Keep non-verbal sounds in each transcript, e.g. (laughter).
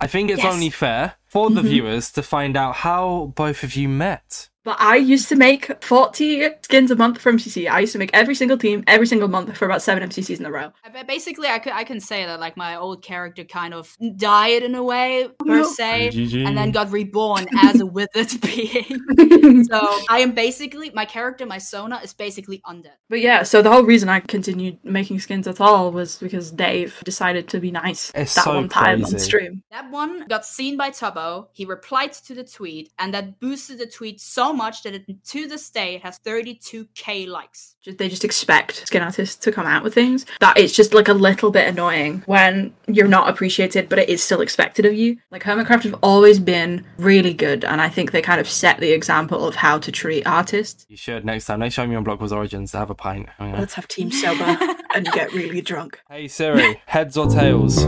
I think it's Yes. only fair for the Mhm. viewers to find out how both of you met. But I used to make 40 skins a month for MCC. I used to make every single team every single month for about seven MCCs in a row. Basically, I, could, I can say that like my old character kind of died in a way per se, GG. and then got reborn (laughs) as a withered (laughs) being. (laughs) So I am basically my character, my Sona, is basically undead. But yeah, so the whole reason I continued making skins at all was because Dave decided to be nice It's that so one time on stream. That one got seen by Tubbo. He replied to the tweet, and that boosted the tweet so much that it, to this day it has 32k likes. They just expect skin artists to come out with things that it's just like a little bit annoying when you're not appreciated, but it is still expected of you. Like Hermitcraft have always been really good, and I think they kind of set the example of how to treat artists. You should next time. Next time you're on Block Wars Origins, have a pint. Oh, yeah. Let's have Team Sober (laughs) and get really drunk. Hey Siri, heads or tails?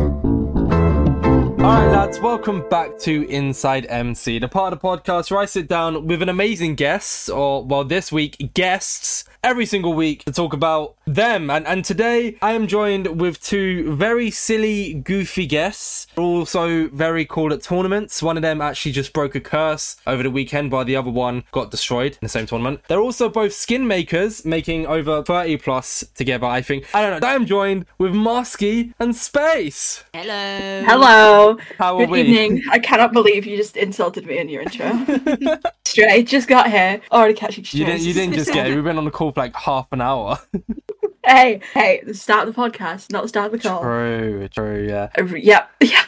Alright, lads, welcome back to Inside MC, the part of the podcast where I sit down with an amazing guest, or, well, this week, guests, every single week to talk about them. And, and today I am joined with two very silly, goofy guests, also very cool at tournaments. One of them actually just broke a curse over the weekend, while the other one got destroyed in the same tournament. They're also both skin makers, making over 30 plus together, I think. I don't know. I am joined with Masky and Space. Hello. Hello. How are Good we? evening. I cannot believe you just insulted me in your intro. (laughs) Straight, just got here, already catching You didn't. You didn't just get. it. We've been on the call for like half an hour. (laughs) Hey, hey, the start of the podcast, not the start of the call. True. True. Yeah. Every- Yep, (laughs) yep.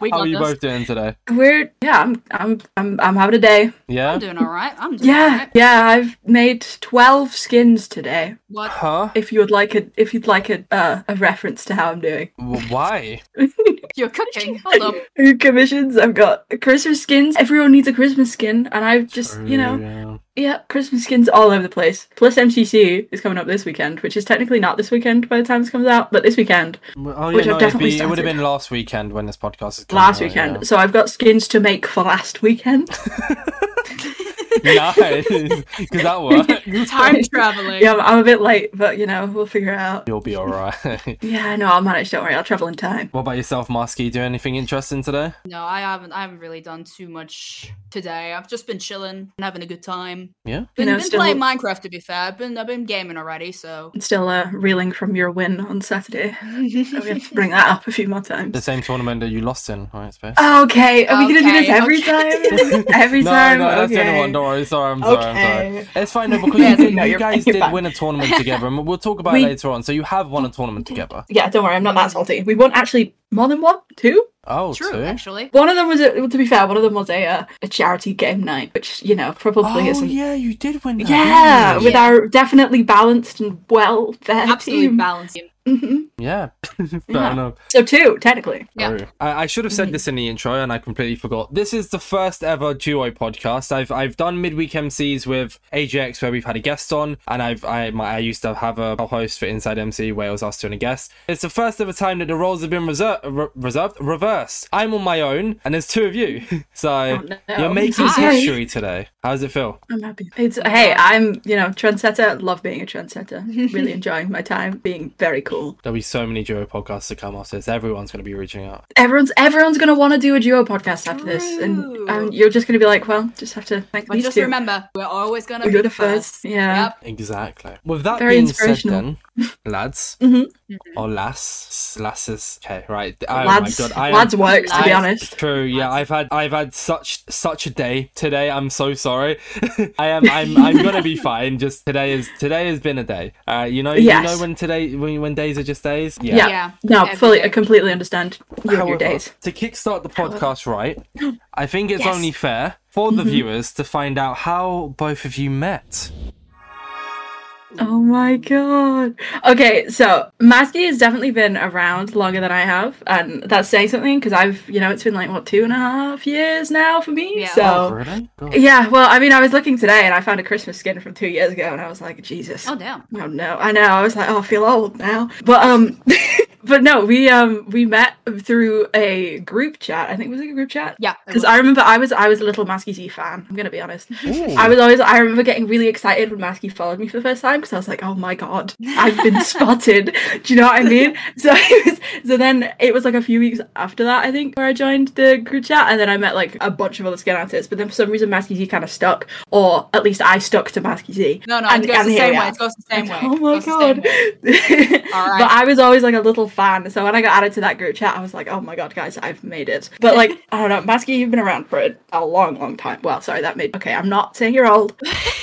We How got are you both doing today? We're yeah, I'm I'm I'm I'm having a day. Yeah. I'm doing all right. I'm doing Yeah, all right. yeah. I've made twelve skins today. What? Huh? If you would like a if you'd like a uh, a reference to how I'm doing. Why? You're cooking. (laughs) Hold up. Commissions. I've got Christmas skins. Everyone needs a Christmas skin, and I've just you know oh, True, yeah, Christmas skins all over the place. Plus MCC is coming up this weekend, which is technically not this weekend by the time this comes out, but this weekend, yeah. Oh, Which yeah, I've it'd definitely be- it would have been last weekend when this podcast is last out, weekend. So I've got skins to make for last weekend. (laughs) (laughs) Yeah. (laughs) nice, because that works. Time (laughs) traveling. yeah, I'm, I'm a bit late, but you know we'll figure it out. You'll be all right. (laughs) Yeah, no, I'll manage. Don't worry, I'll travel in time. what about yourself, Masky? Do anything interesting today? No, I haven't. I haven't really done too much today. I've just been chilling and having a good time. Yeah. Been, know, been still- playing Minecraft to be fair. I've been I've been gaming already, so Still uh, reeling from your win on Saturday. So we have to bring that up a few more times. The same tournament that you lost in, right, Space? Okay, are we gonna do this every okay. time? every no, time. no, that's the okay. only one. Don't. Sorry, I'm sorry. I'm sorry. It's fine though because (laughs) Yeah, you, no, you guys did you're fine. win a tournament (laughs) together, and we'll talk about We- it later on. So you have won a tournament together. Yeah, don't worry, I'm not that salty. We won actually more than one, two. Oh, true two? actually. One of them was, a, to be fair, one of them was a uh, a charity game night, which you know probably Oh isn't. yeah, you did win. That, Yeah, didn't with? Yeah. our definitely balanced and well fed Absolutely team. balanced. Mhm. yeah, (laughs) fair Yeah. enough. So two, technically. Yeah. I, I should have said Mhm. this in the intro, and I completely forgot. This is the first ever duo podcast. I've I've done midweek MCs with AJX where we've had a guest on, and I've I my, I used to have a host for Inside MC where it was us two and a guest. It's the first ever time that the roles have been reserved, re- reserved, reversed. I'm on my own, and there's two of you, (laughs) so Oh, no. you're making Hi. history today. How does it feel? I'm happy. It's hey, I'm you know trendsetter. Love being a trendsetter. (laughs) really enjoying my time. Being very cool. There'll be so many duo podcasts to come after this. Everyone's going to be reaching out. Everyone's everyone's gonna want to do a duo podcast after this, and um, you're just gonna be like, well, just have to thank But these just two. remember, we're always gonna We're be the the first, first. yeah. Yep. Exactly. With that Very being said, then, (laughs) lads Mhm. or lass, lasses. Okay, right. Oh lads, my god, I am- lads works to be honest. True. Yeah, I've had I've had such such a day today. I'm so sorry. (laughs) I am I'm I'm gonna be (laughs) fine. Just today is today has been a day. Uh, you know you know when today when when days are just days. Yeah. Yeah. No, Every fully, day. I completely understand you and your days. to kickstart the podcast right, I think it's Yes. only fair for the Mhm. viewers to find out how both of you met. Oh my god. Okay, so Masky has definitely been around longer than I have, and that's saying something because I've, you know, it's been like what two and a half years now for me. Yeah. So Oh, really? Yeah, well, I mean, I was looking today and I found a Christmas skin from two years ago, and I was like, Jesus. Oh damn. Oh no, I know. I was like, oh, I feel old now. But um, (laughs) but no, we um we met through a group chat. I think it was like a group chat. Yeah, Because. I remember I was I was a little Masky Z fan. I'm gonna be honest. Ooh. I was always I remember getting really excited when Masky followed me for the first time because I was like, oh my god, I've been spotted. (laughs) Do you know what I mean? So it was, so then it was like a few weeks after that I think where I joined the group chat and then I met like a bunch of other skin artists. But then for some reason Masky Z kind of stuck, or at least I stuck to Masky Z. no, no, and- it goes and the same way. It goes the same (laughs) way. Oh my goes the same god! (laughs) But I was always like a little fan, so when I got added to that group chat, I was like, "Oh my god, guys, I've made it!" But like, I don't know, Masky, you've been around for a, a long, long time. Well, sorry, that made okay. I'm not saying you're old,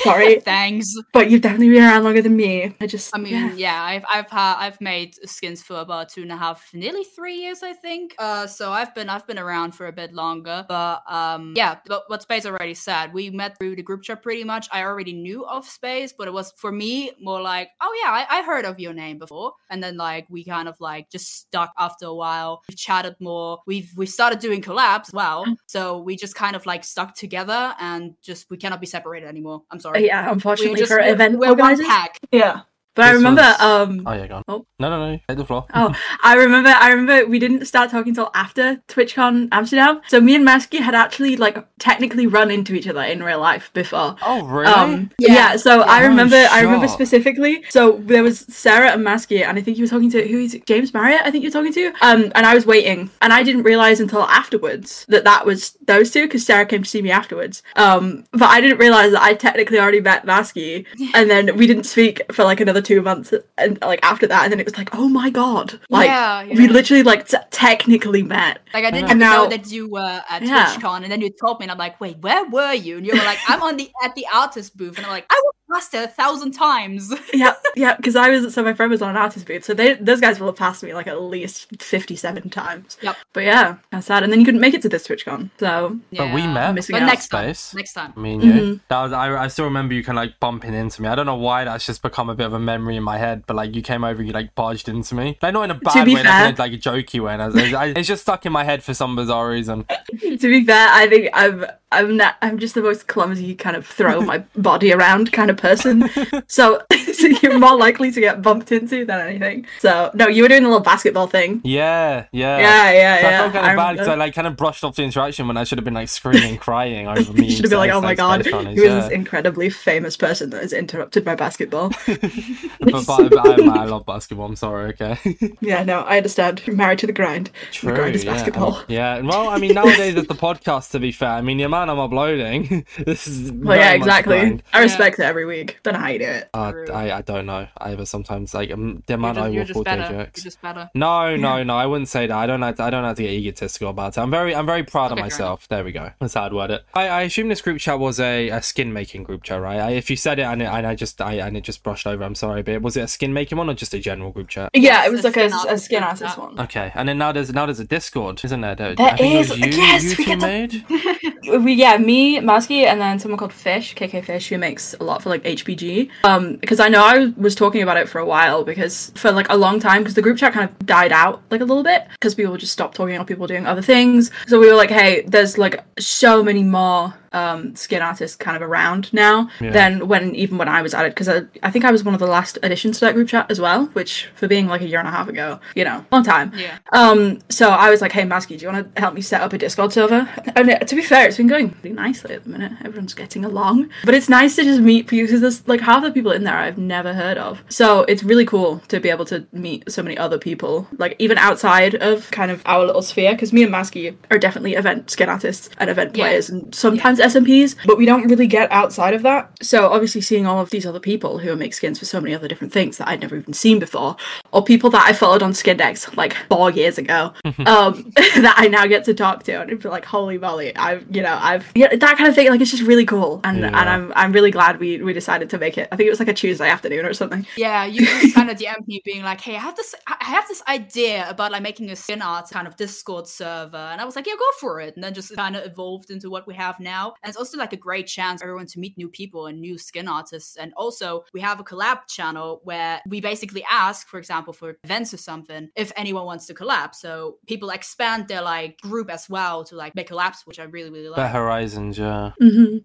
sorry, Thanks. but you've definitely been around longer than me. I just, I mean, yeah. yeah, I've I've had I've made skins for about two and a half, nearly three years, I think. Uh, so I've been I've been around for a bit longer, but um, yeah. But what Space already said, we met through the group chat pretty much. I already knew of Space, but it was for me more like, oh yeah, I, I heard of your name before, and then like we kind of like just stuck after a while. We've chatted more. We've we started doing collabs well, so we just kind of like stuck together and just we cannot be separated anymore. I'm sorry. yeah, We're unfortunately just for we're, event we're organizers, yeah. But I remember, was- um, Oh yeah, go on. Oh. No, no, no. Take the floor. Oh, I remember. I remember we didn't start talking till after TwitchCon Amsterdam. So me and Masky had actually like technically run into each other in real life before. Oh really? Um, Yeah. yeah. So I Oh, remember. I remember specifically. So there was Sarah and Masky, and I think you were talking to who is it? James Marriott. I think you were talking to. Um, and I was waiting, and I didn't realize until afterwards that that was those two because Sarah came to see me afterwards. Um, but I didn't realize that I technically already met Masky, (laughs) and then we didn't speak for like another two months, and like after that, and then it was like, oh my god, like yeah, we literally like t- technically met. Like I didn't And even now- know that you were at Yeah. TwitchCon, and then you told me, and I'm like, wait, where were you? And you were like, I'm on the at the artist booth, and I'm like, I walked past it a thousand times. (laughs) yeah, yeah, because I was so my friend was on an artist booth, so they those guys will have passed me like at least fifty-seven times. Yep. But yeah, that's sad. And then you couldn't make it to this TwitchCon, so But we met. missing But out. next time, Space. next time. Me and you. Mhm. That was I, I still remember you kind of like bumping into me. I don't know why that's just become a bit of a memory in my head, but like you came over, you like barged into me. Like not in a bad be way, fair- like, in a, like a jokey way. And I was, I, it's just stuck in my head for some bizarre reason. (laughs) to be fair, I think I'm I'm not I'm just the most clumsy kind of throw my (laughs) body around kind of person. so, (laughs) so you're more likely to get bumped into than anything. So no, you were doing the little basketball thing. Yeah, yeah. Yeah, yeah, So yeah. I felt kind I of bad because I like kind of brushed off the interaction when I should have been like screaming, crying over (laughs) me. Should have been like, "Oh my god, Runnies," who is yeah. this incredibly famous person that has interrupted my basketball?" but, but, but I, I love basketball. I'm sorry. Okay. yeah, no, I understand. You're married to the grind. True. the grind is yeah. basketball. Yeah. Well, I mean, nowadays it's the podcast. To be fair, I mean, the amount I'm uploading, (laughs) this is. Well, yeah, exactly. grind. I Yeah. respect it every week. Don't know how you do it. Uh, I I don't know I either. Sometimes like um, the You're amount just, I you're will just pull better. day You're jokes. just better. No, no, no. I wouldn't say that. I don't have to, I don't have to get egotistical about it. I'm very, I'm very proud Okay, of fair myself. There we go. (laughs) That's how I'd word it. I, I assume this group chat was a, a skin making group chat, right? I, if you said it and, it and I just, I and it just brushed over. I'm sorry, but was it a skin making one or just a general group chat? Yeah, it was a like a, skin a artist skin artist one. Okay, and then now there's now there's a Discord, isn't there? There, There I think is, it was you, yes, you we get to- made. (laughs) We yeah, me, Masky, and then someone called Fish, KK Fish, who makes a lot for like HBG. Um, because I know I was talking about it for a while because for like a long time, because the group chat kind of died out like a little bit because people just stopped talking or people were doing other things. So we were like, hey, there's like so many more um skin artists kind of around now Yeah. than when even when I was at it because I, I think I was one of the last additions to that group chat as well, which for being like a year and a half ago, you know, long time. Yeah. Um, so I was like, hey, Masky, do you want to help me set up a Discord server? And uh, to be fair, it's been going pretty nicely at the minute. Everyone's getting along. But it's nice to just meet people because there's like half the people in there I've never heard of. So it's really cool to be able to meet so many other people, like even outside of kind of our little sphere. Because me and Masky are definitely event skin artists and event Yeah. players and sometimes SMPs, but we don't really get outside of that. So obviously seeing all of these other people who make skins for so many other different things that I'd never even seen before, or people that I followed on Skindex like four years ago, (laughs) um, (laughs) that I now get to talk to, and be like, holy moly, I've you know I've yeah, that kind of thing. Like it's just really cool, and Yeah. and I'm I'm really glad we we decided to make it. I think it was like a Tuesday afternoon or something. Yeah, you just kind of (laughs) DM'd me being like, "Hey, I have this, I have this idea about like making a skin art kind of Discord server," and I was like, "Yeah, go for it." And then just kind of evolved into what we have now. And it's also like a great chance for everyone to meet new people and new skin artists. And also, we have a collab channel where we basically ask, for example, for events or something, if anyone wants to collab. So people expand their like group as well to like make collabs, which I really really The like. Horizons, yeah. Mm-hmm.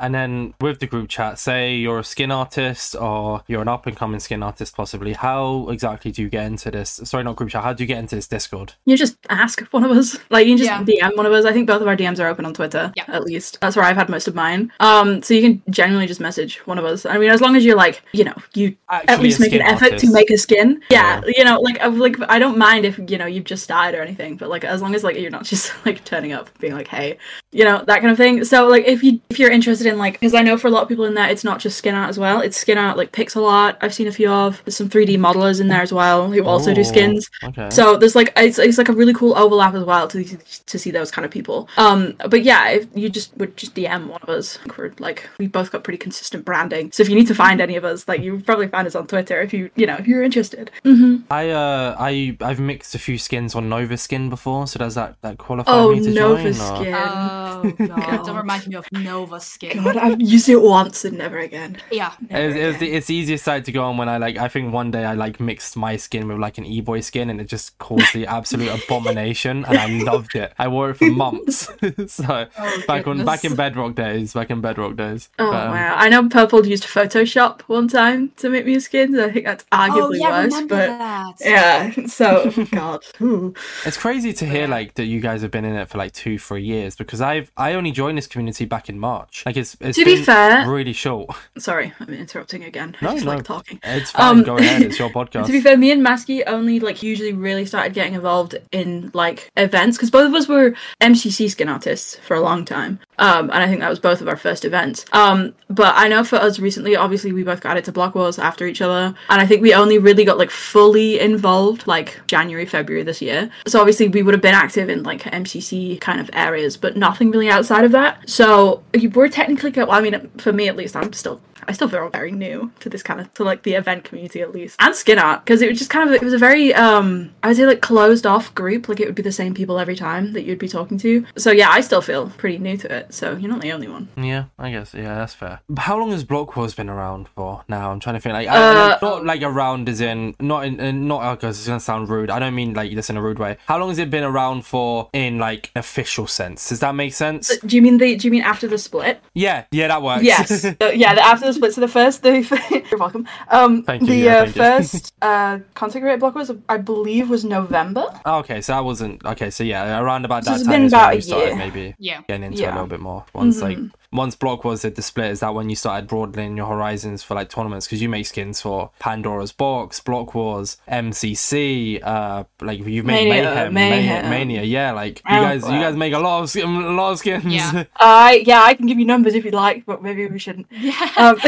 And then with the group chat, say you're a skin artist or you're an up and coming skin artist, possibly. How exactly do you get into this? Sorry, not group chat. How do you get into this Discord? You just ask one of us. Like you can just Yeah. DM one of us. I think both of our DMs are open on Twitter. Yeah. At least. That's where I've had most of mine. Um so you can genuinely just message one of us. I mean as long as you're like, you know, you at least make an skin effort to make a skin. Yeah, Yeah. you know, like I like I don't mind if you know you've just died or anything, but like as long as like you're not (laughs) just like turning up being like, hey, you know, that kind of thing. So like if you if you're interested in like because I know for a lot of people in there it's not just skin art as well. It's skin art like pixel art. I've seen a few of. There's some 3D modelers in there as well who also do Oh, skins. Okay. So there's like it's, it's like a really cool overlap as well to to see those kind of people. Um, but yeah, if you just would just DM one of us. We're like we both got pretty consistent branding. So if you need to find any of us, like you probably find us on Twitter if you you know if you're interested. hmm I uh I I've mixed a few skins on Nova Skin before, so does that that qualify Oh, me to Nova join? or- Skin. Oh god, (laughs) God. don't remind me of Nova Skin. God, I've used it once and never again. Yeah. Never It's, it's, again. the, it's the easiest side to go on when I like. I think one day I like mixed my skin with like an e boy skin, and it just caused the absolute (laughs) abomination, and I loved it. I wore it for months. (laughs) (laughs) so Oh, back on back in. Bedrock days, back in Bedrock days. Oh But, um, wow! I know Purpled used Photoshop one time to make me a skin. So I think that's arguably Oh arguably yeah, worse. remember But that? yeah, so God. Ooh. It's crazy to hear like that you guys have been in it for like two, three years because I've I only joined this community back in March. Like it's it's To be fair- really short. Sorry, I'm interrupting again. I (laughs) No, just no. like talking. It's fine. Um, Go ahead. It's your (laughs) podcast. To be fair, me and Masky only like usually really started getting involved in like events because both of us were MCC skin artists for a long time, um, and I think that was both of our first events. Um, but I know for us recently, obviously we both got into Block Wars after each other, and I think we only really got like fully involved like January, February this year. So obviously we would have been active in like MCC kind of areas, but nothing really outside of that. So we're technically, well, I mean, for me at least, I'm still I still feel very new to this kind of to like the event community at least and skin art because it was just kind of it was a very um I would say like closed off group like it would be the same people every time that you'd be talking to so yeah I still feel pretty new to it so you're not the only one Yeah, I guess. Yeah, that's fair. How long has Block Wars been around for now? I'm trying to think. Like, I, Uh, like, not like around as in not in, in not because it's gonna sound rude. I don't mean like this in a rude way. How long has it been around for in like official sense? Does that make sense? do you mean the do you mean after the split Yeah, yeah, yeah, that works. yes (laughs) Uh, yeah the, after the split so the first the (laughs) you're welcome um Thank you, the yeah, uh, thank you. first (laughs) uh content creator block was I believe was November Oh, okay, so that wasn't okay. So yeah, around about So that it's time been is about when a we started year. maybe Yeah. getting into it a little bit more. Once like Mhm. Once Block Wars did the split, is that when you started broadening your horizons for like tournaments? Because you make skins for Pandora's Box, Block Wars, MCC, uh, like you've made Mania, Mayhem, Mayhem, Mayhem. Mania, yeah. Like you guys, you guys make a lot of sk- a lot of skins. Yeah. (laughs) I yeah I can give you numbers if you'd like but maybe we shouldn't Yeah. um (laughs)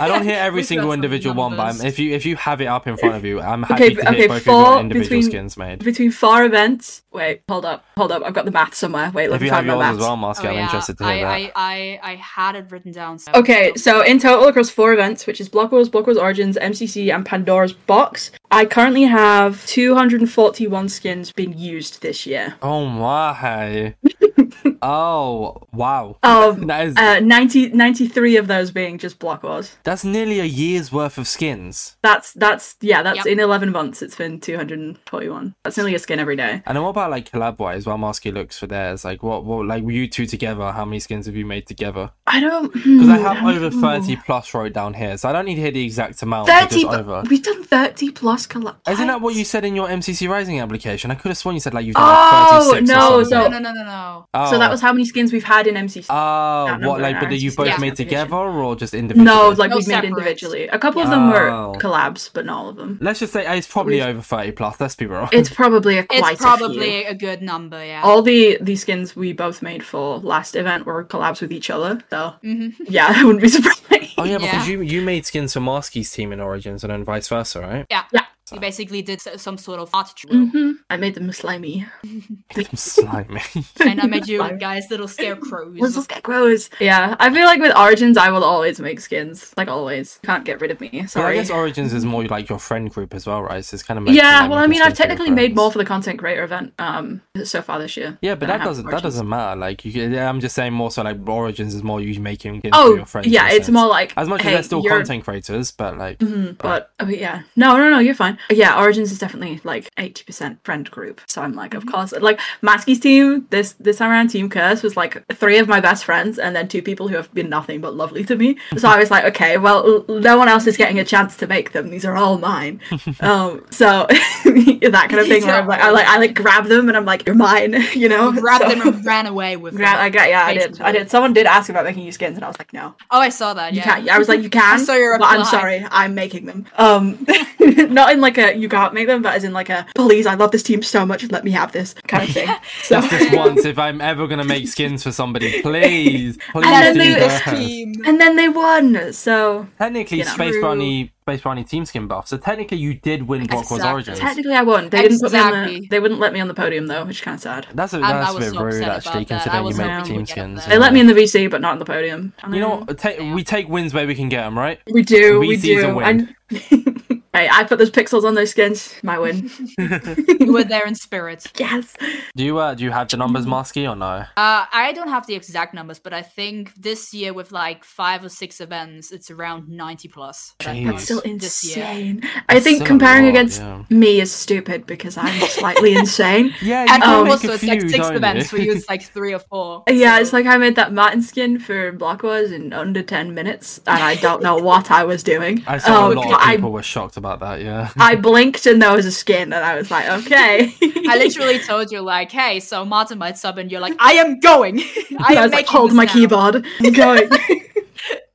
I don't hear every single individual one, but. I'm, if you if you have it up in front of you, I'm happy Okay, to hear okay, both of your four individual between- skins made. between four events. Wait, hold up, hold up. I've got the math somewhere. Wait, let If me you have find my yours math. as well, Masky, Oh, I'm yeah. interested to hear I, that. I, I, I had it written down. So Okay, so in total across four events, which is Block Wars, Block Wars Origins, MCC, and Pandora's Box, I currently have 241 skins being used this year. Oh my! (laughs) oh wow! Of (laughs) That is uh, 90, 93 of those being just Block Wars. that's nearly a year's worth of skins. That's that's yeah, that's Yep. in 11 months. It's been 241. That's nearly a skin every day. And then what about like collab wise? While Masky looks for theirs, like what, what, like you two together? How many skins have you made together? I don't Because I hmm, have don't over know. thirty plus wrote down here, so I don't need to hear the exact amount. 30 over. We've done 30 plus collab. Isn't that what you said in your MCC Rising application? I could have sworn you said like you've done Oh, like 36 no, or so- no, no, no, no, no. Oh. So that was how many skins we've had in MCC. Oh, what like? But our that you MCC both made together or just individually? No, like No we've made individually. A couple of them were Oh. collabs, but not all of them. Let's just say it's probably over thirty plus. Let's be real. It's probably a It's quite a probably few. a good number, yeah. All the the skins we both made for last event were collabs with each other. So Mhm. yeah, (laughs) I wouldn't be surprised. Oh yeah, because Yeah. you you made skins for Masky's team in Origins and then vice versa, right? Yeah. Yeah. You basically did some sort of art drill. hmm I made them slimy. (laughs) Make them slimy. (laughs) and I made you guys little scarecrows. Little scarecrows. Yeah, I feel like with Origins, I will always make skins. Like always, can't get rid of me. But I guess Origins is more like your friend group as well, right? So it's kind of yeah, well, I mean, I've technically made more for the content creator event um so far this year. Yeah, but that doesn't that doesn't matter. Like you, I'm just saying more so like Origins is more you making skins for Oh, your friends. yeah, it's sense. more like as much hey, as they're still you're- content creators, but like Mhm, but oh, yeah, no, no, no, you're fine. Yeah, Origins is definitely like eighty percent friend group. So I'm like, of Mm-hmm. course, like Masky's team. This this time around, Team Curse was like three of my best friends, and then two people who have been nothing but lovely to me. So I was like, okay, well, no one else is getting a chance to make them. These are all mine. (laughs) um, so (laughs) that kind of thing. Where I'm like, I like, I like grab them, and I'm like, you're mine. (laughs) You know, You grabbed So- them and ran away with Gra- them. I got yeah, I did. I did. Someone did ask about making you skins, and I was like, no, Oh, I saw that. you Yeah. can't. I was like, you can, saw your but I'm sorry, I'm making them. Um, not in like a you can't make them, but as in like a please, I love this team so much, let me have this kind of thing. (laughs) So Just (laughs) once, if I'm ever gonna make skins for somebody, please, (laughs) please then do they- that. team. and then they won. So Technically, You know. Space True. Brownie, Space Brownie team skin buff. So technically, you did win Block Wars Exactly. Origins. technically, I won. They didn't put me on the. They wouldn't let me on the podium though, which is kind of sad. That's a, I'm- I that's a was bit so rude, actually, about that. I considering you was make hoping team skins. They let me in the VC, but not on the podium. And You then- know, ta- we take wins where we can get them, right? we do. We VC's a win. And hey, I put those pixels on those skins. My win. (laughs) You were there in spirit. (laughs) yes. Do you uh, do you have the numbers. Masky, or no? Uh, I don't have the exact numbers, but I think this year with like five or six events, it's around ninety plus. I've Jeez. That's still this year. insane. I think comparing lot, against yeah. me is stupid because I'm slightly (laughs) insane. Yeah, And can Um, make also, a it's like six events. you? For you, it's like three or four. Yeah, so- it's like I made that Martin skin for Block Wars in under 10 minutes, and I don't know what I was doing. I saw Um, a lot but of I, people were shocked about that. Yeah. (laughs) I blinked and there was a skin, and I was like, okay. I (laughs) literally told you like, hey, so Martin might sub, and you're like, I am going. (laughs) I I am was like, hold my now." keyboard. I'm going.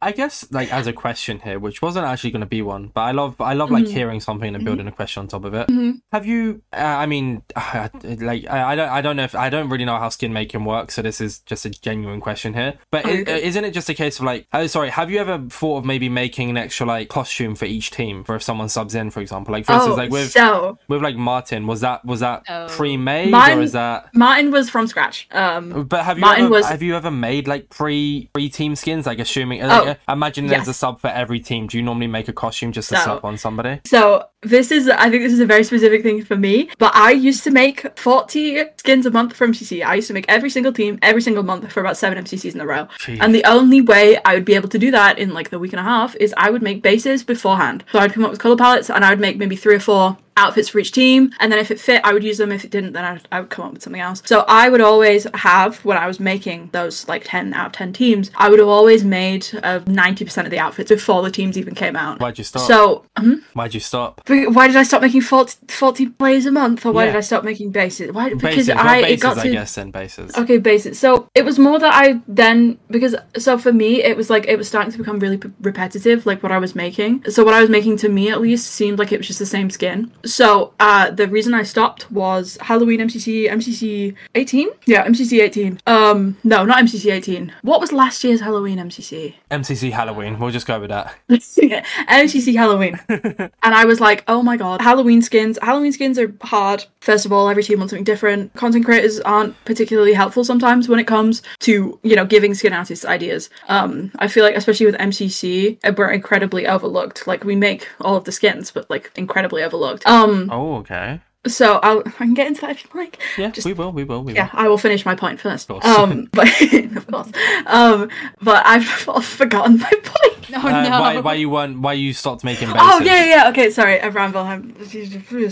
I guess like as a question here, which wasn't actually going to be one, but I love I love like Mhm. hearing something and building a question on top of it. Mhm. Have you? Uh, I mean, (sighs) like I, I don't I don't know if I don't really know how skin making works, so this is just a genuine question here. But Oh, i- isn't it just a case of like, oh, sorry, have you ever thought of maybe making an extra like costume for each team for if someone subs in, for example? Like for instance, oh, like with so with like Martin, was that was that Oh. pre-made or is that? Martin was from scratch. Um, But have you Martin ever was- have you ever made like pre pre team skins? Like assuming, like, Imagine there's a sub for every team. Do you normally make a costume just to So- sub on somebody? So this is, I think this is a very specific thing for me. But I used to make 40 skins a month for MCC. I used to make every single team every single month for about seven MCCs in a row. Jeez. And the only way I would be able to do that in like the week and a half is I would make bases beforehand. So I'd come up with color palettes and I would make maybe three or four outfits for each team. And then if it fit, I would use them. If it didn't, then I, I would come up with something else. So I would always have, when I was making those like 10 out of 10 teams, I would have always made uh, 90% of the outfits before the teams even came out. Why'd you stop? So, hmm? Why'd you stop? Why did I stop making 40, 40 plays a month, or why Yeah. did I stop making bases? Why? Because Bases, I bases, it got I to guess, then bases. okay bases. So it was more that I then because so for me it was like it was starting to become really p- repetitive, like what I was making. So what I was making to me at least seemed like it was just the same skin. So uh the reason I stopped was Halloween MCC MCC 18. Yeah, MCC 18. Um, no, not MCC 18. What was last year's Halloween MCC? MCC Halloween. We'll just go with that. (laughs) MCC Halloween. (laughs) and I was like, oh my god, Halloween skins. Halloween skins are hard. First of all, every team wants something different. Content creators aren't particularly helpful sometimes when it comes to, you know, giving skin artists ideas. Um, I feel like, especially with MCC, uh, we're incredibly overlooked. Like, we make all of the skins, but like incredibly overlooked. Um, Oh, okay. So I'll, (laughs) I can get into that if you like. Yeah, Just- we will. We will. We Yeah, will. I will finish my point first. Of course. Um, (laughs) but of course. Um, but I've (laughs) forgotten my point. Oh Uh, no. why, why you weren't? Why you stopped making bases? Oh yeah, yeah, yeah. Okay, sorry, I ramble. I'm just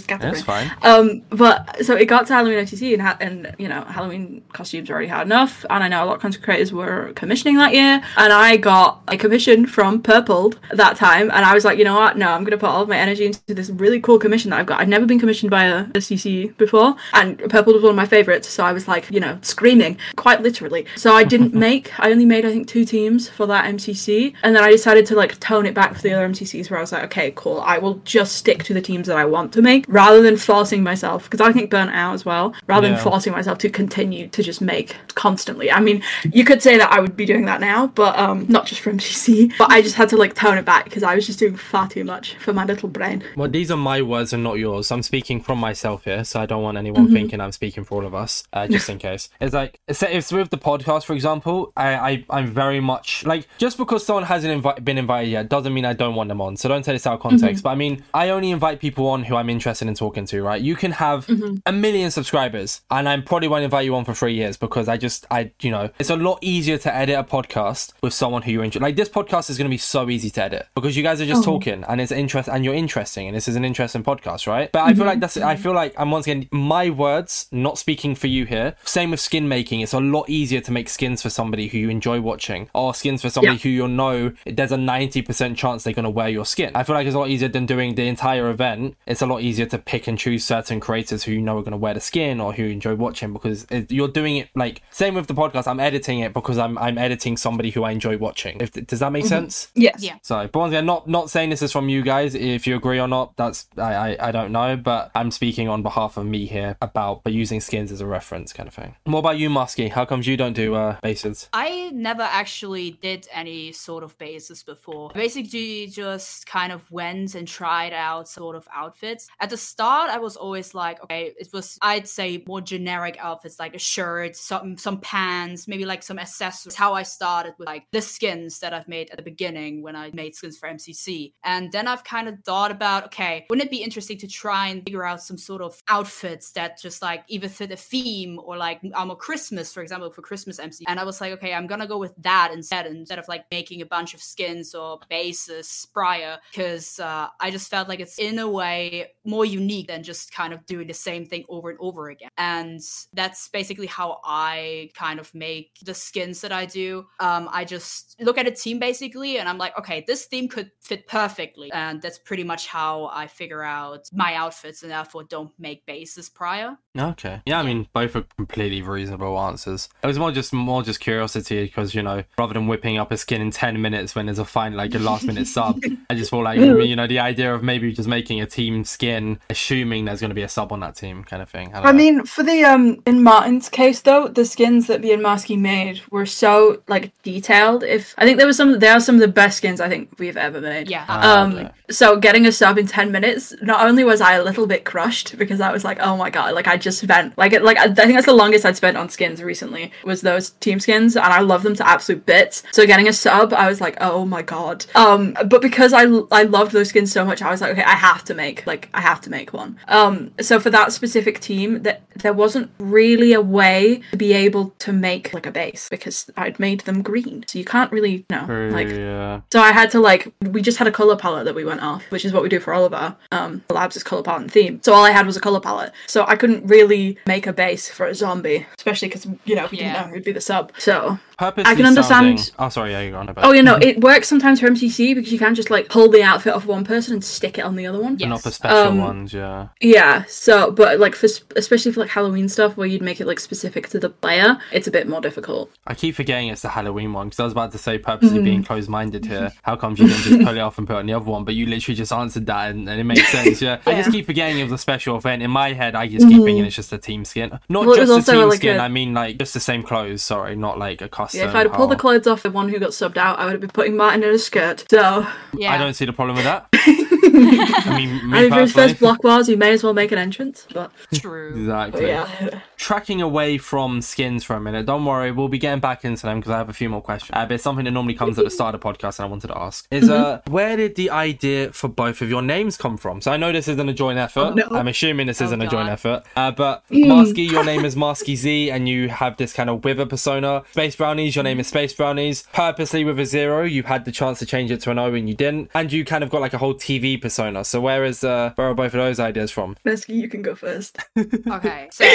That's fine. Um, but so it got to Halloween FTC and ha- and you know Halloween costumes were already hard enough, and I know a lot of content creators were commissioning that year, and I got a commission from Purpled that time, and I was like, you know what? No, I'm gonna put all of my energy into this really cool commission that I've got. I'd never been commissioned by a, a CC before, and Purpled was one of my favorites, so I was like, you know, screaming quite literally. So I didn't (laughs) make. I only made I think two teams for that MCC, and then I decided to like tone it back for the other MCCs where I was like, okay, cool. I will just stick to the teams that I want to make rather than forcing myself because I think burnt out as well. Rather Yeah. than forcing myself to continue to just make constantly. I mean, you could say that I would be doing that now, but um, not just for MCC. But I just had to like tone it back because I was just doing far too much for my little brain. Well, these are my words and not yours. I'm speaking from myself here, so I don't want anyone Mm-hmm. thinking I'm speaking for all of us, uh, just in case. (laughs) It's like, it's, it's with the podcast, for example, I, I, I'm very much like, just because someone hasn't invi- been invited yet doesn't mean I don't want them on. So don't take this out of context. But I mean, I only invite people on who I'm interested in talking to, right? You can have a million subscribers and I probably won't invite you on for three years because I just, I, you know, it's a lot easier to edit a podcast with someone who you're interested. Like this podcast is going to be so easy to edit because you guys are just talking and it's interest and you're interesting and this is an interesting podcast, right? But I feel like that's, I feel like I'm once again, my words, not speaking for you here. Same with skin making. It's a lot easier to make skins for somebody who you enjoy watching or skins for somebody Yeah. who you know there's a 90% chance they're going to wear your skin. I feel like it's a lot easier than doing the entire event. It's a lot easier to pick and choose certain creators who you know are going to wear the skin or who you enjoy watching because it, you're doing it like same with the podcast. I'm editing it because I'm I'm editing somebody who I enjoy watching. If does that make mm-hmm. sense? Yes. Yeah. So, but once again, not not saying this is from you guys. If you agree or not, that's I, I I don't know. But I'm speaking on behalf of me here about but using skins as a reference kind of thing. What about you, Masky? How comes you don't do uh bases? I never actually did any sort of bases before. Basically just kind of went and tried out sort of outfits. At the start, I was always like, okay, it was I'd say more generic outfits like a shirt, some some pants, maybe like some accessories. How I started with like the skins that I've made at the beginning when I made skins for MCC. And then I've kind of thought about, okay, wouldn't it be interesting to try and figure out some sort of outfits that just like either fit a theme or like I'm a Christmas, for example, for Christmas MC. And I was like, okay, I'm gonna go with that instead, instead of like making a bunch of skins or bases prior, because uh, I just felt like it's in a way more unique than just kind of doing the same thing over and over again. And that's basically how I kind of make the skins that I do. Um, I just look at a team basically, and I'm like, okay, this theme could fit perfectly, and that's pretty much how I figure out my outfits, and therefore don't make bases prior. Okay. Yeah, I mean both are completely reasonable answers. It was more just more just curiosity because you know rather than whipping up a skin in ten minutes when there's a fine like a last minute sub, (laughs) I just feel like you know the idea of maybe just making a team skin, assuming there's going to be a sub on that team kind of thing. I, I mean, for the um in Martin's case though, the skins that me and Masky made were so like detailed. If I think there was some, they are some of the best skins I think we've ever made. Yeah. Ah, Um. okay. So getting a sub in ten minutes, not only was I a little bit crushed because I was like, oh my god, like I just spent like it, like I think that's the longest I'd spent on skins recently was those team skins, and I love them to absolute bits. So getting a sub, I was like, oh my god. Um. But because I I loved those skins so much, I was like, okay, I have to make like I have to make one. Um. So for that specific team, that there wasn't really a way to be able to make like a base because I'd made them green, so you can't really know like yeah. so I had to like we just had a color palette that we went off, which is what we do for all of our um labs is color palette and theme. So all I had was a color palette. So I couldn't really make a base for a zombie, especially because you know we Yeah. didn't know who'd be the sub. So Purposely I can understand- sounding- Oh, sorry. Yeah, you're on. about. oh you know it works sometimes for MCC because you can just like pull the outfit off one person and stick it on the other one. Yeah. Not for special Um, ones, yeah. Yeah. So but like for especially for like Halloween stuff where you'd make it like specific to the player, it's a bit more difficult. I keep forgetting it's the Halloween one because I was about to say purposely Mm-hmm. being closed-minded here. How come you didn't just pull it off and put it on the other one? But you literally just answered that and, and it makes sense. Yeah. I just keep forgetting it was a special event. In my head, I just keep thinking mm. it's just a team skin. Not. Well, just a team like skin. a- I mean like just the same clothes. Sorry, not like a custom. Yeah, if I'd have pulled the clothes off the one who got subbed out, I would have been putting Martin in a skirt. So Yeah. I don't see the problem with that. (laughs) (laughs) I mean, me I mean, for his first block wars, you may as well make an entrance. But (laughs) True. Exactly. yeah. Tracking away from skins for a minute. Don't worry, we'll be getting back into them because I have a few more questions. Uh, but it's something that normally comes at the start of the podcast, and I wanted to ask is uh, Mm-hmm. where did the idea for both of your names come from? So I know this isn't a joint effort. Oh, no. I'm assuming this Oh, isn't a joint effort. Uh, but (laughs) Mm. Masky, your name is Masky Z, and you have this kind of wither persona. Space Brownies, your name is Space Brownies. Purposely with a zero, you had the chance to change it to an O, and you didn't. And you kind of got like a whole TV persona. So where is uh, where are both of those ideas from? Masky, you can go first. Okay. (laughs) So.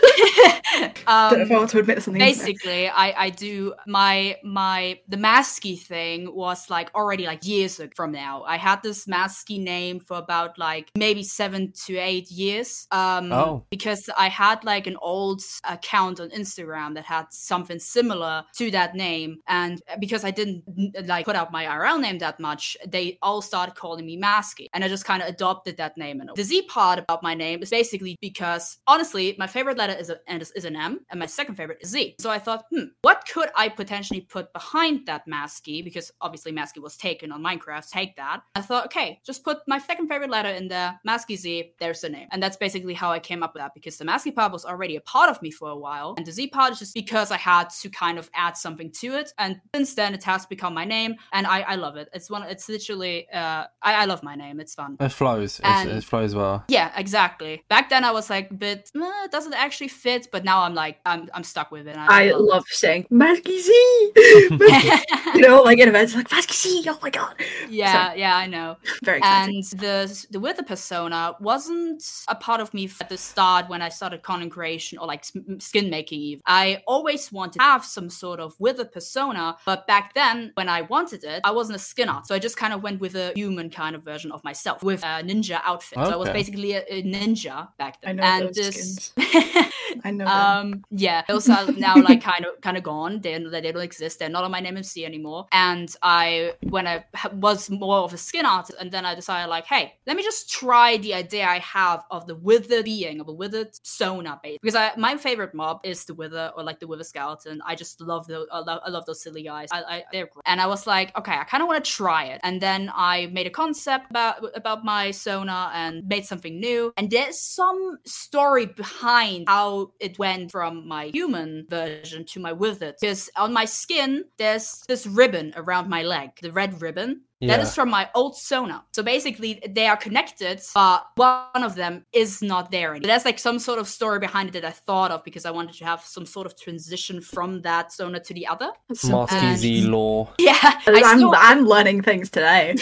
(laughs) Don't if I um, want to admit this on the internet. basically i i do my my the masky thing was like already like years ag- from now i had this masky name for about like maybe seven to eight years um Oh. because i had like an old account on instagram that had something similar to that name and because i didn't like put out my irl name that much they all started calling me masky and i just kind of adopted that name and the z part about my name is basically because honestly my favorite letter is, a, and is, an M, and my second favorite is Z. So I thought, hmm, what could I potentially put behind that Masky? Because obviously Masky was taken on Minecraft. Take that. I thought, okay, just put my second favorite letter in there, Masky Z. There's the name, and that's basically how I came up with that because the Masky part was already a part of me for a while, and the Z part is just because I had to kind of add something to it. And since then, it has become my name, and I, I love it. It's one. It's literally. Uh, I, I love my name. It's fun. It flows. And- it flows well. Yeah, exactly. Back then, I was like, but uh, it doesn't actually fit. But now I'm like, I'm I'm stuck with it. and I love love saying Masky Z. (laughs) you know, like in events, like Masky Z. Oh my god, yeah, yeah, I know. (laughs) very exciting. And the the wither persona wasn't a part of me at the start when I started content creation or like skin making. Even I always wanted to have some sort of wither persona, but back then when I wanted it, I wasn't a skin art, so I just kind of went with a human kind of version of myself with a ninja outfit. So I was basically a, a ninja back I then. know and those this. (laughs) (laughs) I know. Um, yeah, those are now like kind of kind of gone. They they don't exist. They're not on my NMC anymore. And I, when I was more of a skin artist, and then I decided like, hey, let me just try the idea I have of the withered being of a withered sona base. Because I, my favorite mob is the wither or like the wither skeleton. I just love the I love, I love those silly guys. I, I they're great. And I was like, okay, I kind of want to try it. And then I made a concept about about my sona and made something new. And there's some story behind how it went from my human version to my wizard. Because on my skin, there's this ribbon around my leg, the red ribbon. That Yeah. is from my old Sona. So basically, they are connected, but one of them is not there. anymore. There's like some sort of story behind it that I thought of because I wanted to have some sort of transition from that Sona to the other. That's so Masky and- Z lore. Yeah, I I'm, still, I'm learning things today.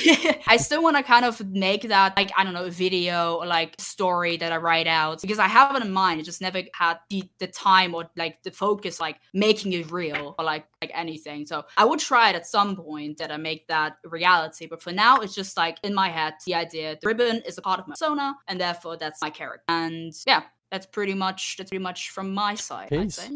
(laughs) I still want to kind of make that like I don't know video or like story that I write out because I have it in mind. I just never had the the time or like the focus like making it real or like like anything. So I would try it at some point that I make that reality. But for now, it's just like in my head the idea the ribbon is a part of my persona and therefore that's my character. And yeah. That's pretty much that's pretty much from my side. I'd Jeez. say.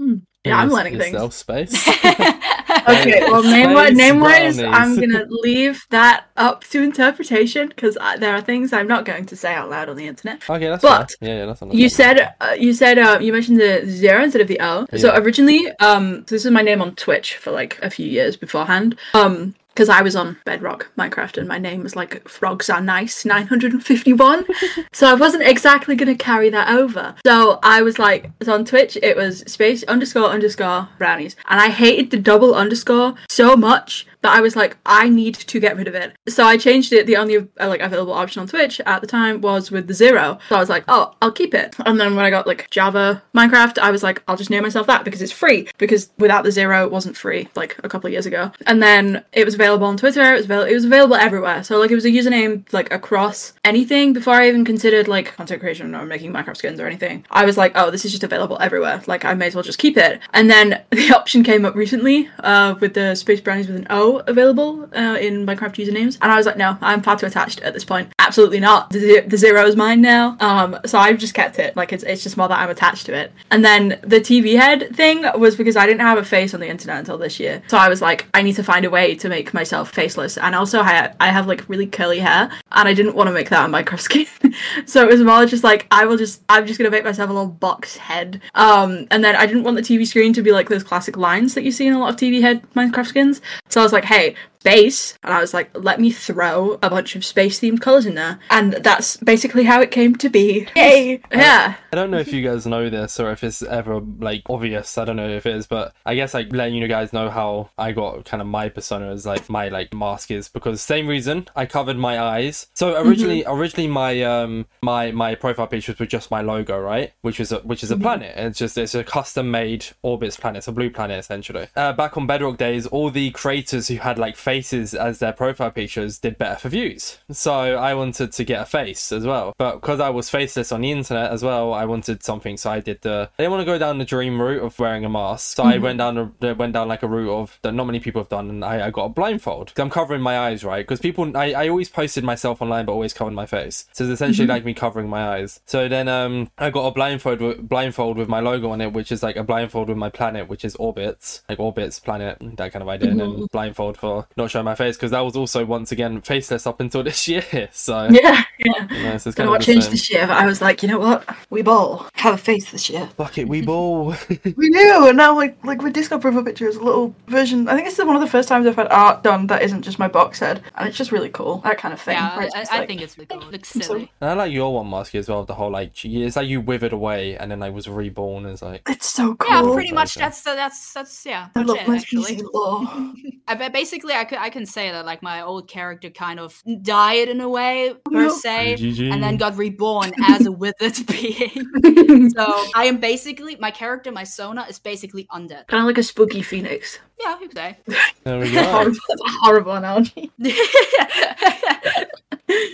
Yeah, I'm Yes, learning things. yourself space. (laughs) Okay, well, name Space name wise. I'm (laughs) gonna leave that up to interpretation because there are things I'm not going to say out loud on the internet. okay, that's But fair. Yeah, yeah, that's You said uh, you said uh, you mentioned the zero instead of the O. So originally, um, so this is my name on Twitch for like a few years beforehand. Um, because I was on Bedrock Minecraft and my name was like Frogs Are Nice 951. (laughs) so I wasn't exactly gonna carry that over. So I was like, so on Twitch it was space underscore underscore brownies, and I hated the double underscore so much that I was like, I need to get rid of it. So I changed it. The only uh, like available option on Twitch at the time was with the zero. So I was like, oh, I'll keep it. And then when I got like Java Minecraft, I was like, I'll just name myself that because it's free. Because without the zero, it wasn't free like a couple of years ago. And then it was available on Twitter. It was. It was available everywhere. So like it was a username like across anything before I even considered like content creation or making Minecraft skins or anything. I was like, oh, this is just available everywhere. Like I may as well just keep it. And then (laughs) the option came up recently uh, with the Space Brownies with an O available uh, in Minecraft usernames, and I was like, no, I'm far too attached at this point. Absolutely not. The, the zero is mine now. Um, so I've just kept it. Like it's it's just more that I'm attached to it. And then the TV head thing was because I didn't have a face on the internet until this year, so I was like, I need to find a way to make myself faceless. And also, I I have like really curly hair, and I didn't want to make that a skin. (laughs) so it was more just like I will just I'm just gonna make myself a little box head. Um, and then I didn't want the TV screen to be like those classic lines that you see in a lot of TV head Minecraft skins. So I was like, hey, space, and I was like, let me throw a bunch of space themed colors in there, and that's basically how it came to be. (laughs) Yay! Yeah. I don't know if you guys know this or if it's ever like obvious. I don't know if it is, but I guess like letting you guys know how I got kind of my persona as like my like mask is because same reason I covered my eyes. So originally, originally my um my my profile pictures were just my logo, right? Which was a, which is a planet. It's just it's a custom made orbits planet. It's a blue planet essentially. Uh, back on Bedrock days, all the creators who had like faces as their profile pictures did better for views. So I wanted to get a face as well, but because I was faceless on the internet as well, I wanted something. So I did the. I didn't want to go down the dream route of wearing a mask, so I mm-hmm. went down went down like a route of that not many people have done, and I, I got a blindfold. I'm covering my eyes, right? Because people, I, I always posted myself online, but always covered my face. So it's essentially mm-hmm. like me covering my eyes. So then um I got a blindfold with, blindfold with my logo on it, which is like a blindfold with my planet, which is orbits, like orbits planet, that kind of idea, and then mm-hmm. blindfold for not showing my face because that was also once again faceless up until (laughs) this year. So Yeah, yeah. you know, so it's Don't kind of what changed this year, but I was like, you know what? We ball have a face this year. Fuck it, we ball. (laughs) We do, and now like like with Discord profile picture is a little version. I think it's one of the first times I've had art done that isn't just my box head, and it's just really cool. That kind of thing. Yeah, where I, I, just I like- think it's really cool. It looks I'm silly. And I like your one, Masky, as well. The whole like, it's like you withered away and then I was reborn as like. it's so cool. Yeah, pretty much. Uh, that's that's that's yeah. I That's love it, my actually. (laughs) I bet basically I could I can say that like my old character kind of died in a way per no. se, GG. and then got reborn as a withered (laughs) being. (laughs) so I am basically my character, my Sona, is basically undead. Kind of like a spooky phoenix. Yeah, you could say. There we (laughs) go. Horrible, that's a horrible analogy.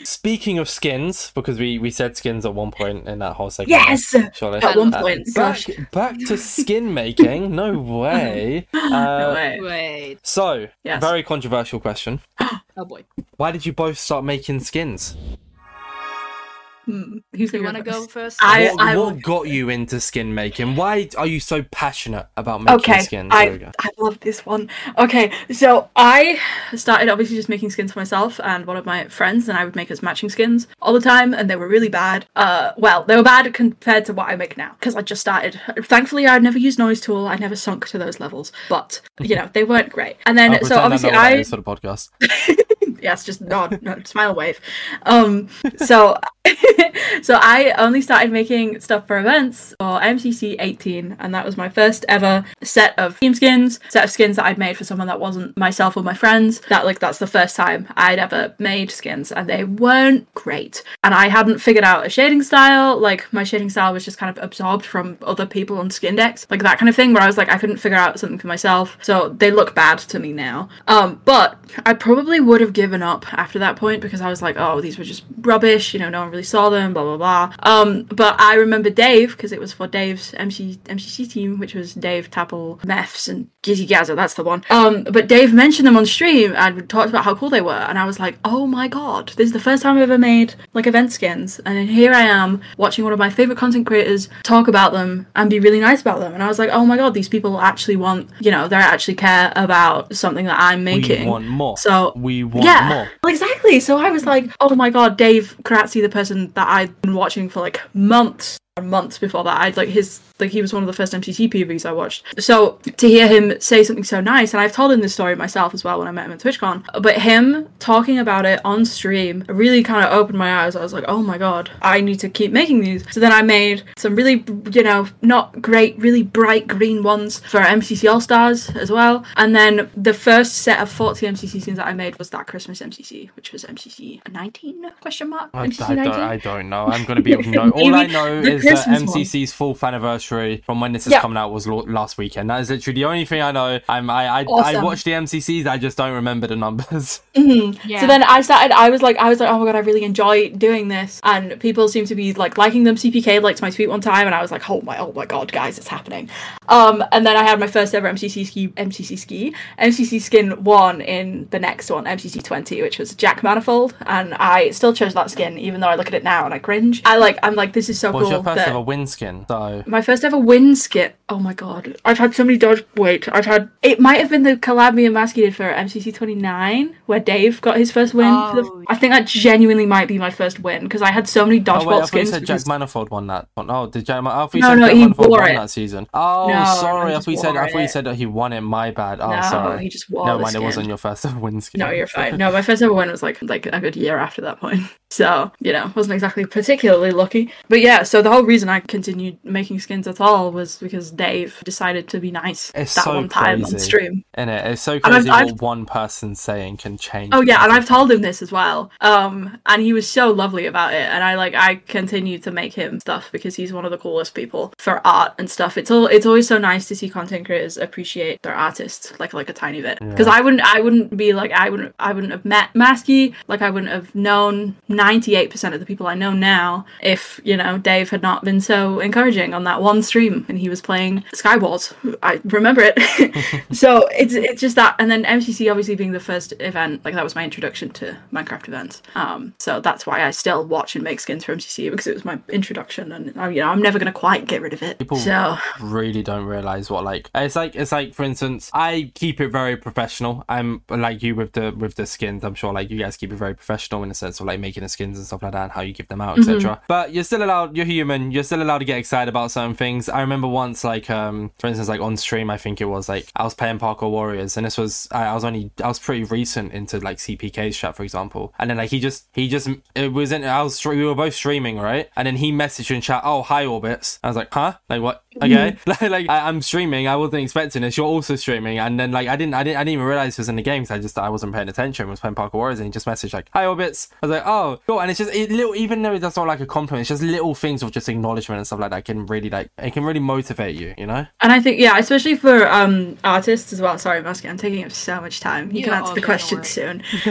Speaking of skins, because we we said skins at one point in that whole segment. Yes! Surely. At one Uh, point, back, back to skin making. No (laughs) way. No Uh, way. Wait. so, Yes. very controversial question. (gasps) Oh boy. Why did you both start making skins? Hmm, Who's You gonna want to go first? I- what, I what got you into skin making? Why are you so passionate about making Okay, skins? There I. I love this one. Okay, so I started obviously just making skins for myself and one of my friends, and I would make us matching skins all the time, and they were really bad. Uh, well, they were bad compared to what I make now because I just started. Thankfully, I'd never used Noise Tool. I never sunk to those levels, but you know they weren't great. And then I'll so obviously I sort what that I is for the podcast. (laughs) yes, just nod, nod, smile, wave. Um, so, (laughs) so I only started making stuff for events for MCC 18, and that was my first ever set of team skins, set of skins that I'd made for someone that wasn't myself or my friends. That like that's the first time I'd ever made skins, and they weren't great. And I hadn't figured out a shading style. Like my shading style was just kind of absorbed from other people on Skindex, like that kind of thing. Where I was like, I couldn't figure out something for myself, so they look bad to me now. Um, but I probably would have given up after that point because I was like, oh, these were just rubbish. You know, no one really saw them. Blah blah blah. Um, but I remember Dave because it was for Dave's MC MCC team, which was Dave Tapple, Meths, and GizzyGazza. That's the one. Um, but Dave mentioned them on stream and talked about how cool they were, and I was like, oh my god, this is the first time I've ever made like event skins, and then here I am watching one of my favorite content creators talk about them and be really nice about them, and I was like, oh my god, these people actually want, you know, they actually care about something that I'm making. We want more. So we want yeah, more. well, exactly. So I was like, oh my god, Dave Karatzi, the person that I've been watching for like months months before that. I'd like his like he was one of the first MCT PVs I watched. So to hear him say something so nice, and I've told him this story myself as well when I met him at TwitchCon, but him talking about it on stream really kind of opened my eyes. I was like, oh my god, I need to keep making these. So then I made some really, you know, not great, really bright green ones for MCC All Stars as well. And then the first set of 40 MCC scenes that I made was that Christmas MCC, which was MCC 19 question mark. I, MCC I, don't, 19. I don't know. I'm going to be no. (laughs) All I know is that Christmas one. MCC's fourth anniversary from when this is Yeah. coming out was lo- last weekend. That is literally the only thing I know. I'm I I, I watched the MCCs. I just don't remember the numbers. (laughs) Mhm. Yeah. So then I started. I was like, I was like, oh my god, I really enjoy doing this, and people seem to be like liking them. CPK liked my tweet one time, and I was like, oh my, oh my god, guys, it's happening. Um, and then I had my first ever MCC ski, MCC ski, MCC skin one in the next one, MCC twenty, which was Jack Manifold, and I still chose that skin, even though I look at it now and I cringe. I like, I'm like, this is so What's cool. Your first that- ever win skin? So my first ever win skit. Oh my god. I've had so many dodge. Wait, I've had. It might have been the collab me and Masky did for MCC 29, where Dave got his first win. for the- Oh. I think that genuinely might be my first win because I had so many Oh dodgeball wait, I thought you skins. said because- Jack Manifold won that. one. Oh, did Jack? I thought you No, said no, Jack he Manifold wore won it. that season. Oh, No, sorry. he I thought you said. I thought you said that he won it. My bad. Oh, no, sorry. he just wore No, the mind. It wasn't your first ever win skin. No, you're fine. (laughs) No, my first ever win was like like a good year after that point. (laughs) So, you know, wasn't exactly particularly lucky. But yeah, so the whole reason I continued making skins at all was because Dave decided to be nice It's that so one time on stream. And it, it's so I've- crazy I've- what one person saying can change. Oh yeah, and I've told him this as well. Um, and he was so lovely about it, and I like I continue to make him stuff because he's one of the coolest people for art and stuff. It's all it's always so nice to see content creators appreciate their artists like like a tiny bit. Because Yeah. I wouldn't I wouldn't be like I wouldn't I wouldn't have met Masky like I wouldn't have known ninety eight percent of the people I know now if you know Dave had not been so encouraging on that one stream and he was playing Skywars. I remember it. (laughs) so it's it's just that and then MCC obviously being the first event, like that was my introduction to Minecraft events. Um so that's why I still watch and make skins for MCC because it was my introduction and I, you know, I'm never going to quite get rid of it. People so really don't realize what like it's like it's like for instance i keep it very professional i'm like you with the with the skins i'm sure like you guys keep it very professional in the sense of like making the skins and stuff like that and how you give them out etc but you're still allowed you're human you're still allowed to get excited about certain things i remember once like um for instance like on stream i think it was like i was playing parkour warriors and this was i, I was only i was pretty recent into like cpk's chat for example. And then like he just he just it was in i was we were both streaming right? And then he messaged in chat oh hi orbits. I was like huh? Like what okay like, (laughs) (laughs) like I, i'm streaming i wasn't expecting this you're also streaming and then like i didn't i didn't i didn't even realize it was in the game so i just i wasn't paying attention I was playing parkour warriors and he just messaged like hi orbits i was like oh cool and it's just it little even though that's not like a compliment it's just little things of just acknowledgement and stuff like that can really like it can really motivate you you know And I think, yeah, especially for um artists as well. Sorry, Masky, I'm taking up so much time. You You're can answer all the question soon. (laughs)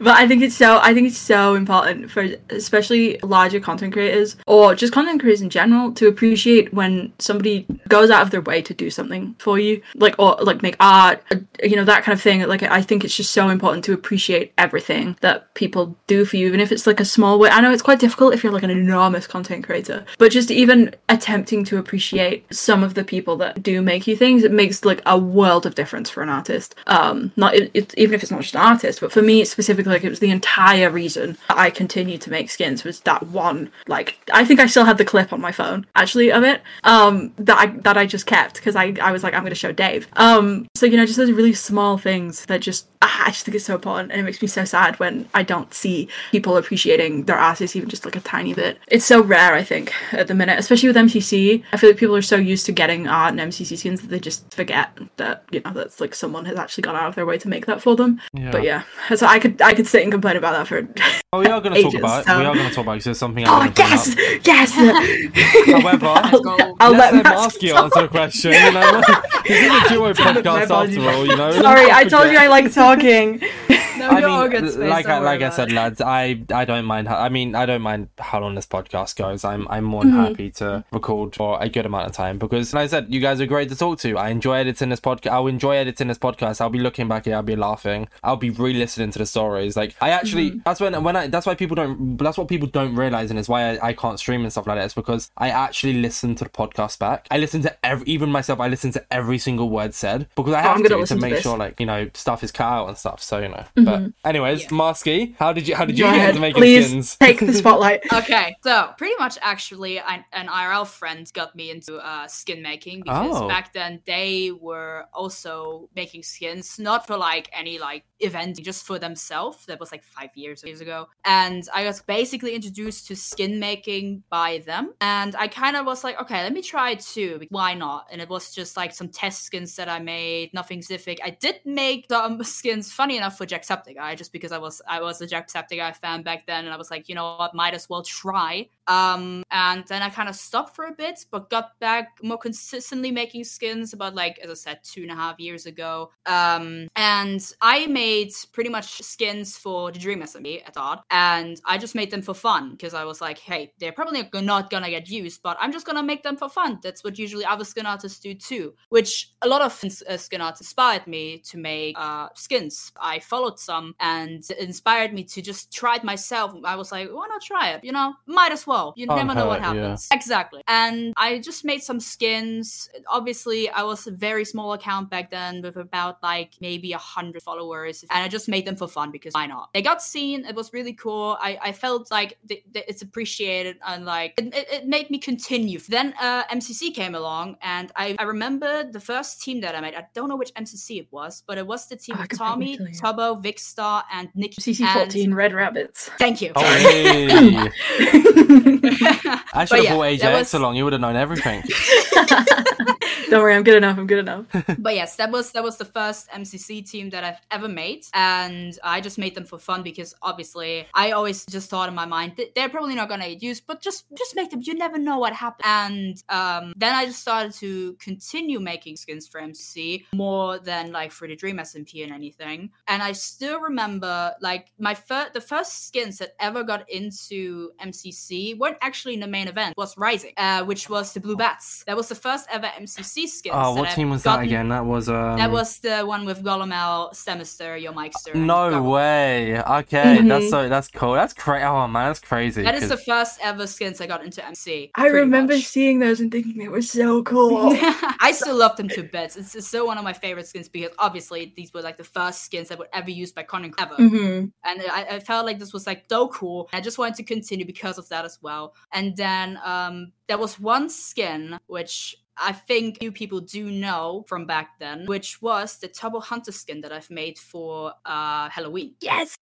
but I think it's so. I think it's so important for especially larger content creators or just content creators in general to appreciate when somebody goes out of their way to do something for you, like or like make art, uh, you know, that kind of thing. Like I think it's just so important to appreciate everything that people do for you, even if it's like a small way. I know it's quite difficult if you're like an enormous content creator, but just even attempting to appreciate some of the people that do make you things, it makes like a world of difference for an artist. Um, not it, it, even if it's not just an artist, but for me specifically, like it was the entire reason I continued to make skins was that one. Like I think I still have the clip on my phone actually of it. Um, that I that I just kept because I I was like I'm going to show Dave. Um, so you know just those really small things that just ah, I just think it's so important, and it makes me so sad when I don't see people appreciating their artists even just like a tiny bit. It's so rare, I think, at the minute, especially with MCC. I feel like people are so used to getting art and MCC skins that they just forget that you know that's like someone has actually gone out of their way to make that for them. Yeah. But yeah, so I could I could sit and complain about that for. Oh we are going to talk about it so- we are going to talk about it 'cause there's something I Oh wanna bring yes, up. yes. (laughs) however go. I'll let's let let Masky Masky answer the question. You know, (laughs) this is a duo podcast after all. You know. Sorry, I told you I like talking. (laughs) No, I mean, good, Space, like I like I said, lads, I I don't mind. How, I mean, I don't mind how long this podcast goes. I'm I'm more Mm-hmm. than happy to record for a good amount of time because, like I said, you guys are great to talk to. I enjoy editing this podcast. I'll enjoy editing this podcast. I'll be looking back here. I'll be laughing. I'll be re-listening to the stories. Like I actually, Mm-hmm. that's when when I that's why people don't. That's what people don't realize, and it's why I, I can't stream and stuff like that. It's because I actually listen to the podcast back. I listen to every, even myself. I listen to every single word said because I have Oh, gonna to to listen to make sure like you know stuff is cut out and stuff. So you know. But anyways, Yeah. Masky, how did you how did you Go get ahead, into making please skins? (laughs) take the spotlight. (laughs) Okay, so pretty much actually, I, an IRL friend got me into uh, skin making because Oh. back then they were also making skins, not for like any like event, just for themselves. That was like five years years ago, and I was basically introduced to skin making by them, and I kind of was like, okay, let me try it too. Why not? And it was just like some test skins that I made, nothing specific. I did make some skins, funny enough, for Jacksepticeye, just because I was I was a Jacksepticeye fan back then, and I was like, you know what, might as well try. Um, and then I kind of stopped for a bit, but got back more consistently making skins about like, as I said, two and a half years ago. Um, and I made pretty much skins for the Dream SMP at Odd, and I just made them for fun because I was like, hey, they're probably not gonna get used, but I'm just gonna make them for fun. That's what usually other skin artists do too, which a lot of uh, skin artists inspired me to make uh, skins. I followed some and inspired me to just try it myself. I was like, why not try it? You know, might as well. You Can't never know what hurt, yeah. happens. Exactly. And I just made some skins. Obviously, I was a very small account back then with about like maybe a hundred followers, and I just made them for fun because why not? They got seen. It was really cool. I, I felt like th- th- it's appreciated and like it, it, it made me continue. Then uh, MCC came along, and I, I remember the first team that I made. I don't know which MCC it was, but it was the team Oh, I of Tommy, tell you. Tubbo, Vikkstar, and Nick. CC14 Red Rabbits. Thank you. Oh, (laughs) hey. (laughs) I should But have yeah, brought AJX was- along. You would have known everything. (laughs) Don't Don't worry, I'm good enough. I'm good enough. (laughs) but yes, that was that was the first MCC team that I've ever made, and I just made them for fun because obviously I always just thought in my mind they're probably not gonna get used, but just just make them. You never know what happens. And um, then I just started to continue making skins for MCC more than like for the Dream SMP and anything. And I still remember like my first the first skins that ever got into MCC weren't actually in the main event. Was Rising, uh, which was the Blue Bats. That was the first ever MCC skins. Oh, what team I've was gotten- that again? That was um. That was the one with Golomel, Stemister, Your Meister. and No Gargoyle. way. Okay, that's Mhm. so that's cool. That's crazy. Oh man, that's crazy. That is the first ever skins I got into MC. I remember much. seeing those and thinking they were so cool. (laughs) I (laughs) still love them to bits. It's, it's still one of my favorite skins because obviously these were like the first skins that were ever used by Conan ever. hmm And I, I felt like this was like so cool. I just wanted to continue because of that as well. And then um, there was one skin which I think few people do know from back then, which was the Tubbo Hunter skin that I've made for uh, Halloween. Yes.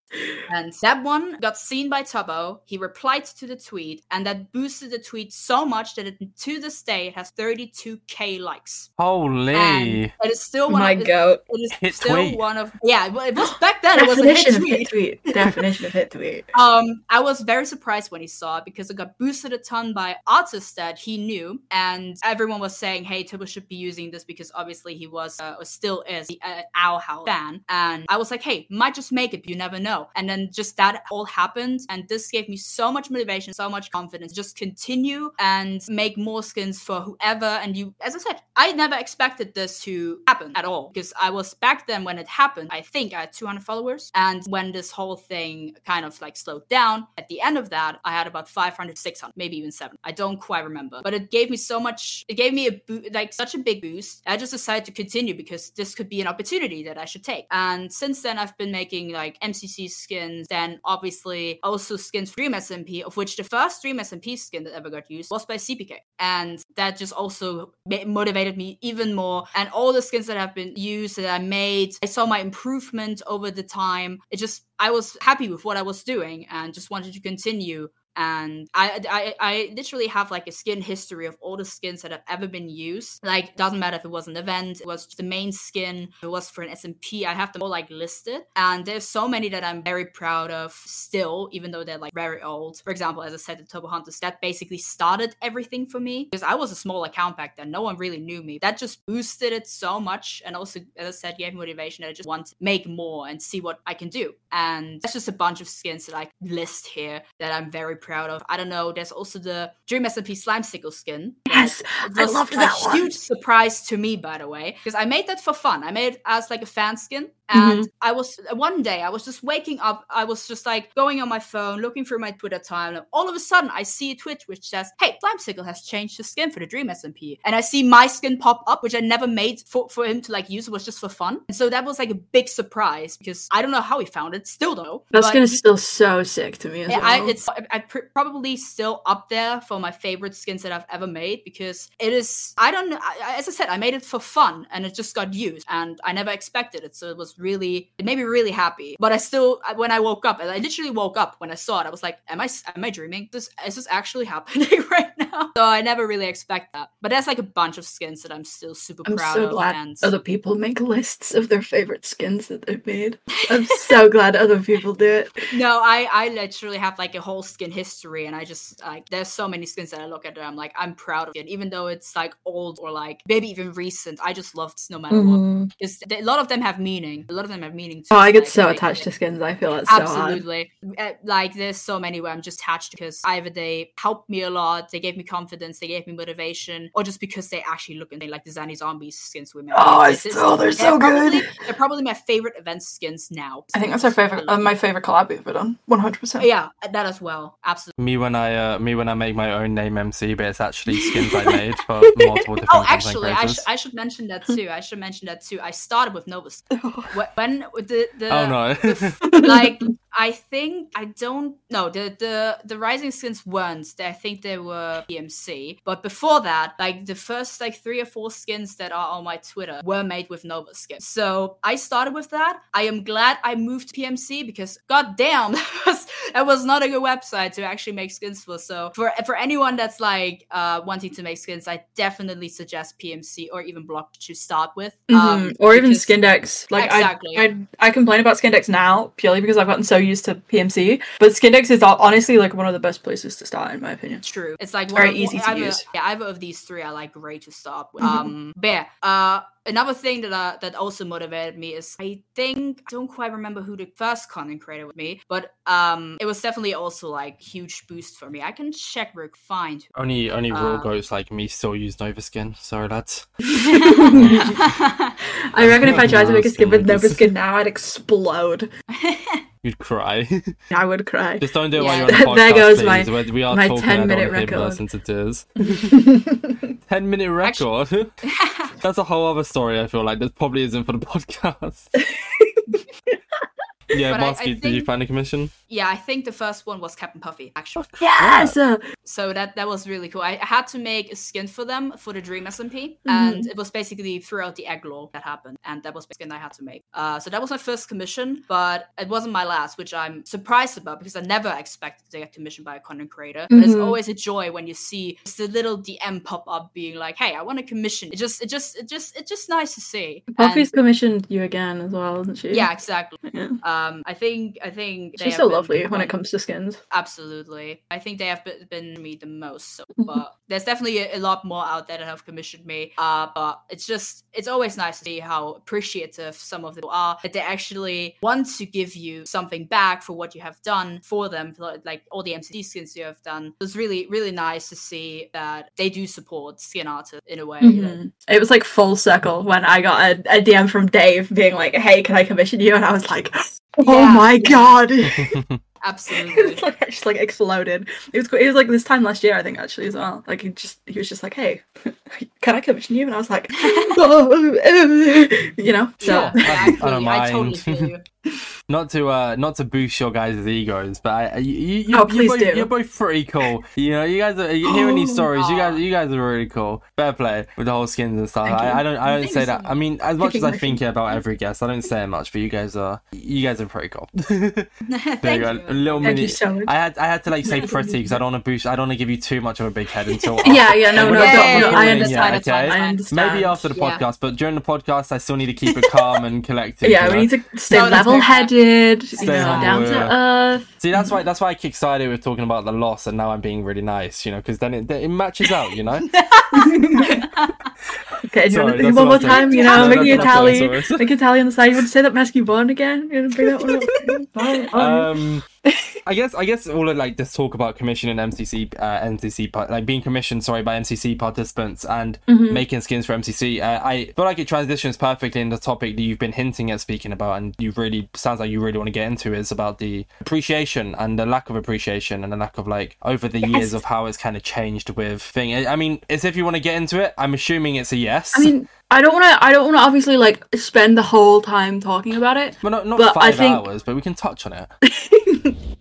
And that one got seen by Tubbo. He replied to the tweet, and that boosted the tweet so much that it, to this day it has 32k likes. Holy. And it is still one My of goat. it is Hit still tweet. one of yeah. Well, it was back then. It was a hit Definition of tweet. hit tweet. Definition of hit tweet. (laughs) Um, I was very surprised when he saw it because it got boosted a ton by artists that he knew, and everyone was saying, "Hey, Tubbo should be using this because obviously he was uh, or still is an Owl House fan." And I was like, "Hey, might just make it. You never know." And then just that all happened, and this gave me so much motivation, so much confidence. Just continue and make more skins for whoever. And you, as I said, I never expected this to happen at all because I was back then when it happened. I think I had 200 followers, and when this whole thing kind of like slowed down, at the end of that, I had about 500, 600, maybe even seven. I don't quite remember, but it gave me so much. It gave me a bo- like such a big boost. I just decided to continue because this could be an opportunity that I should take. And since then, I've been making like MCC skins. Then obviously also skins Dream SMP, of which the first Dream SMP skin that ever got used was by CPK, and that just also motivated me even more. And all the skins that have been used that I made, I saw my improvement over the time. It just I was happy with what I was doing and just wanted to continue and I, I I literally have like a skin history of all the skins that have ever been used. Like doesn't matter if it was an event, it was the main skin, it was for an SMP. I have them all like listed, and there's so many that I'm very proud of still, even though they're like very old. For example, as I said, the Tubbo Hunters that basically started everything for me because I was a small account back then. No one really knew me. That just boosted it so much, and also as I said, gave me motivation. That I just want to make more and see what I can do. And that's just a bunch of skins that I list here that I'm very proud of. I don't know. There's also the Dream SMP Slimecicle skin. Yes. I loved a that one. huge surprise to me, by the way, because I made that for fun. I made it as like a fan skin, Mm-hmm. and I was one day I was just waking up. I was just like going on my phone, looking through my Twitter timeline. all of a sudden I see a tweet which says, "Hey, Slimecicle has changed his skin for the Dream SMP," and I see my skin pop up, which I never made for for him to like use. It was just for fun, and so that was like a big surprise because I don't know how he found it. Still don't know. That skin is still so sick to me as yeah, well. I, it's I, pr- probably still up there for my favorite skins that I've ever made because it is. I don't know. I- as I said, I made it for fun and it just got used, and I never expected it, so it was really it made me really happy. But I still, when I woke up, and I literally woke up when I saw it, I was like, "Am I am I dreaming? This is this actually (laughs) happening (laughs) right now?" So I never really expect that. But there's like a bunch of skins that I'm still super I'm proud so of, glad and other people make lists of their favorite skins that they've made. I'm so (laughs) glad other people do it. No, I I literally have like a whole skin history, and I just like there's so many skins that I look at that I'm like I'm proud of it, even though it's like old or like maybe even recent. I just love it no matter what Mhm. because a lot of them have meaning. A lot of them have meaning. Too, Oh, I get like, so they- attached they- to skins. I feel it's so hard. Absolutely. Uh, Like there's so many where I'm just attached because either they helped me a lot, they gave me confidence, they gave me motivation, or just because they actually look and they like the Zanny Zombies skins we made. Oh, I This is- still- they're so probably, good. They're probably my favorite event skins now. I think that's our favorite, uh, my favorite collab we've ever done. One hundred percent. Yeah, that as well. Absolutely. Me when I uh, me when I make my own name MC, but it's actually skins I (laughs) made for multiple different Oh, actually, I, sh- I should mention that too. I should mention that too. I started with Nova (laughs) Skin. (laughs) Wh- when the the oh no. (laughs) like I think I don't no the the the rising skins weren't. I think they were PMC. But before that, like the first like three or four skins that are on my Twitter were made with Nova Skin. So I started with that. I am glad I moved to PMC because god damn (laughs) that was that was not a good website to actually make skins for. So for for anyone that's like uh, wanting to make skins, I definitely suggest PMC or even Block to start with, um, Mhm. or even Skindex. Like Exactly. I, I, I complain about Skindex now purely because I've gotten so used to PMC. But Skindex is honestly like one of the best places to start, in my opinion. It's True. It's like Very of- easy to use. Yeah, either of these three are like great to start with. Mhm. Um, but yeah, uh, another thing that uh, that also motivated me is I think I don't quite remember who the first content creator with me, but um, it was definitely also like huge boost for me. I can check real find. Only only real Uh, goats like me still use Nova Skin. Sorry, lads. (laughs) (laughs) I reckon if I tried to make a skin with Nasty. Nova Skin now, I'd explode. (laughs) You'd cry. I would cry. Just don't do it while you're on the podcast, There goes please. my- We're- my talking. 10-minute record. listen to tears. Ten minute record. That's a whole other story. I feel like that probably isn't for the (laughs) podcast. (laughs) yeah, But I- I Masky, did you find a commission? yeah, I think the first one was Captain Puffy actually. yes! uh, so that that was really cool. I I had to make a skin for them for the Dream SMP, Mm-hmm. and it was basically throughout the egg lore that happened, and that was the skin I had to make. Uh, so that was my first commission, but it wasn't my last, which I'm surprised about because I never expected to get commissioned by a content creator. But it's Mhm. always a joy when you see just a little DM pop up being like, "Hey, I want a commission." It just it just it just it's just nice to see. Puffy's And- commissioned you again as well, isn't she? yeah, exactly. Yeah. Um, I think I think She's so lovely when it comes to skins. Absolutely. I think they have been, been me the most. So, (laughs) but there's definitely a, a lot more out there that have commissioned me. Uh, but it's just, it's always nice to see how appreciative some of them are, that they actually want to give you something back for what you have done for them, for, like all the MCD skins you have done. It's really, really nice to see that they do support skin artists in a way. that- Mhm. It was like full circle when I got a, a DM from Dave being like, "Hey, can I commission you?" And I was like, "Oh Yeah. my god!" (laughs) Absolutely. it's like I just like exploded. It was it was like this time last year, I think actually as well. Like he just he was just like, "Hey, (laughs) can I commission you?" And I was like, (laughs) "Oh, uh," you know. So Sure. I- I don't I totally mind. feel you. Not to uh not to boost your guys' egos, but I, you, you, Oh, you're, both, you're both pretty cool. You know, you guys are you hearing these Oh. stories. You guys, you guys are really cool. Fair play with the whole skins and stuff. I, I don't, I don't Thank say so that. I mean, as much as I think it about every guest, I don't say it much. But you guys are, you guys are pretty cool. (laughs) there Thank you go. A little Thank mini. so. I had, I had to like say (laughs) pretty because I don't want to boost. I don't want to give you too much of a big head until. yeah, yeah, no, no, Yeah, no, no, I understand. okay? I understand. Maybe after the Yeah. podcast, but during the podcast, I still need to keep it calm and collected. Yeah, we need to stay No, that's level-headed, you know, down to yeah. earth. See, that's why that's why I kickstarted with talking about the loss, and now I'm being really nice, you know, because then it, it matches out, you know. (laughs) Okay, do you want to one more time? You know, that's making a tally, make a tally on the side. You want to say that Masky won again? You want to bring that one up? (laughs) Um, (laughs) I guess I guess all of like this talk about commissioning MCC, uh, MCC, like being commissioned, sorry, by MCC participants and Mm-hmm. making skins for MCC. Uh, I feel like it transitions perfectly in the topic that you've been hinting at speaking about, and you really sounds like you really want to get into is about the appreciation and the lack of appreciation and the lack of like over the years of how it's kind of changed with thing. I I mean, as if you want to get into it, I'm assuming it's a yes. I mean, I don't want to. I don't want to obviously like spend the whole time talking about it. well, not, not but I five think- hours, but we can touch on it. (laughs)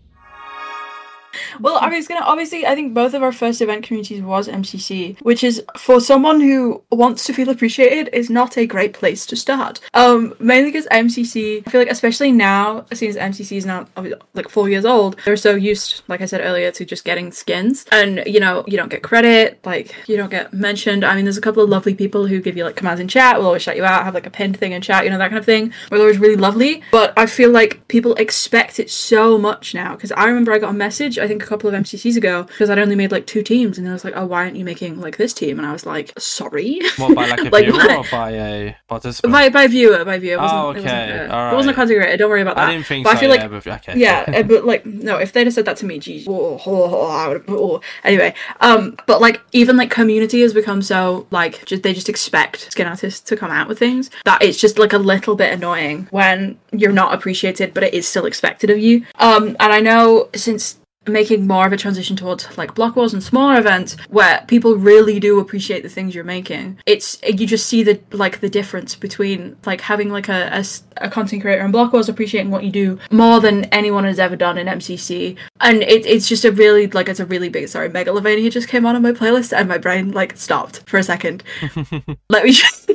Well, I was gonna obviously. I think both of our first event communities was MCC, which is for someone who wants to feel appreciated is not a great place to start. Um, mainly because MCC, I feel like especially now, since MCC is now like four years old, they're so used, like I said earlier, to just getting skins, and you know, you don't get credit, like you don't get mentioned. I mean, there's a couple of lovely people who give you like commands in chat, will always shout you out, have like a pinned thing in chat, you know, that kind of thing. They're always really lovely, but I feel like people expect it so much now. Because I remember I got a message, I think a couple of MCCs ago, because I'd only made like two teams, and I was like, oh, why aren't you making like this team? And I was like, sorry. What by like (laughs) a Like, viewer or by a participant? by by viewer, by viewer. It wasn't, Oh, it wasn't, okay, uh, alright. It wasn't a content. Don't worry about that. I didn't think but so. I feel yeah, like but, okay. yeah, uh, but like no, if they'd have said that to me, geez, oh, oh, oh, I would. Oh. Anyway, um, but like even like community has become so like just they just expect skin artists to come out with things that it's just like a little bit annoying when you're not appreciated, but it is still expected of you. Um, and I know since making more of a transition towards like block wars and smaller events where people really do appreciate the things you're making it's you just see the like the difference between like having like a a content creator and block wars appreciating what you do more than anyone has ever done in mcc and it, it's just a really like it's a really big sorry megalovania just came on on my playlist and my brain like stopped for a second (laughs) let me just,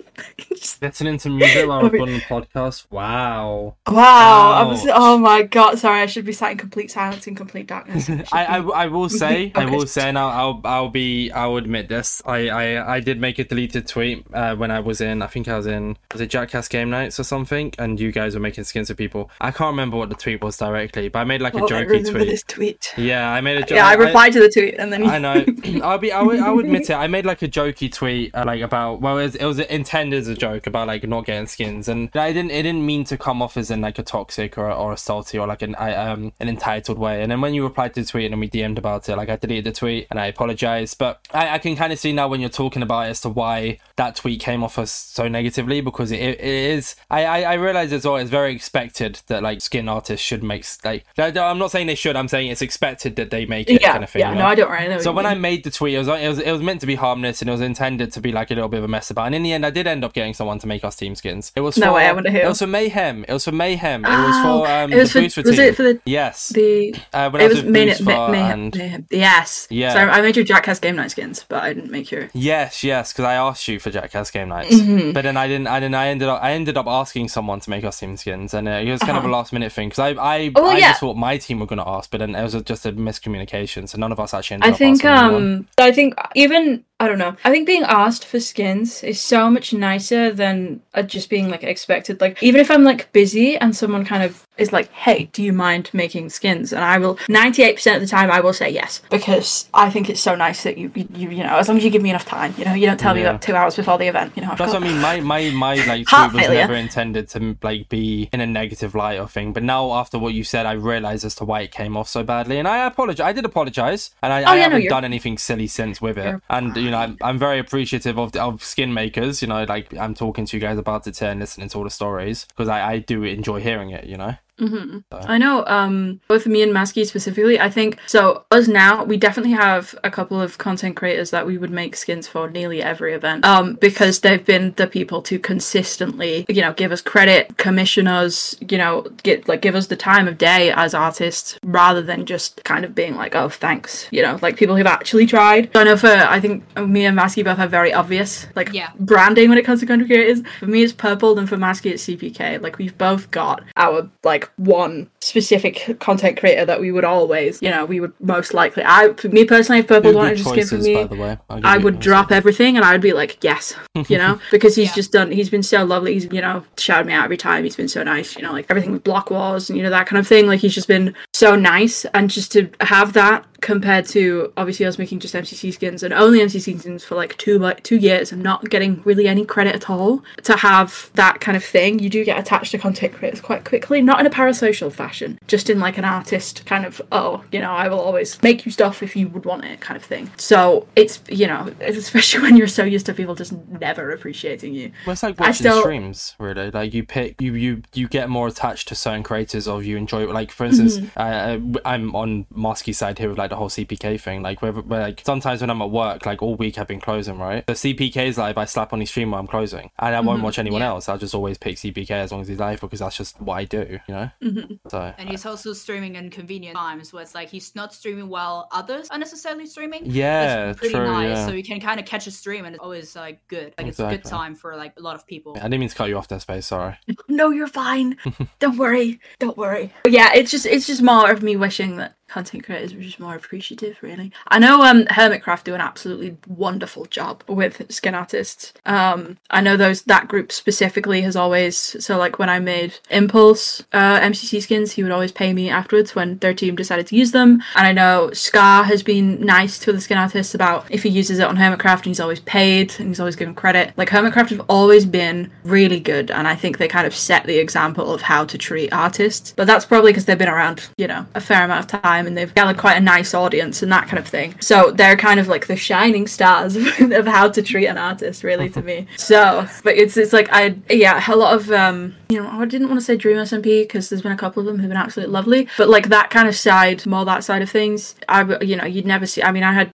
just Listening to music while recording a podcast. Wow. Wow. Ouch. so- oh my god. Sorry, I should be sat in complete silence and complete darkness. (laughs) (laughs) I, I, I will say I will say now I'll I'll be I'll admit this I, I, I did make a deleted tweet uh, when I was in I think I was in was it Jackass Game Nights or something and you guys were making skins of people I can't remember what the tweet was directly but I made like a Oh, I jokey tweet this tweet. yeah I made a joke Yeah, I replied to the tweet and then you... I know. (laughs) I'll be. I would, I would admit it. I made like a jokey tweet, uh, like about. Well, it was, it was intended as a joke about like not getting skins, and I didn't. It didn't mean to come off as in like a toxic or or a salty or like an I um an entitled way. And then when you replied to the tweet and then we DM'd about it, like I deleted the tweet and I apologized. But I, I can kind of see now when you're talking about it as to why that tweet came off us so negatively because it, it is. I I, I realize as well. It's very expected that like skin artists should make like. I'm not saying they should. I'm saying it's expected that they make it yeah, kind of thing. yeah. No. I don't really know. So when I made the tweet, it was, it was it was meant to be harmless and it was intended to be like a little bit of a mess about. And in the end, I did end up getting someone to make us team skins. It was No for, way, I. It was for mayhem. It was for mayhem. It was Oh, (gasps) for um, it was the for- was team. it for the- yes? the uh, when I it was was with May- Booster May- May- and May- yes. Yeah. So I made your Jackass Game Night skins, but I didn't make your. yes, yes, because I asked you for Jackass game nights, Mm-hmm. but then I didn't. I didn't. I ended up. I ended up asking someone to make us team skins, and it was kind of a last minute thing because I I, Uh-huh. Oh, I yeah. just thought my team were going to ask, but then it was just a miscommunication, so none of us actually ended I up think asking anyone. um I think even I don't know. I think being asked for skins is so much nicer than uh, just being like expected. Like even if I'm like busy and someone kind of is like, "Hey, do you mind making skins?" and I will 98% of the time I will say yes because I think it's so nice that you you you, know as long as you give me enough time, you know, you don't tell me Yeah. about 2 hours before the event, you know. I've That's got- what I mean. My my my (laughs) like was never intended to like be in a negative light or thing. But now after what you said, I realise as to why it came off so badly, and I apologize. I did apologize, and I, I Oh, yeah, haven't you're- done anything silly since with it. You're And you know, I'm, I'm very appreciative of of skin makers. You know, like I'm talking to you guys about it here and listening to all the stories because I I do enjoy hearing it. You know. I know, um, both me and Masky specifically, I think, so us now, we definitely have a couple of content creators that we would make skins for nearly every event, um, because they've been the people to consistently, you know, give us credit, commission us, you know, get, like, give us the time of day as artists, rather than just kind of being like, oh, thanks, you know, like people who've actually tried. So I know for, I think me and Masky both have very obvious, like, Yeah. branding when it comes to content creators. For me, it's Purpled, and for Masky, it's CPK. Like we've both got our like one specific content creator that we would always, you know, we would most likely. I, for me personally, if Purpled Good wanted to skip for choices, me, by the way. I'll give I you would those. drop everything and I would be like, yes, (laughs) you know, because he's Yeah. just done, he's been so lovely. He's, you know, shouted me out every time. He's been so nice, you know, like everything with Block Wars and, you know, that kind of thing. Like he's just been so nice. And just to have that compared to obviously us making just MCC skins and only MCC skins for like two, like two years and not getting really any credit at all, to have that kind of thing, you do get attached to content creators quite quickly, not in a parasocial fashion, just in like an artist kind of, oh, you know, I will always make you stuff if you would want it kind of thing. So it's, you know, especially (laughs) when you're so used to people just never appreciating you. Well, it's like I watching still- streams, really. Like you pick, you you you get more attached to certain creators, or you enjoy. Like for instance, Mm-hmm. uh, I'm on Mosky's side here with like the whole CPK thing. Like where, where like sometimes when I'm at work, like all week I've been closing, right? The CPK's live, I slap on his stream while I'm closing, and I Mm-hmm. won't watch anyone Yeah. else. I'll just always pick CPK as long as he's live because that's just what I do, you know. Mm-hmm. So And he's also streaming in convenient times where it's like he's not streaming while others are necessarily streaming. Yeah, it's pretty true, nice. yeah. So you can kind of catch a stream and it's always like good. Like it's a good time for like a lot of people. I didn't mean to cut you off there, space. Sorry. (laughs) no you're fine (laughs) don't worry don't worry but yeah it's just it's just more of me wishing that content creators were just more appreciative really. I know um hermitcraft do an absolutely wonderful job with skin artists. Um i know those that group specifically has always so like when i made impulse uh mcc skins he would always pay me afterwards when their team decided to use them. And i know scar has been nice to the skin artists about if he uses it on hermitcraft and he's always paid and he's always given credit. Like hermitcraft have always been really good and i think they kind of set the example of how to treat artists. But that's probably because they've been around you know a fair amount of time and they've gathered quite a nice audience and that kind of thing. So they're kind of like the shining stars (laughs) of how to treat an artist really to me. (laughs) So but it's it's like i yeah a lot of um you know i didn't want to say dream smp because there's been a couple of them who've been absolutely lovely but like that kind of side more that side of things i you know you'd never see i mean i had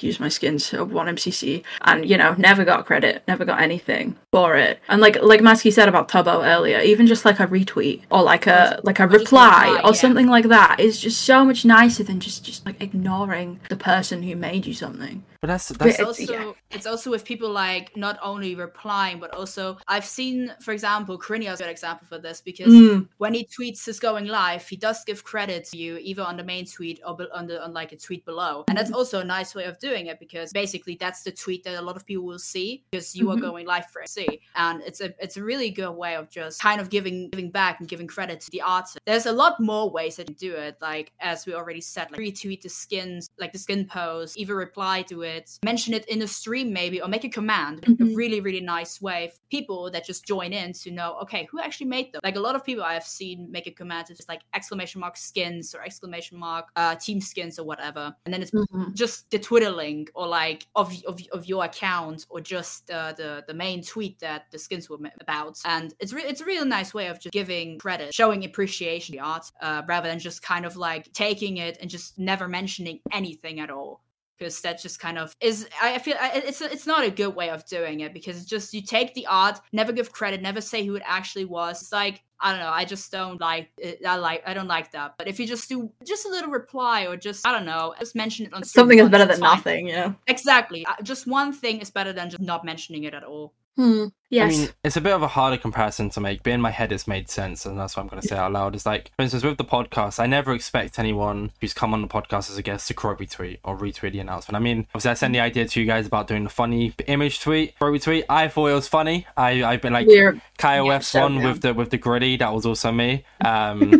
use my skins of one MCC and you know never got credit never got anything for it and like like Masky said about Tubbo earlier even just like a retweet or like a like a reply reply, or yeah. something like that is just so much nicer than just just like ignoring the person who made you something But that's that's it's also yeah. it's also with people like not only replying but also I've seen, for example, Krinios is a good example for this because mm. when he tweets his going live, he does give credit to you either on the main tweet or on the on like a tweet below, and that's mm-hmm. also a nice way of doing it because basically that's the tweet that a lot of people will see because you mm-hmm. are going live for it. See, and it's a it's a really good way of just kind of giving giving back and giving credit to the artist. There's a lot more ways that you do it, like as we already said, like retweet the skins, like the skin post, either reply to it, mention it in a stream maybe, or make a command. Mm-hmm. A really really nice way for people that just join in to know okay who actually made them. Like a lot of people I have seen make a command to just like exclamation mark skins or exclamation mark uh, team skins or whatever, and then it's mm-hmm. just the Twitter link or like of of, of your account or just uh, the the main tweet that the skins were about. And it's re- it's a really nice way of just giving credit, showing appreciation to the art, uh, rather than just kind of like taking it and just never mentioning anything at all because that just kind of is i feel it's it's not a good way of doing it because it's just you take the art never give credit never say who it actually was. It's like i don't know i just don't like it, i like i don't like that. But if you just do just a little reply or just i don't know just mention it on something is better than fine. nothing yeah. Exactly. Uh, just one thing is better than just not mentioning it at all. Hmm. Yes. I mean, it's a bit of a harder comparison to make, but in my head, it's made sense, and that's what I'm going to say out loud. Is like, for instance, with the podcast, I never expect anyone who's come on the podcast as a guest to quote retweet or retweet the announcement. I mean, obviously, I sent the idea to you guys about doing the funny image tweet, quote retweet. I thought it was funny. I I've been like We're, KOF's yeah, one with the with the gritty. That was also me. (laughs) Um,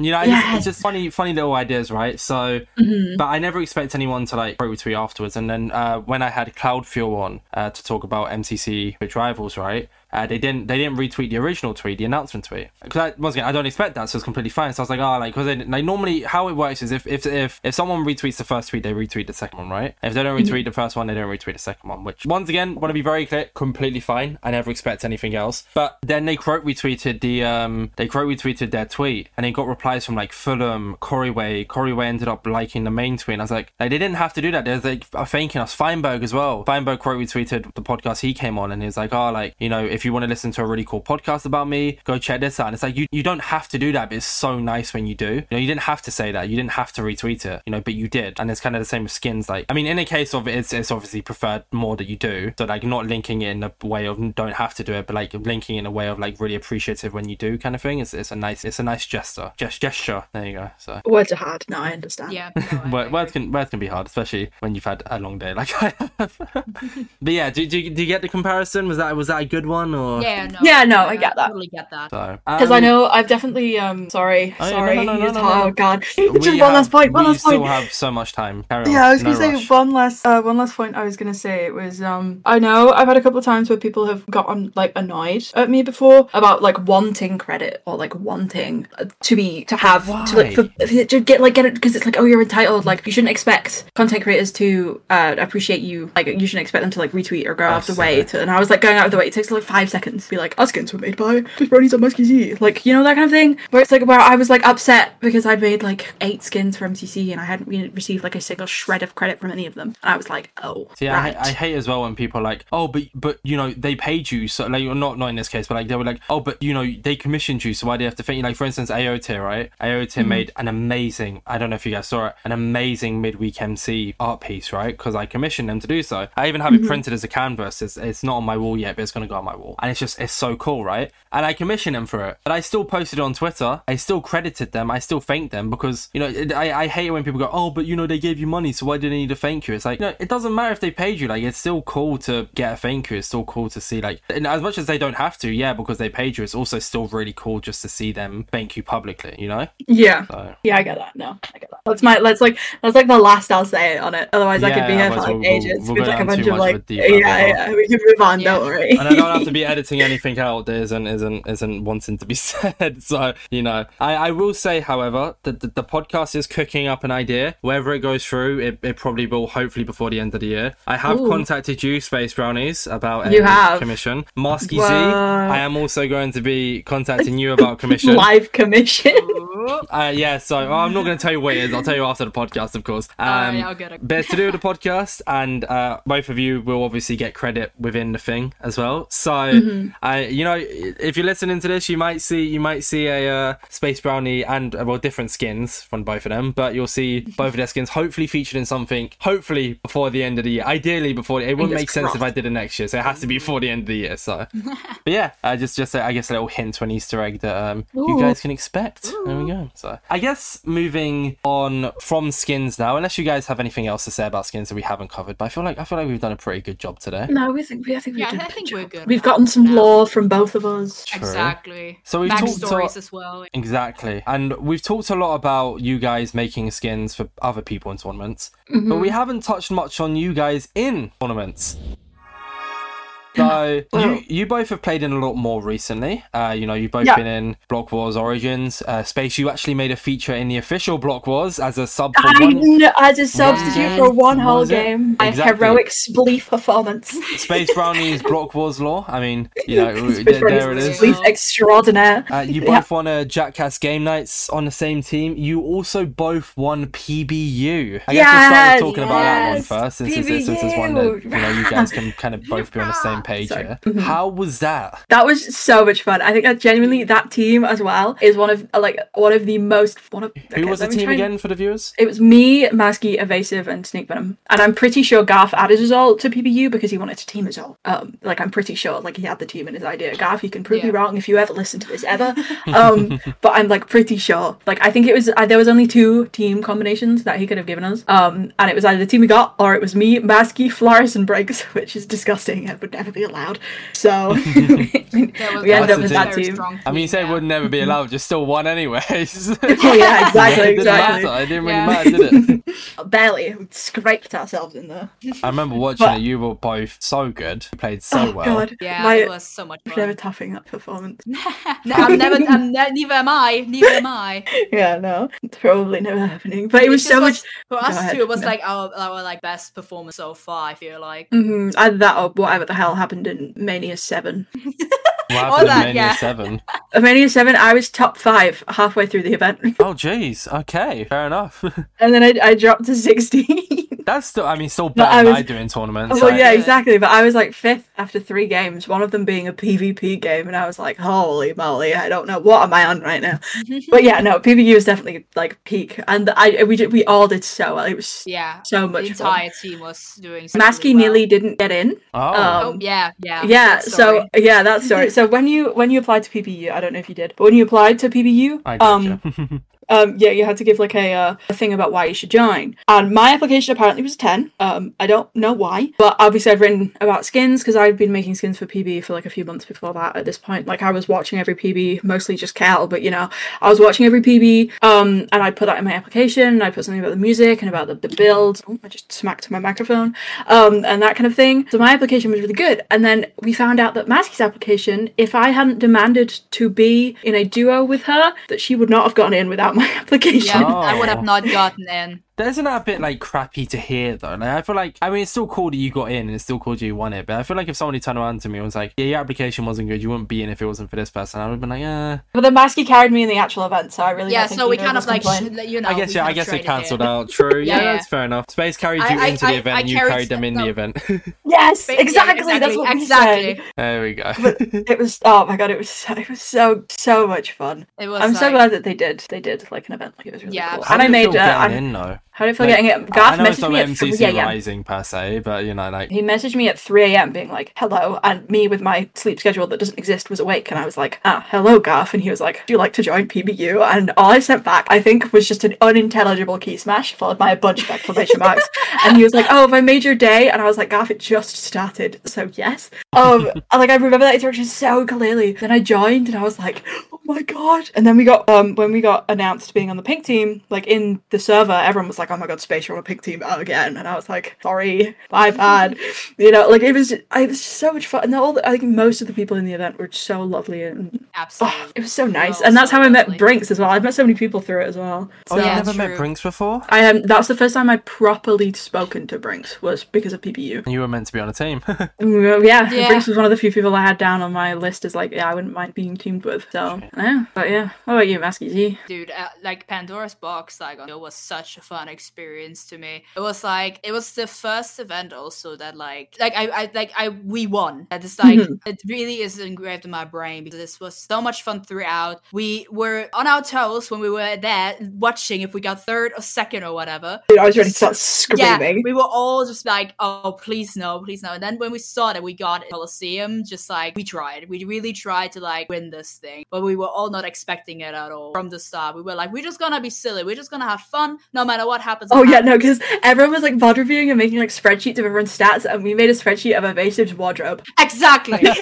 you know, yes. it's, it's, just funny, funny little ideas, right? So, mm-hmm. but I never expect anyone to like quote retweet afterwards. And then uh, when I had Cloud Fuel on uh, to talk about MCC Twitch rivals, right? Uh, they didn't they didn't retweet the original tweet, the announcement tweet. Because once again, I don't expect that, so it's completely fine. So I was like, oh, like because like normally how it works is if if if if someone retweets the first tweet, they retweet the second one, right? If they don't retweet mm-hmm. the first one, they don't retweet the second one. Which once again, want to be very clear, completely fine. I never expect anything else. But then they quote retweeted the um they quote retweeted their tweet, and they got replies from like Fulham, Corey Way. Corey Way ended up liking the main tweet. And I was like, like they didn't have to do that. There's like thanking us. Feinberg as well. Feinberg quote retweeted the podcast he came on, and he was like, oh, like you know, if you want to listen to a really really cool podcast about me. Go check this out. And it's like you, you don't have to do that, but it's so nice when you do. You know, you didn't have to say that. You didn't have to retweet it, you know, but you did. And it's kind of the same with skins. Like, I mean, in a case of it, it's, it's obviously preferred more that you do. So like not linking it in a way of don't have to do it, but like linking in a way of like really appreciative when you do kind of thing. It's, it's a nice, it's a nice gesture. Gest- gesture. There you go. So words are hard. No, I understand. Yeah. (laughs) No, words can, words can be hard, especially when you've had a long day like I have. (laughs) but yeah, do, do, do you get the comparison? Was that, was that a good one or? Yeah, no. Yeah, no, I get that totally get that. Because um, I know I've definitely um sorry oh, sorry no, no, no, oh god (laughs) just one have, last point one last point. We still have so much time. Carry yeah, on. I was gonna say one last uh, one last point. I was gonna say it was um I know I've had a couple of times where people have gotten like annoyed at me before about like wanting credit or like wanting uh, to be to have Why? to like for, to get like get it because it's like oh you're entitled like you shouldn't expect content creators to uh appreciate you like you shouldn't expect them to like retweet or go out of the way to and I was like going out of the way it takes like five seconds be like our skins were made by just bronies on Maskyzee. Like, you know, that kind of thing. Where it's like, where I was like upset because I'd made like eight skins for MCC and I hadn't received like a single shred of credit from any of them. And I was like, oh. See, right. I, I hate as well when people are like, oh, but, but, you know, they paid you. So, like, not, not in this case, but like, they were like, oh, but, you know, they commissioned you. So why do you have to think? Like, for instance, AOT, right? AOT mm-hmm. made an amazing, I don't know if you guys saw it, an amazing midweek MC art piece, right? Because I commissioned them to do so. I even have mm-hmm. it printed as a canvas. It's, it's not on my wall yet, but it's going to go on my wall. And it's just, it's so cool, right? And I commissioned them for it. But I still posted on Twitter. I still credited them. I still thanked them because, you know, I, I hate it when people go, oh, but, you know, they gave you money, so why did they need to thank you? It's like, you know, it doesn't matter if they paid you. Like, it's still cool to get a thank you. It's still cool to see, like, as much as they don't have to, yeah, because they paid you, it's also still really cool just to see them thank you publicly, you know? Yeah. So. Yeah, I get that. No, I get that. That's my, that's like, that's like the last I'll say on it. Otherwise, yeah, I could be here for like we'll, ages we'll, with like a bunch of like, yeah, yeah, we can move on, yeah. don't worry. and I don't have to be editing anything out that isn't, isn't, isn't wanting to be (laughs) said. So, you know, I, I will say, however, that the, the, podcast is cooking up an idea. Wherever it goes through, it, it probably will, hopefully, before the end of the year. I have Ooh. contacted you, Space Brownies, about you have. commission. Maskyzee, I am also going to be contacting you about (laughs) commission. Live commission. (laughs) uh, yeah, so well, I'm not going to tell you what it is. I'll tell you after the podcast, of course. Um, uh, I'll get it. but it's to do with the podcast, and uh, both of you will obviously get credit within the thing as well. So Mhm. I, you know, if you're listening to this, you might see you might see a uh, space brownie and uh, well different skins from both of them, but you'll see (laughs) both of their skins hopefully featured in something. Hopefully before the end of the year. Ideally before it wouldn't Fingers make sense if I did it next year, so it has to be before the end of the year. So, (laughs) but yeah, uh, just just uh, I guess a little hint to an Easter egg that um, you guys can expect. There we go. So I guess moving on from skins now, unless you guys have anything else to say about skins that we haven't covered, but I feel like I feel like we've done a pretty good job today. No, we think we I think we Yeah, did. I a good think job. we're good We've now. Gotten some Now. lore from both of us. True. Exactly. So we've talked Backstories to- as well. Exactly. And we've talked a lot about you guys making skins for other people in tournaments, Mm-hmm. but we haven't touched much on you guys in tournaments. So (laughs) you you both have played in a lot more recently. Uh, you know, you've both Yeah. been in Block Wars Origins. Uh, Space, you actually made a feature in the official Block Wars as a sub for I one. as a substitute game, for one whole game. My Exactly. heroic spleef performance. Space Brownies Block Wars law. I mean, you know, (laughs) there, there it is. Spleef extraordinaire. Uh, you Yeah. both won a Jackass game nights on the same team. You also both won PBU. I guess we'll start Yes, with talking about that one yes, first, since it's, since it's one that you know you guys can kind of (laughs) both be on the same page Sorry. here. Mhm. How was that? That was so much fun. I think that genuinely that team as well is one of like one of the most one of Who okay, was the team try and- again for the viewers? It was me, Masky, Evasive, and Snake Venom. And I'm pretty sure Garth added us all to PBU because he wanted to team us all. Um, like I'm pretty sure, like he had the team in his idea. Garth, you can prove me wrong if you ever listen to this ever. (laughs) Um, but I'm like pretty sure. Like I think it was uh, there was only two team combinations that he could have given us. Um, and it was either the team we got or it was me, Masky, Floris, and Briggs, (laughs) which is disgusting and would never be allowed. So (laughs) was we ended up the with that very team. I mean, you team, say it yeah. would never be allowed, just still won anyways. (laughs) Oh yeah, (laughs) exactly, it didn't exactly. matter. It didn't really Yeah. matter, did it? Barely we scraped ourselves in there. I remember watching But- it. You were both so good. You played so oh well. god, Yeah, my it was so much I'm never fun. toughing that performance. no, I'm never. I'm ne- neither am I. Neither am I. yeah, no, it's probably never happening. But it was just so much. for us ahead, too. It was no. like our our like best performance so far. I feel like. hmm either that or whatever the hell happened in Mania Seven. (laughs) What happened in that, Mania yeah. 7? Uh, Mania Seven, I was top five halfway through the event, (laughs) Oh, jeez. Okay, fair enough. (laughs) and then I, I dropped to sixteen. (laughs) That's still, I mean, still No, better I than was- I do in tournaments. well, I- yeah, Yeah. exactly. But I was like fifth after three games, one of them being a PvP game, and I was like, holy moly, I don't know what am I on right now. but yeah, no, PBU was definitely like peak, and I we did, we all did so well. It was Yeah. so The much fun. entire team was doing. so Masky really well. nearly didn't get in. Oh, Um, Oh yeah, yeah. yeah so story. yeah that story so when you when you applied to pbu i don't know if you did but when you applied to pbu I did, um. (laughs) um yeah you had to give like a, uh, a thing about why you should join. And my application apparently was 10 um i don't know why but obviously i've written about skins because i've been making skins for pb for like a few months before that at this point. Like i was watching every pb mostly just cal but you know i was watching every pb um and i put that in my application i put something about the music and about the, the build. Oh, i just smacked my microphone. Um and that kind of thing. So my application was really good. And then we found out that Masky's application if i hadn't demanded to be in a duo with her that she would not have gotten in without my (laughs) application yeah, I would Oh. have not gotten in. Isn't that a bit like crappy to hear though? Like I feel like I mean it's still cool that you got in and it's still cool that you won it, but I feel like if somebody turned around to me and was like, "Yeah, your application wasn't good. You wouldn't be in if it wasn't for this person," I would have been like, "Yeah." But then Masky carried me in the actual event, so I really Yeah, so we kind of like sh- you know. I guess yeah. I guess it cancelled it. out. True. (laughs) Yeah, Yeah. that's fair enough. Space carried you I- into the I- event. I and you carried- carried them in the no. event. (laughs) yes, Yeah, exactly. That's what we exactly. said. there we go. (laughs) It was oh my god, it was so, it was so so much fun. It was. I'm so glad that they did they did like an event like it was really Yeah, cool. How And I did it made uh, I, in though. How did I feel Like, getting it? Garth messaged me at MCC 3 a.m. Rising per se, but you know, like He messaged me at 3 a.m. being like, hello, and me with my sleep schedule that doesn't exist was awake, and I was like, ah, hello, Garth, and he was like, do you like to join PBU? And all I sent back, I think, was just an unintelligible key smash followed by a bunch of exclamation marks, (laughs) and he was like, oh, have I made your day? And I was like, Garth, it just started, so yes. Um, like I remember that interaction so clearly. Then I joined, and I was like, oh my god! And then we got um when we got announced being on the pink team, like in the server, everyone was like, oh my god, Space, you're on a pink team again, and I was like, sorry, my bad. you know, like it was, it was so much fun. And all the, I think most of the people in the event were so lovely and absolutely. Oh, it was so nice, Oh, and that's so how I met lovely. Brinks as well. I've met so many people through it as well. Oh, So you Yeah, never met. Brinks before? I am. um, that's the first time I properly spoken to Brinks was because of PBU. You were meant to be on a team. (laughs) Yeah, Yeah. Brinks was one of the few people I had down on my list as like, yeah, I wouldn't mind being teamed with. So yeah, but yeah. What about you, Masky Z? dude uh, like pandora's box like it was such a fun experience to me it was like it was the first event also that like like i, I like i we won and it's like Mhm. it really is engraved in my brain because this was so much fun throughout we were on our toes when we were there watching if we got third or second or whatever Dude, I was ready to start yeah, screaming. we were all just like, "Oh, please no, please no!" And then when we saw that we got Colosseum, just like we tried, we really tried to like win this thing, but we were all not expecting it at all from the start. We were like, "We're just gonna be silly. We're just gonna have fun, no matter what happens." Oh yeah, no, because everyone was like VOD reviewing and making like spreadsheets of everyone's stats, and we made a spreadsheet of Evasive's wardrobe exactly. (laughs)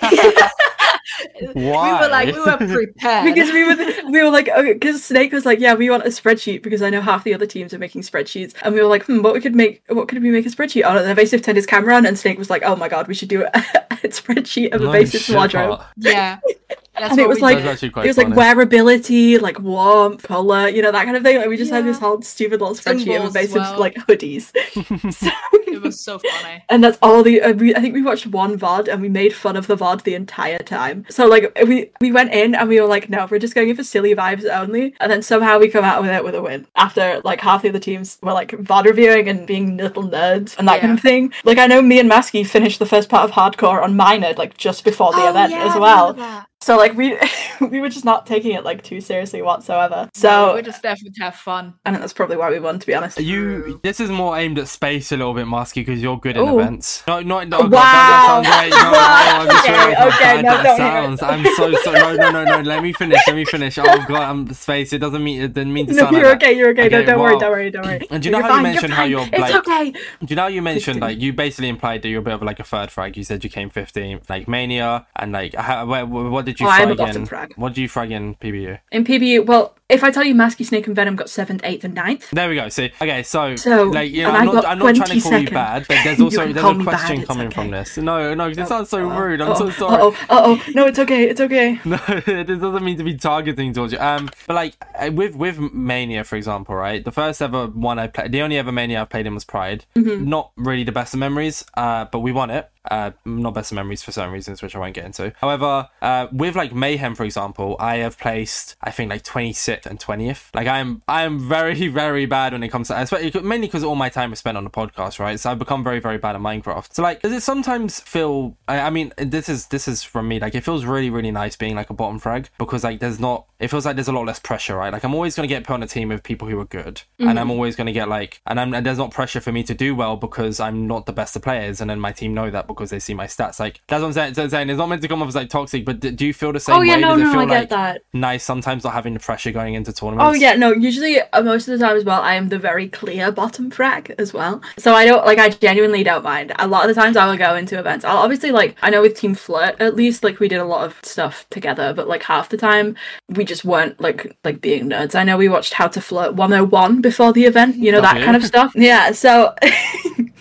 Why? We were like, we were prepared because we were we were like okay because Snake was like yeah we want a spreadsheet because I know half the other teams are making spreadsheets and we were like hmm, what we could make what could we make a spreadsheet on and Evasive turned his camera on and Snake was like oh my god we should do a, (laughs) a spreadsheet of No Evasive's wardrobe. Hot. yeah. (laughs) That's And it was like- did. That's actually quite It was like funny. wearability, like warmth, color, you know that kind of thing. Like we just had this whole stupid little spreadsheet of as Evasive's well. like hoodies. (laughs) so, it was so funny. (laughs) and that's all the uh, we, i think we watched one vod and we made fun of the vod the entire time so like we we went in and we were like no we're just going in for silly vibes only and then somehow we come out with it with a win after like half the other teams were like vod reviewing and being little nerds and that kind of thing like i know me and Masky finished the first part of hardcore on my nerd like just before the Oh, event yeah, as well remember that. So like we (laughs) we were just not taking it like too seriously whatsoever No, so we just definitely to have fun. i think that's probably why we won to be honest You. This is more aimed at space a little bit, Masky, because you're good in Ooh. events. No, not. No, God, Wow. that, that sounds right. No, no, Okay, okay, no, that don't hear it. sounds. I'm so sorry. No, no, no, no. Let me finish. Let me finish. Oh God, I'm space. It doesn't mean. It didn't mean to no, sound you're like that. okay. You're okay. No, don't worry. Don't worry. Don't (clears throat) worry. And do you know You're how you fine, mentioned how you're, It's like- okay. Do you know how you mentioned like you basically implied that you're a bit of like a third frag? You said you came 15th, like Mania, and like how, where, what did you Oh, I'm frag a bottom in? frag. What did you frag in PBU? In PBU, well, if I tell you Masky, Snake, and Venom got seventh, eighth, and ninth, There we go. See, okay, so, So, like you know, I'm not, I'm not trying to 20 call you bad, but (laughs) there's also there's a bad, question it's coming from this. No, no, this sounds so Oh, rude. I'm oh, so sorry. Oh, oh, no, it's okay. It's okay. (laughs) No, this doesn't mean to be targeting towards you. Um, but like uh, with with Mania, for example, right? The first ever one I played, the only ever Mania I played in was Pride. Mm-hmm. Not really the best of memories, uh, but we won it. Uh, not best of memories for certain reasons, which I won't get into. However, uh, with like Mayhem, for example, I have placed I think like 26th and 20th. Like I am, I am very, (laughs) very bad when it comes to, especially mainly because all my time is spent on the podcast, right? So I've become very, very bad at Minecraft. So like, does it sometimes feel? I, I mean, this is this is from me. Like, it feels really, really nice being like a bottom frag because like there's not. It feels like there's a lot less pressure, right? Like I'm always gonna get put on a team with people who are good, and I'm always gonna get like, and, I'm, and there's not pressure for me to do well because I'm not the best of players, and then my team know that because they see my stats. Like that's what I'm saying. I'm saying it's not meant to come off as like toxic, but do you feel the same Oh yeah, way? no, Does no, feel I like get that. nice sometimes not having the pressure going into tournaments? Oh yeah, no. Usually, uh, most of the time as well, I am the very clear bottom frag as well. So I don't like. I genuinely don't mind. A lot of the times, I will go into events. I'll obviously like. I know with Team Flirt, at least like we did a lot of stuff together, but like half the time, we just weren't like like being nerds. I know we watched How to Flirt 101 before the event. You know that kind of stuff. Yeah. So. (laughs)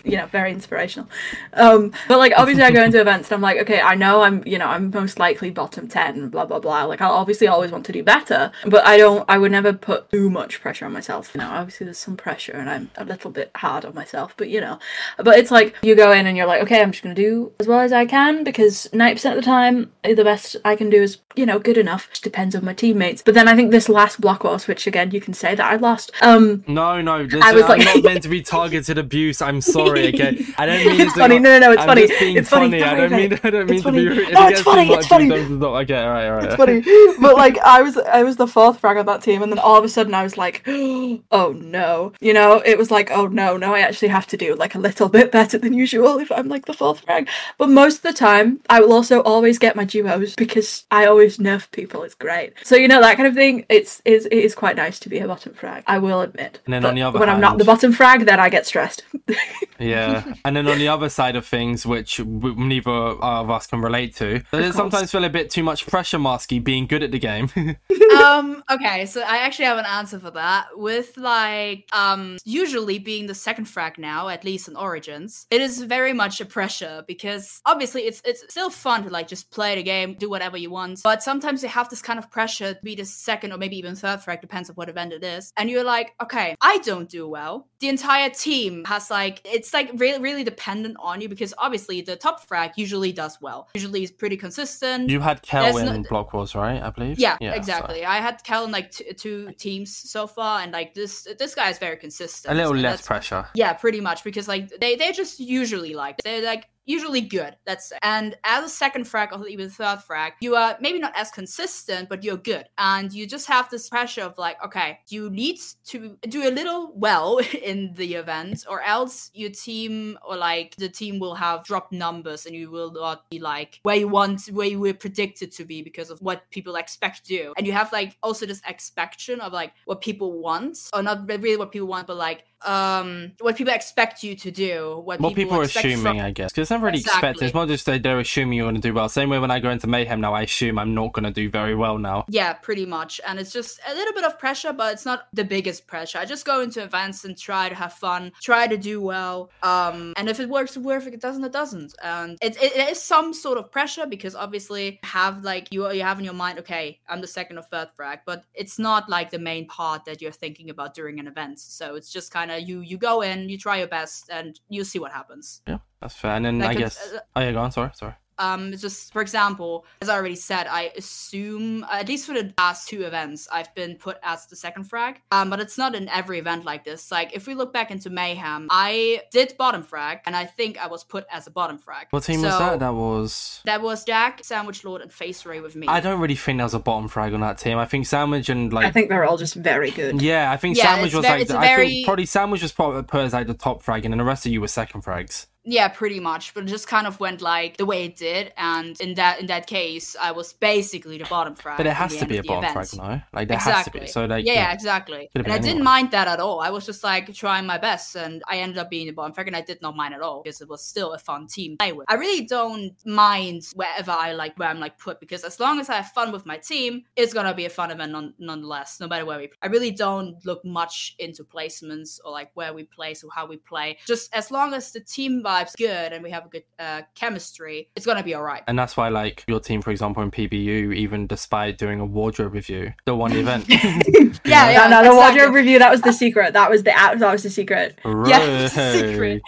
you know, very inspirational. Um, but like obviously I go (laughs) into events and I'm like, okay, I know I'm, you know, I'm most likely bottom ten, blah blah blah. Like I'll obviously always want to do better, but I don't. I would never put too much pressure on myself. You know, obviously there's some pressure, and I'm a little bit hard on myself. But you know, but it's like you go in and you're like, okay, I'm just gonna do as well as I can because ninety percent of the time, the best I can do is you know good enough. Just depends on my teammates. But then I think this last block wars, which again you can say that I lost. Um, No, no, listen, I was I'm like- not meant to be targeted abuse. I'm sorry, okay? (laughs) I don't mean It's to- funny. No, no, no, it's I'm funny. It's funny. funny. I Don't mean. (laughs) I don't mean It's to be. rude. No, it it's funny, it's funny. Okay, all right, all right. It's funny, (laughs) but like I was, I was the fourth frag on that team, and then all of a sudden I was like, (gasps) "Oh no!" You know, it was like, "Oh no, no, I actually have to do like a little bit better than usual if I'm like the fourth frag." But most of the time, I will also always get my duos because I always nerf people. It's great. So you know that kind of thing. It's is it is quite nice to be a bottom frag. I will admit. And then But on the other when I'm not the bottom frag, then I get stressed. (laughs) Yeah, and then on the other side of things, which neither of us can relate to, does it sometimes feel a bit too much pressure, Masky, being good at the game? (laughs) um. Okay, so I actually have an answer for that. With like, um, usually being the second frag now, at least in Origins, it is very much a pressure because obviously it's it's still fun to like just play the game, do whatever you want, but sometimes you have this kind of pressure to be the second or maybe even third frag, depends on what event it is, and you're like, okay, I don't do well. The entire team has like it's like really really dependent on you because obviously the top frag usually does well, usually is pretty consistent. you had Kel in Block Wars, right? I believe. Yeah, exactly. I had Kel in like t- two teams so far, and like this this guy is very consistent. A little so less pressure. Yeah, pretty much because like they they're just usually like they're like usually good. That's and as a second frag or even third frag, you are maybe not as consistent, but you're good, and you just have this pressure of like, okay, you need to do a little well (laughs) in the event, or else your team or like the team will have dropped numbers, and you will not be like where you want, where you were predicted to be because of what people expect you, and you have like also this expectation of like what people want, or not really what people want, but like um what people expect you to do what, What people are assuming, from- I guess, because it's not really expected. It's not just that they're assuming you're going to do well. Same way when I go into Mayhem now, I assume I'm not going to do very well now. Yeah, pretty much. And it's just a little bit of pressure, but it's not the biggest pressure. I just go into events and try to have fun, try to do well. Um, and if it works, it works. If it doesn't, it doesn't. And it, it, it is some sort of pressure because obviously have like you you have in your mind, okay, I'm the second or third frag, but it's not like the main part that you're thinking about during an event. So it's just kind of you you go in, you try your best, and you see what happens. Yeah, that's fair. And then Like I guess. uh, Oh yeah, go on. Sorry, sorry. Um just for example as i already said i assume at least for the last two events i've been put as the second frag um but it's not in every event like this like if we look back into mayhem i did bottom frag and i think i was put as a bottom frag What team was that? That was. that was jack sandwich lord and face ray with me I don't really think there was a bottom frag on that team. I think Sandwich and like. I think they're all just very good. Yeah, I think Yeah, Sandwich was ve- like. it's the- a I very- think probably Sandwich was probably put as like the top frag, and then the rest of you were second frags. Yeah pretty much but it just kind of went like the way it did and in that in that case i was basically the bottom frag But it has to be a bottom event. frag, no? Like there exactly. has to be. So like. yeah, yeah, exactly. And I didn't mind that at all. I was just like trying my best, and I ended up being the bottom frag, and I did not mind at all because it was still a fun team to play with. I really don't mind wherever I like where I'm like put because as long as I have fun with my team, it's gonna be a fun event non- nonetheless, no matter where we. play. I really don't look much into placements or like where we place or how we play. Just as long as the team vibes good and we have a good uh, chemistry, it's gonna be all right. And that's why, like, your team, for example, in PBU, even despite doing a wardrobe review, still won the event. (laughs) Yeah, yeah. no, no, the exactly. wardrobe review, that was the secret. That was the out that was the secret. Yeah, (laughs) secret.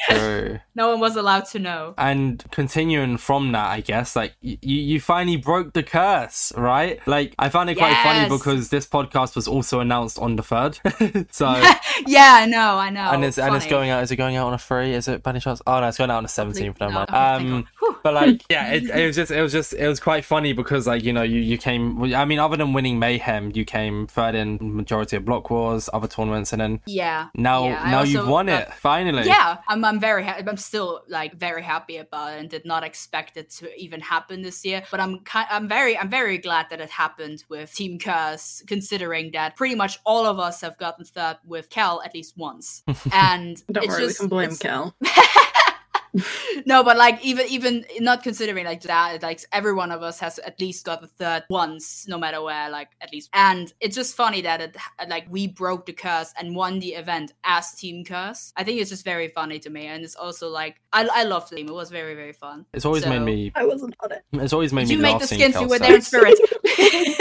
No one was allowed to know. And continuing from that, I guess, like, you, you finally broke the curse, right? Like, I found it quite funny because this podcast was also announced on the third. (laughs) so, (laughs) Yeah, I know, I know. and it's and it's Funny. going out. Is it going out on a free? Is it by any chance? Oh no, it's going out on the seventeenth. Never mind. Um, but like, (laughs) yeah, it, it was just it was just it was quite funny because like you know you you came. I mean, other than winning mayhem, you came third in majority of block wars, other tournaments, and then Yeah. now yeah, now also you've won got- it finally. Yeah, I'm, I'm very happy. I'm still like very happy about it and did not expect it to even happen this year. But I'm ki- I'm very I'm very glad that it happened with Team Curse, considering that pretty much all of us have gotten third with Cal at least once. (laughs) And Don't worry, just, we can blame Kel. (laughs) (laughs) no, but like even even not considering like that, like every one of us has at least got the third once, no matter where, like at least. And it's just funny that it like we broke the curse and won the event as Team Curse. I think it's just very funny to me, and it's also like I I loved the game. It was very very fun. It's always made me. I wasn't on it. It's always made Did me you make the skins? (laughs) You Kel were there in spirit.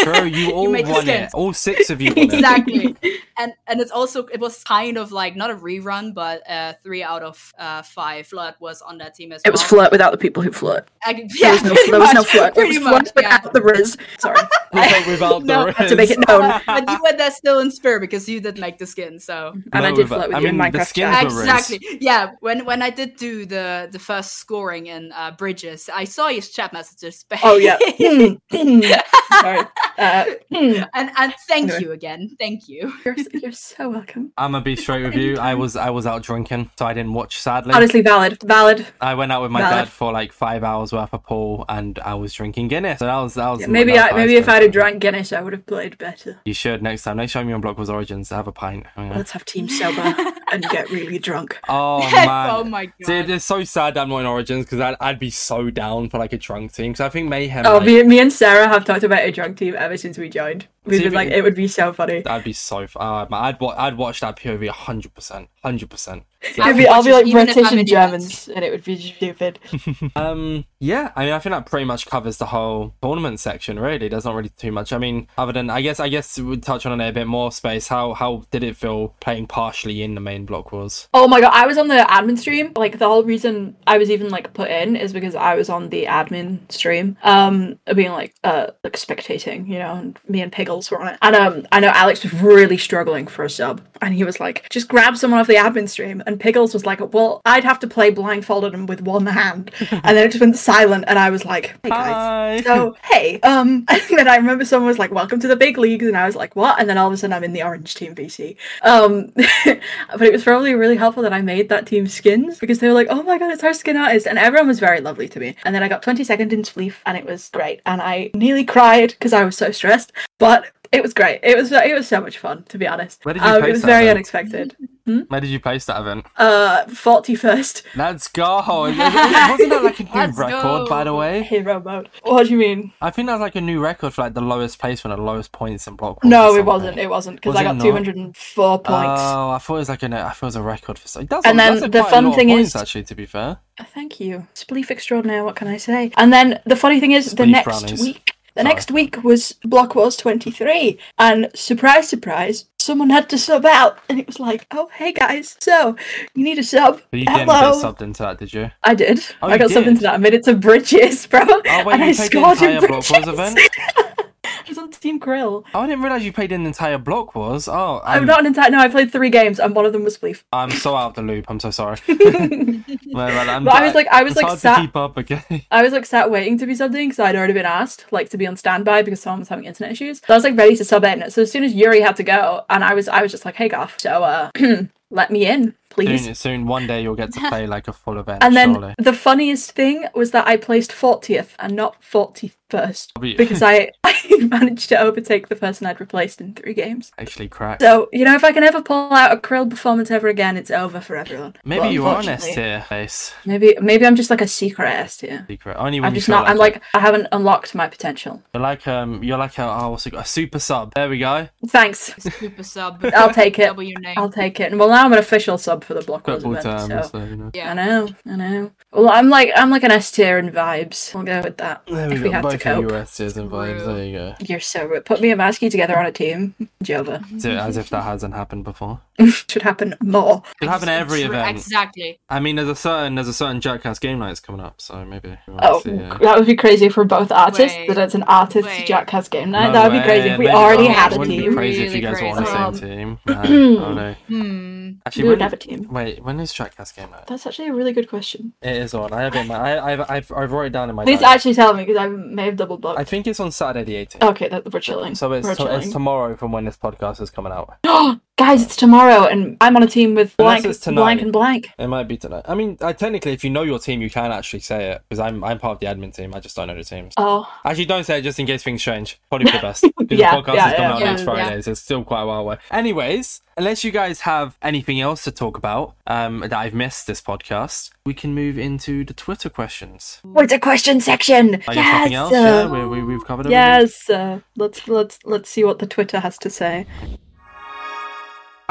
Bro, you all made the won it. All six of you won it. exactly and and it's also it was kind of like not a rerun but uh three out of uh five flood was on that team as It well was flirt without the people who flirt. I, There yeah, was no, there was no much, flirt. It pretty was much, flirt yeah. without the Riz. Sorry. (laughs) Without- without No, the I have to make it known. but you were there still in spirit because you did make the skin so And I did flirt with I you in mean, the Minecraft skins chat. were exactly yeah when when i did do the the first scoring in uh bridges i saw his chat messages Oh yeah. (laughs) Hmm, hmm. (laughs) Sorry. Uh, (laughs) And and thank Anyway. you again. Thank you. you're, you're so welcome. I'm gonna be straight with you. I was I was out drinking, so I didn't watch. Sadly, Honestly, valid, valid. I went out with my valid. dad for like five hours worth of pool, and I was drinking Guinness. So that was that was Yeah, maybe I, maybe if I'd have drank Guinness, I would have played better. You should next time. Next time you're on Block Wars Origins, have a pint. Okay. Let's have team sober and get really drunk. (laughs) Oh man. oh my god. See, it's so sad that I'm not in Origins because I'd, I'd be so down for like a drunk team. Because I think Mayhem, Oh, like, me, me and Sarah have talked about a drunk team ever since we joined. We've See, been like, it would be so funny. that'd be so. F- uh, man, I'd wa- I'd watch that POV hundred percent, hundred percent. (laughs) I It'd be, I'll be like British and in Germans, and it would be stupid. (laughs) Um, yeah, I mean, I think that pretty much covers the whole tournament section. Really, there's not really too much. I mean, other than I guess I guess we'd touch on it a bit more. Space. How how did it feel playing partially in the main block wars? Oh my god, I was on the admin stream. Like the whole reason I was even like put in is because I was on the admin stream, um, being like uh like spectating, you know, and me and Were on it. And um I know Alex was really struggling for a sub. And he was like, just grab someone off the admin stream. And Pickles was like, Well, I'd have to play blindfolded and with one hand. (laughs) and then it just went silent and I was like, Hey guys. Hi. So hey, um, (laughs) and then I remember someone was like, "Welcome to the big leagues," and I was like, "What?" And then all of a sudden, I'm in the orange team VC. Um, (laughs) but it was probably really helpful that I made that team skins because they were like, "Oh my god, it's our skin artist," and everyone was very lovely to me. And then I got 20 second in Spleef, and it was great. And I nearly cried because I was so stressed, but it was great. It was it was so much fun, to be honest. Where did you um, place it was that very event? unexpected. Where did you place that event? Uh, 41st (laughs) Let's go. (laughs) Wasn't that like a new Let's record, by the way? hero mode. What do you mean? I think that's like a new record for like the lowest placement and the lowest points in block. wars No, it wasn't. It wasn't because Was I got 204 points. Oh, I thought it was like an, I thought it was a record for. something. does. And then that's the quite fun thing points, is- actually, to be fair. Thank you. Spleef extraordinaire, what can I say? And then the funny thing is, the next brownies. week, the next week was Block Wars 23. And surprise, surprise, someone had to sub out. And it was like, oh, hey guys, so you need a sub? But you didn't Hello. get subbed into that, did you? I did. Oh, I you got subbed into that. I made it to Bridges, bro. Oh wait, and you I played the scored in entire block wars Bridges. event. (laughs) (laughs) I was on Team Krill. Oh, I didn't realize you played an entire block wars. Oh, I'm I'm, not an entire. No, I played three games, and one of them was Spleef. (laughs) I'm so out of the loop. I'm so sorry. (laughs) Well, well, I'm- But I was like, I was like sat to keep up. Okay. I was like sat waiting to be subbed in because I'd already been asked like to be on standby because someone was having internet issues. So I was like ready to sub in. So as soon as Yuri had to go, and I was I was just like, hey Goff, so uh (clears throat) let me in, please. Soon, soon, one day you'll get to play like a full event. And then surely. the funniest thing was that I placed 40th and not 41st Probably- (laughs) because I, (laughs) I managed to overtake the person I'd replaced in three games. actually cracked. So, you know, if I can ever pull out a Krill performance ever again, it's over for everyone. Maybe But you are an S unfortunately- tier face. Maybe, maybe I'm just like a secret S tier. Secret. Only when I'm just feel not, I'm it. like, I haven't unlocked my potential. You're like um, you're like a oh, what's it, a super sub. There we go. Thanks. Super sub. I'll take it. W name. I'll take it. And Well, now I'm an official sub for the Block Wars Football event, terms, so so, you know. I know, I know. Well, I'm like I'm like an S tier in vibes. I'll go with that. There we if go. we have to Both of cope. you S tiers and vibes. There you go. You're so rude. Put me and Masky together on a team, Jova. So, as if that hasn't happened before. (laughs) Should happen more. It happen at every True, event. Exactly. I mean, there's a certain there's a certain Jackass game nights coming up, so maybe. Oh, see, uh, that would be crazy for both artists. Wait, that it's an artist wait. Jack game night. no that would be crazy if we maybe- already oh, had it a wouldn't be team. crazy if you Really guys were on the crazy. same team. (clears throat) No, oh no. Hmm. Actually, we would when, have a team. Wait, when is Jackass game out? That's actually a really good question. It is on. I have it. In my, I, I've, I've, I've wrote it down in my. Please diary. actually tell me because I may have double booked. I think it's on Saturday the 18th. Okay, that, we're chilling. So it's we're to, it's tomorrow from when this podcast is coming out. (gasps) (gasps) Guys, it's tomorrow, and I'm on a team with blank, it's tonight. blank, and blank. It might be tonight. I mean, I, technically, if you know your team, you can actually say it because I'm I'm part of the admin team. I just don't know the teams. Oh, Actually, don't say it just in case things change. Probably for the (laughs) best. Because Yeah, the podcast yeah, is coming yeah, out yeah, next. Friday, so it's still quite a while away. Anyways, unless you guys have anything else to talk about um, that I've missed this podcast, we can move into the Twitter questions. what's a question section? Guess nothing else. uh, Yeah, we, we, we've covered everything. Yes, uh, let's let's let's see what the Twitter has to say.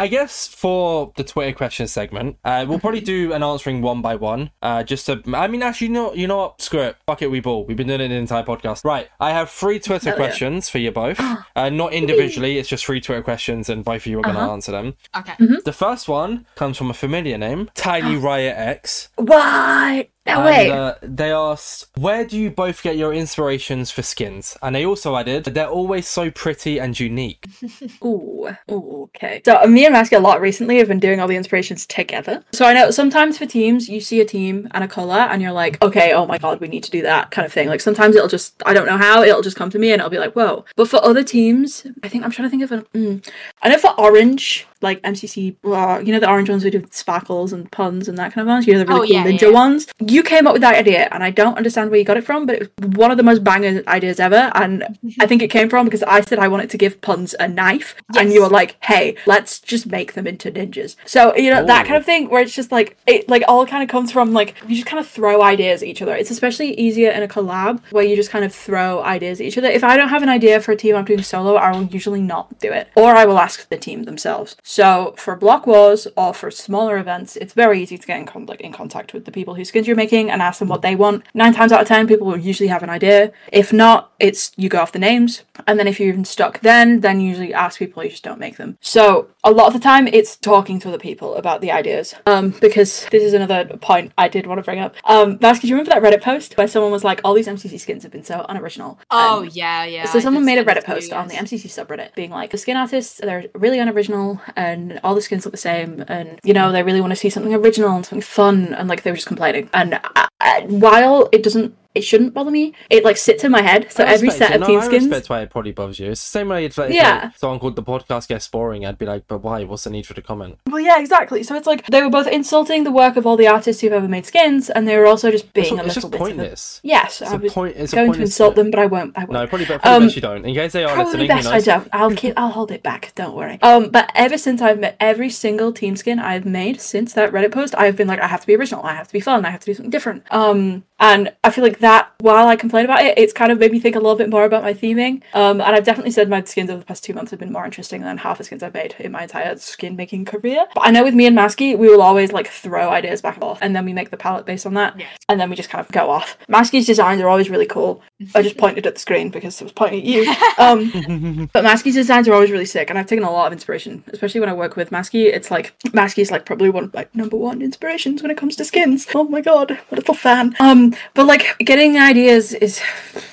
I guess for the Twitter question segment, uh, we'll probably do an answering one by one. Uh, just to, I mean, actually, you know, you know what? Screw it. Fuck it, we ball. We've been doing it the entire podcast. Right. I have three Twitter Hell yeah. questions for you both. (gasps) Uh, not individually. It's just three Twitter questions, and both of you are going to Uh-huh. answer them. Okay. Mm-hmm. The first one comes from a familiar name, Tiny (gasps) Riot X. What? No and, way. Uh, they asked, "Where do you both get your inspirations for skins?" And they also added, "They're always so pretty and unique." (laughs) Ooh, ooh, okay. So uh, me and Masky a lot recently have been doing all the inspirations together. So I know sometimes for teams you see a team and a color and you're like, okay, oh my god, we need to do that kind of thing. Like sometimes it'll just I don't know how it'll just come to me and I'll be like, whoa. But for other teams, I think I'm trying to think of an. Mm, I know for orange, like MCC, well, you know the orange ones we do sparkles and puns and that kind of ones. You know the really Oh, cool yeah, ninja yeah. ones. You came up with that idea and I don't understand where you got it from, but it was one of the most banger ideas ever. And I think it came from because I said I wanted to give puns a knife, and you were like, "Hey, let's just make them into ninjas." So you know that kind of oh. thing, where it's just like it, like all kind of comes from like you just kind of throw ideas at each other. It's especially easier in a collab where you just kind of throw ideas at each other. If I don't have an idea for a team I'm doing solo, I will usually not do it, or I will ask the team themselves. So for block wars or for smaller events, it's very easy to get in, con- like, in contact with the people whose skins you're making and ask them what they want. Nine times out of ten, people will usually have an idea. If not, it's you go off the names, and then if you're even stuck, then then usually ask people. You just don't make them. So a lot of the time, it's talking to other people about the ideas. Um, because this is another point I did want to bring up. Um, do you remember that Reddit post where someone was like, "All these MCC skins have been so unoriginal." Oh And yeah, yeah. so I someone made a Reddit too, post on the. MCC subreddit being like, the skin artists, they're really unoriginal and all the skins look the same and, you know, they really want to see something original and something fun and like they were just complaining. And uh, uh, while it doesn't, it shouldn't bother me, it like sits in my head. So I every set it. of no, team I skins. That's why it probably bothers you. It's the same way if, like, if, Yeah. like, someone called the podcast gets boring, I'd be like, "But why? What's the need for the comment?" Well, yeah, exactly. So it's like they were both insulting the work of all the artists who've ever made skins and they were also just being It's, a it's little just bit. of a- pointless. Yes, It's I a was point. It's going to insult them, but I won't. I won't. No, probably, probably Um, best you don't. In case they are Probably listening, best I don't. I'll keep. I'll hold it back. Don't worry. Um, but ever since I've met every single team skin I've made since that Reddit post, I've been like, I have to be original. I have to be fun. I have to do something different. Um, and I feel like that while I complain about it, it's kind of made me think a little bit more about my theming. Um, and I've definitely said my skins over the past two months have been more interesting than half the skins I've made in my entire skin making career. But I know with me and Masky, we will always like throw ideas back and forth, and then we make the palette based on that, Yes. and then we just kind of go off. Masky's designs are always really cool. I just (laughs) pointed at the screen because it was pointing at you. Um, (laughs) but Masky's designs are always really sick, and I've taken a lot of inspiration, especially when I work with Masky. It's like Masky's like probably one of my number one inspirations when it comes to skins. Oh my god, what a little fan. Um, but like getting ideas is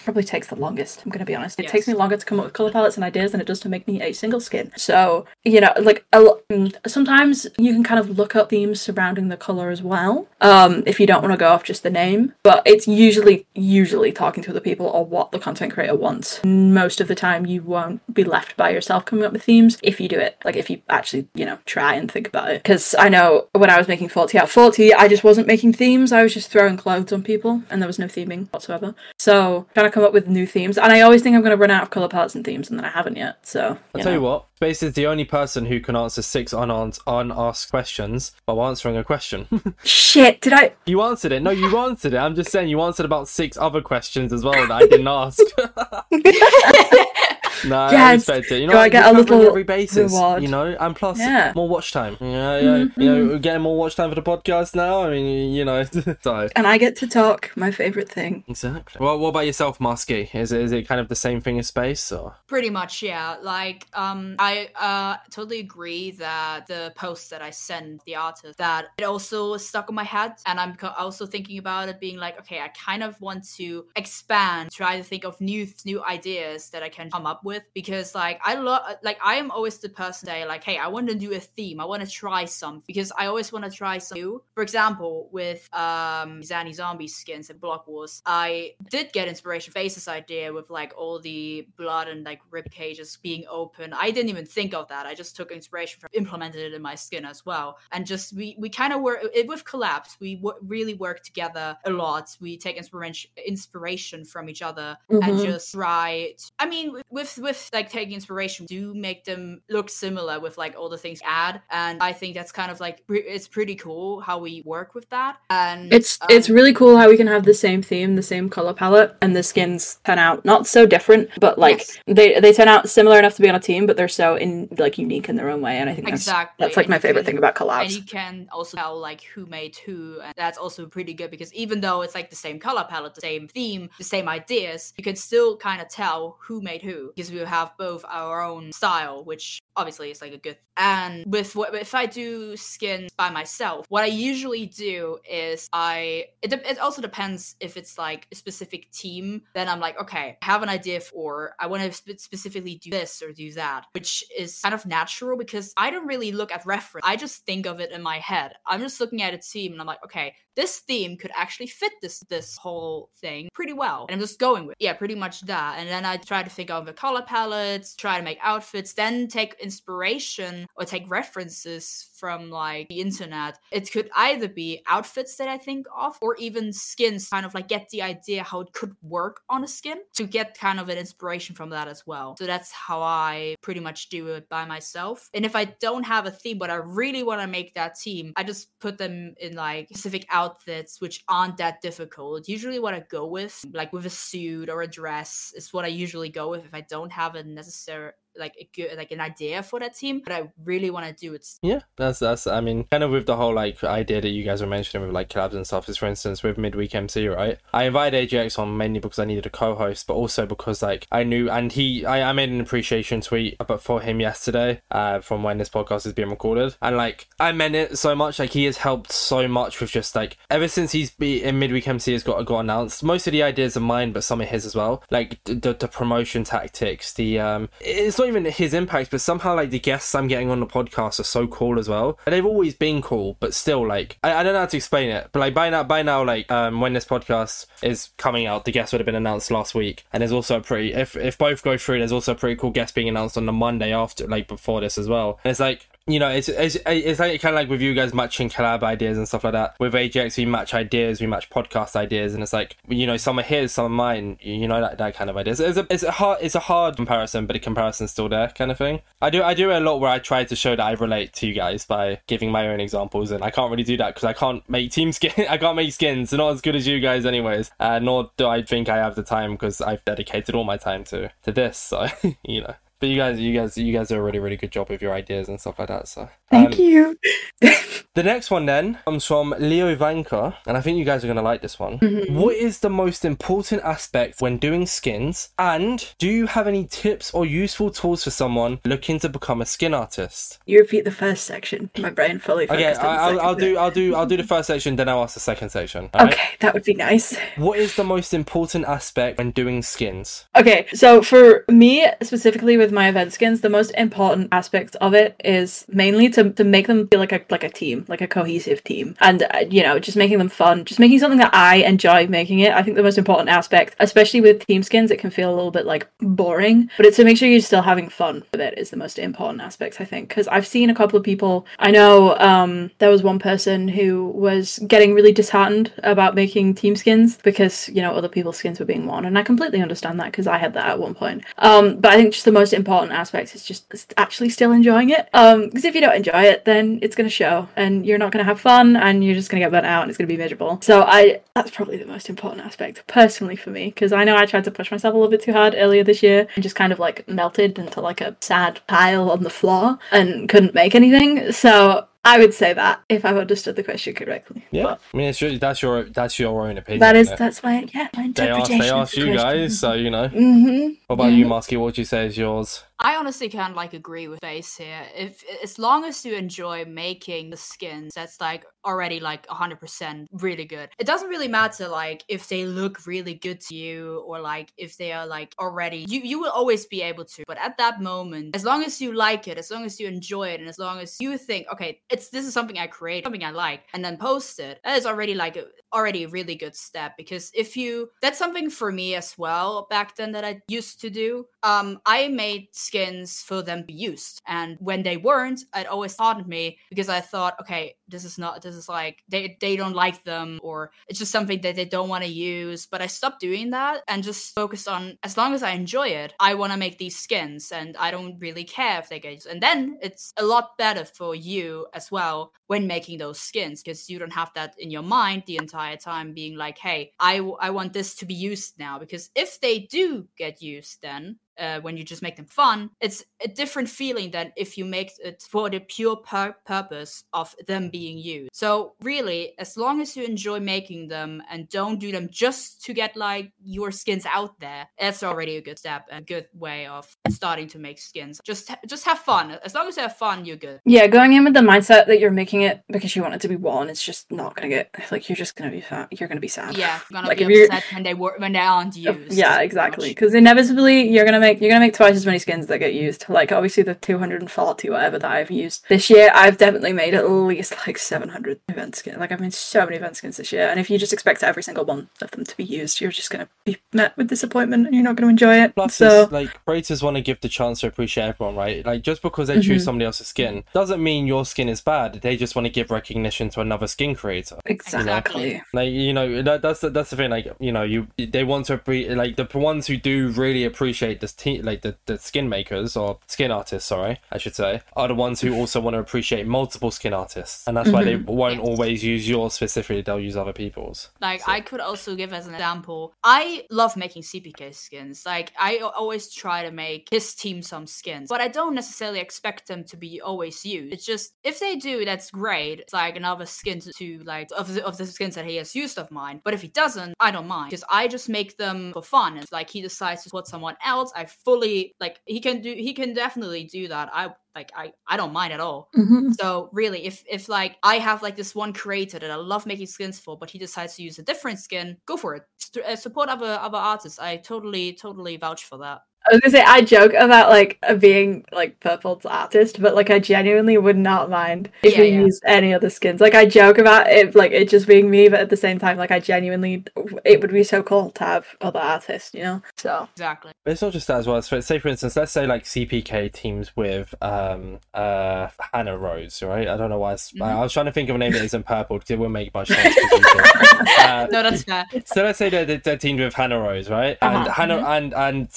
probably takes the longest. I'm gonna be honest. It takes me longer to come up with color palettes and ideas than it does to make me a single skin. So you know, like a mm, sometimes you can kind of look up themes surrounding the color as well. Um, if you don't want to go off just the name, but it's usually usually talking to other people or what the content creator wants. Most of the time, you won't be left by yourself coming up with themes if you do it. Like if you actually you know try and think about it. Because I know when I was making forty out forty, I just wasn't making themes. I was just throwing clothes on people, and there was no theming whatsoever. So trying to come up with new themes, and I always think I'm going to run out of color palettes and themes, and then I haven't yet. So I'll tell you what, Space is the only person who can answer six unans- unasked questions while answering a question. (laughs) Shit, did I? you answered it. No, you answered it. I'm just saying you answered about six other questions as well that I didn't (laughs) ask. (laughs) no, I Yes. respect it. You know, Do I get a little every basis, reward? you know, and plus Yeah. more watch time. Yeah, yeah. You know, we're getting more watch time for the podcast now. I mean, you know, (laughs) so And I get to talk. My favorite thing. exactly. Well, what about yourself, Masky? Is it, is it kind of the same thing as space, or Pretty much, yeah. Like, um, I uh totally agree that the post that I sent the artist that it also stuck in my head, and I'm also thinking about it being like, okay, I kind of want to expand, try to think of new new ideas that I can come up with because, like, I love, like, I am always the person say like, hey, I want to do a theme, I want to try something because I always want to try something new. For example, with um Zany Zombie skins and Block Wars, I did get inspiration faces idea with like all the blood and like rib cages being open. I didn't even think of that. I just took inspiration from implemented it in my skin as well. And just we we kind of work it with collapse. We w- really work together a lot. We take inspiration inspiration from each other and Mhm. just try. To, I mean, with- with with like taking inspiration, do make them look similar with like all the things you add. And I think that's kind of like it's pretty cool how we work with that. And It's it's um, really cool how we can have the same theme, the same color palette, and the skins turn out not so different, but like Yes. they they turn out similar enough to be on a team, but they're so in like unique in their own way. And I think that's Exactly, that's like and my favorite can- thing about and collabs. you can also tell like who made who and that's also pretty good because even though it's like the same color palette the same theme the same ideas you can still kind of tell who made who because we have both our own style, which obviously it's like a good. And with what if I do skins by myself, what I usually do is I it, de- it also depends if it's like a specific team. Then I'm like, okay, I have an idea for I want to sp- specifically do this or do that, which is kind of natural because I don't really look at reference. I just think of it in my head. I'm just looking at a team and I'm like, okay, this theme could actually fit this this whole thing pretty well. And I'm just going with yeah, pretty much that. And then I try to think of the color palettes, try to make outfits, then take inspiration or take references from like the internet. It could either be outfits that I think of or even skins, kind of like get the idea how it could work on a skin to get kind of an inspiration from that as well. So that's how I pretty much do it by myself. And if I don't have a theme, but I really want to make that team, I just put them in like specific outfits which aren't that difficult. Usually what I go with, like with a suit or a dress, is what I usually go with if I don't have a necessary like a good like an idea for that team but i really want to do it. Yeah that's that's i mean kind of with the whole like idea that you guys were mentioning with like collabs and stuff is for instance with midweek mc right? I invited ajx on mainly because i needed a co-host but also because like i knew and he i, I made an appreciation tweet about for him yesterday uh from when this podcast is being recorded. And like i meant it so much like he has helped so much with just like ever since he's be in midweek mc has got got announced most of the ideas are mine but some of his as well. Like the, the promotion tactics the um it's not even his impact, but somehow like the guests I'm getting on the podcast are so cool as well. And they've always been cool, but still like I, I don't know how to explain it. But like by now, by now, like um, when this podcast is coming out, the guests would have been announced last week. And there's also a pretty if if both go through, there's also a pretty cool guest being announced on the Monday after, like before this as well. And it's like you know, it's it's, it's kind of like with you guys matching collab ideas and stuff like that. With AJX, we match ideas, we match podcast ideas, and it's like you know, some are his, some are mine. You know that that kind of ideas. It's a it's a hard it's a hard comparison, but the comparison's still there, kind of thing. I do I do a lot where I try to show that I relate to you guys by giving my own examples, and I can't really do that because I can't make team skin. (laughs) I can't make skins. They're not as good as you guys, anyways. Uh, nor do I think I have the time because I've dedicated all my time to to this. So (laughs) you know. But you guys, you guys, you guys do a really, really good job with your ideas and stuff like that. So thank um, you. (laughs) the next one then comes from Leo Vanka, and I think you guys are gonna like this one. Mm-hmm. What is the most important aspect when doing skins? And do you have any tips or useful tools for someone looking to become a skin artist? You repeat the first section. My brain fully focused. Okay, I, will I'll do, I'll do, I'll do the (laughs) first section, then I'll ask the second section. Okay, that would be nice. (laughs) What is the most important aspect when doing skins? Okay, so for me specifically with with my event skins, the most important aspect of it is mainly to, to make them feel like a like a team, like a cohesive team, and uh, you know, just making them fun, just making something that I enjoy making it. I think the most important aspect, especially with team skins, it can feel a little bit like boring, but it's to make sure you're still having fun with it is the most important aspect, I think, because I've seen a couple of people. I know um, there was one person who was getting really disheartened about making team skins because you know other people's skins were being worn, and I completely understand that because I had that at one point. Um, but I think just the most important aspect is just actually still enjoying it. Um, because if you don't enjoy it, then it's going to show, and you're not going to have fun, and you're just going to get burnt out, and it's going to be miserable. So I, that's probably the most important aspect personally for me, because I know I tried to push myself a little bit too hard earlier this year, and just kind of like melted into like a sad pile on the floor, and couldn't make anything. So I would say that if I've understood the question correctly. Yeah, but I mean, it's your, that's your that's your own opinion. That is that's my yeah my interpretation. They ask, they ask you question. guys, so you know. Mm-hmm. What about mm-hmm. you, Masky? What would you say is yours? I honestly of like agree with Space here. If as long as you enjoy making the skins, that's like already like 100% really good. It doesn't really matter like if they look really good to you or like if they are like already you you will always be able to. But at that moment, as long as you like it, as long as you enjoy it and as long as you think, okay, it's this is something I create, something I like and then post it, that is already like a, already a really good step because if you that's something for me as well back then that I used to do. Um I made skins for them to be used. And when they weren't, it always haunted me because I thought, okay, this is not this is like they they don't like them or it's just something that they don't want to use. But I stopped doing that and just focused on as long as I enjoy it, I want to make these skins and I don't really care if they get used. And then it's a lot better for you as well when making those skins because you don't have that in your mind the entire time being like, hey, I, I want this to be used now. Because if they do get used, then uh, when you just make them fun. It's a different feeling than if you make it for the pure pur- purpose of them being used. So really, as long as you enjoy making them and don't do them just to get like your skins out there, that's already a good step and good way of starting to make skins. Just just have fun. As long as you have fun, you're good. Yeah, going in with the mindset that you're making it because you want it to be worn, it's just not gonna get like you're just gonna be sad. You're gonna be sad. Yeah, gonna Like, be upset when they were when they aren't used. Yeah, exactly. Because inevitably you're gonna make you're gonna make twice as many skins that get used. Like obviously the 240 whatever that I've used this year, I've definitely made at least like 700 event skins. Like I've made so many event skins this year, and if you just expect every single one of them to be used, you're just gonna be met with disappointment, and you're not gonna enjoy it. Plus, so like creators want to give the chance to appreciate everyone, right? Like just because they choose Mhm. somebody else's skin doesn't mean your skin is bad. They just want to give recognition to another skin creator. exactly. Like you know, that, that's the, that's the thing. Like you know, you they want to appre- like the ones who do really appreciate this team, like the, the skin makers or skin artists. Sorry, I should say, are the ones who also want to appreciate multiple skin artists, and that's why they mm-hmm. won't Yes. always use yours specifically. They'll use other people's. Like I could also give as an example. I love making CPK skins. Like I always try to make his team some skins, but I don't necessarily expect them to be always used. It's just if they do, that's great. It's like another skin to, to like of the, of the skins that he has used of mine. But if he doesn't, I don't mind because I just make them for fun. It's like he decides to put someone else. I fully like he can do. He can definitely do that. I like I I don't mind at all. Mhm. So really, if if like I have like this one creator that I love making skins for, but he decides to use a different skin, go for it. St- uh, support other other artists. I totally totally vouch for that. I was gonna say I joke about like uh, being like Purpled's artist, but like I genuinely would not mind if Yeah, we yeah. used any other skins. Like I joke about it, like it just being me, but at the same time, like I genuinely, it would be so cool to have other artists, you know. So Exactly. But it's not just that as well. So say for instance, let's say like CPK teams with um uh Hannah Rose, right? I don't know why. It's, I, I was trying to think of a name that isn't purple because it wouldn't make much sense. 'cause you can- uh, No, that's fair. so let's say they're, they're, they're teamed with Hannah Rose, right? And Uh-huh. Hannah and and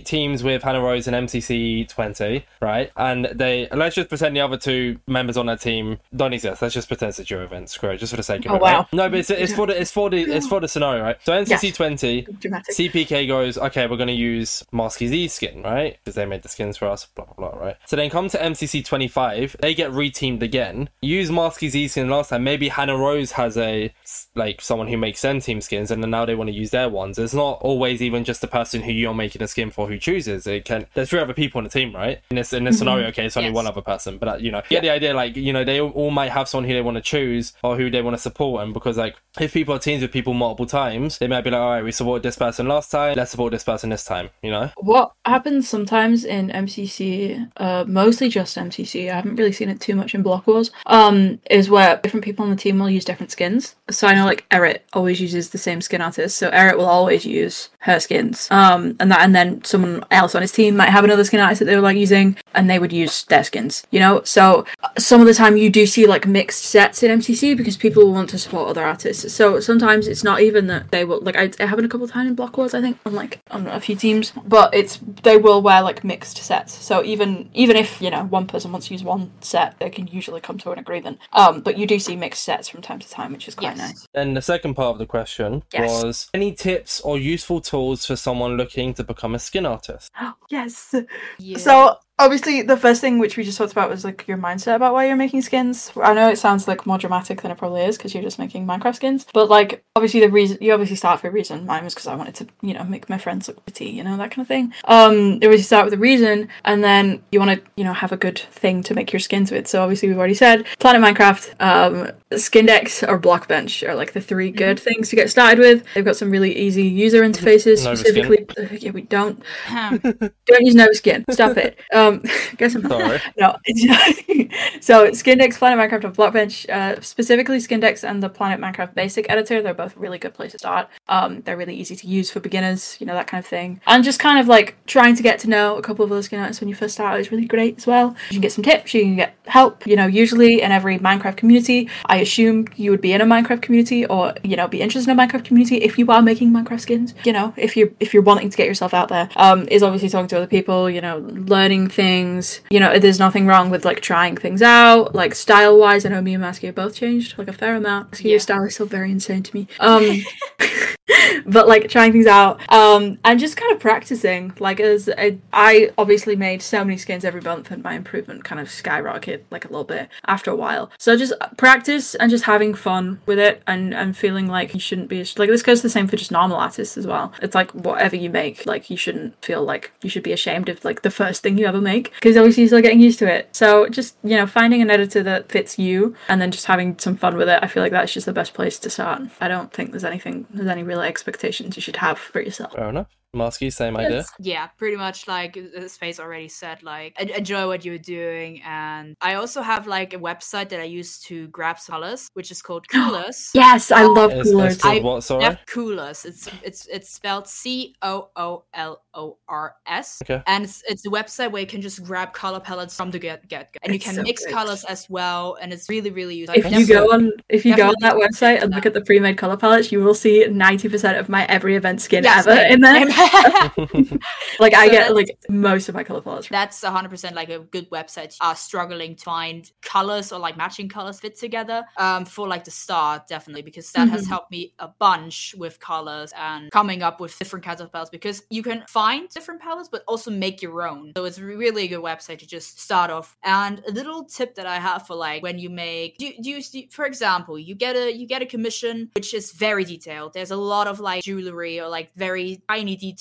Teams with Hannah Rose and MCC twenty, right? And they let's just pretend the other two members on that team don't exist. Let's just pretend it's a duo event. Screw it, just for the sake of Oh, it. right? wow. No, but it's, it's for the it's for the it's for the scenario, right? So MCC Yes. twenty. dramatic. CPK goes, okay, we're going to use Masky Z's skin, right? Because they made the skins for us, blah, blah, blah, right? So then come to MCC 25, they get reteamed again. Use Masky Z's skin last time. Maybe Hannah Rose has a, like, someone who makes them team skins, and then now they want to use their ones. It's not always even just the person who you're making a skin for who chooses. It can, there's three other people on the team, right? In this, in this scenario, okay, it's only Yes. one other person, but, uh, you know, you get the idea, like, you know, they all, all might have someone who they want to choose or who they want to support, and because, like, if people are teams with people multiple times, they might be like, all right, we supported this person last time, let's support this person this time, you know? What happens sometimes in MCC, uh, mostly just MCC, I haven't really seen it too much in Block Wars, um, is where different people on the team will use different skins. So I know like Eret always uses the same skin artist, so Eret will always use her skins. Um, and that, and then someone else on his team might have another skin artist that they were like using, and they would use their skins, you know? So some of the time you do see like mixed sets in MCC because people want to support other artists. So sometimes it's not even that they will, like, I, it happened a couple of times in Block Wars, I think, on like, on a few teams, but it's, they will wear like mixed sets. So even, even if, you know, one person wants to use one set, they can usually come to an agreement. Um, but you do see mixed sets from time to time, which is quite Yes. nice. And the second part of the question Yes. was any tips or useful tools for someone looking to become a skin artist? (gasps) yes. Yeah. So obviously the first thing which we just talked about was like your mindset about why you're making skins. I know it sounds like more dramatic than it probably is because you're just making Minecraft skins, but like obviously the reason you obviously start for a reason. Mine was because I wanted to you know make my friends look pretty, you know that kind of thing. Um, it was you start with a reason, and then you want to you know have a good thing to make your skins with. So obviously we've already said Planet Minecraft, um, Skindex, or Blockbench are like the three good things to get started with. They've got some really easy user interfaces. Nova specifically, yeah, we don't (laughs) don't use no Skin. Stop it. (laughs) Um, (laughs) guess I'm Sorry. (laughs) no. (laughs) So Skindex, Planet Minecraft, and Blockbench, uh, specifically Skindex and the Planet Minecraft Basic Editor. They're both really good place to start. Um, they're really easy to use for beginners, you know that kind of thing. And just kind of like trying to get to know a couple of other skin artists when you first start is really great as well. You can get some tips. You can get help. You know, usually in every Minecraft community, I assume you would be in a Minecraft community or you know be interested in a Minecraft community if you are making Minecraft skins. You know, if you're if you're wanting to get yourself out there, um, is obviously talking to other people. You know, learning things. You know, there's nothing wrong with like trying things out. Like style wise, I know me and Masky have both changed like a fair amount. Yeah. Your style is still very insane to me. Um. (laughs) (laughs) but like trying things out. Um and just kind of practicing like as a, I obviously made so many skins every month and my improvement kind of skyrocketed like a little bit after a while. So just practice and just having fun with it and and feeling like you shouldn't be like this goes the same for just normal artists as well. It's like whatever you make like you shouldn't feel like you should be ashamed of like the first thing you ever make because obviously you're still getting used to it. So just you know finding an editor that fits you and then just having some fun with it i feel like that's just the best place to start. I don't think there's anything there's any real expectations you should have for yourself Fair enough. Masky, same idea. Yeah, pretty much like Space already said, like enjoy what you're doing. And I also have like a website that I use to grab colors, which is called (gasps) Coolors. yes i love It's, it's Coolors called I- what, sorry? Yeah, Coolors. It's it's it's spelled C O O L O R S. Okay. And it's it's a website where you can just grab color palettes from the get get, and you can so mix good. colors as well, and it's really really useful. if you go on if you go on that website and look at the pre-made color palettes you will see 90% of my every event skin Yes, ever same, in there (laughs) like i get like most of my color palettes That's 100% like a good website. Are struggling to find colors or like matching colors fit together um, for like the start, definitely, because that has Mhm. helped me a bunch with colors and coming up with different kinds of palettes. Because you can find different palettes, but also make your own. So it's really a good website to just start off. And a little tip that I have for like when you make, do, do you see, for example, you get a you get a commission which is very detailed. There's a lot of like jewelry or like very tiny details.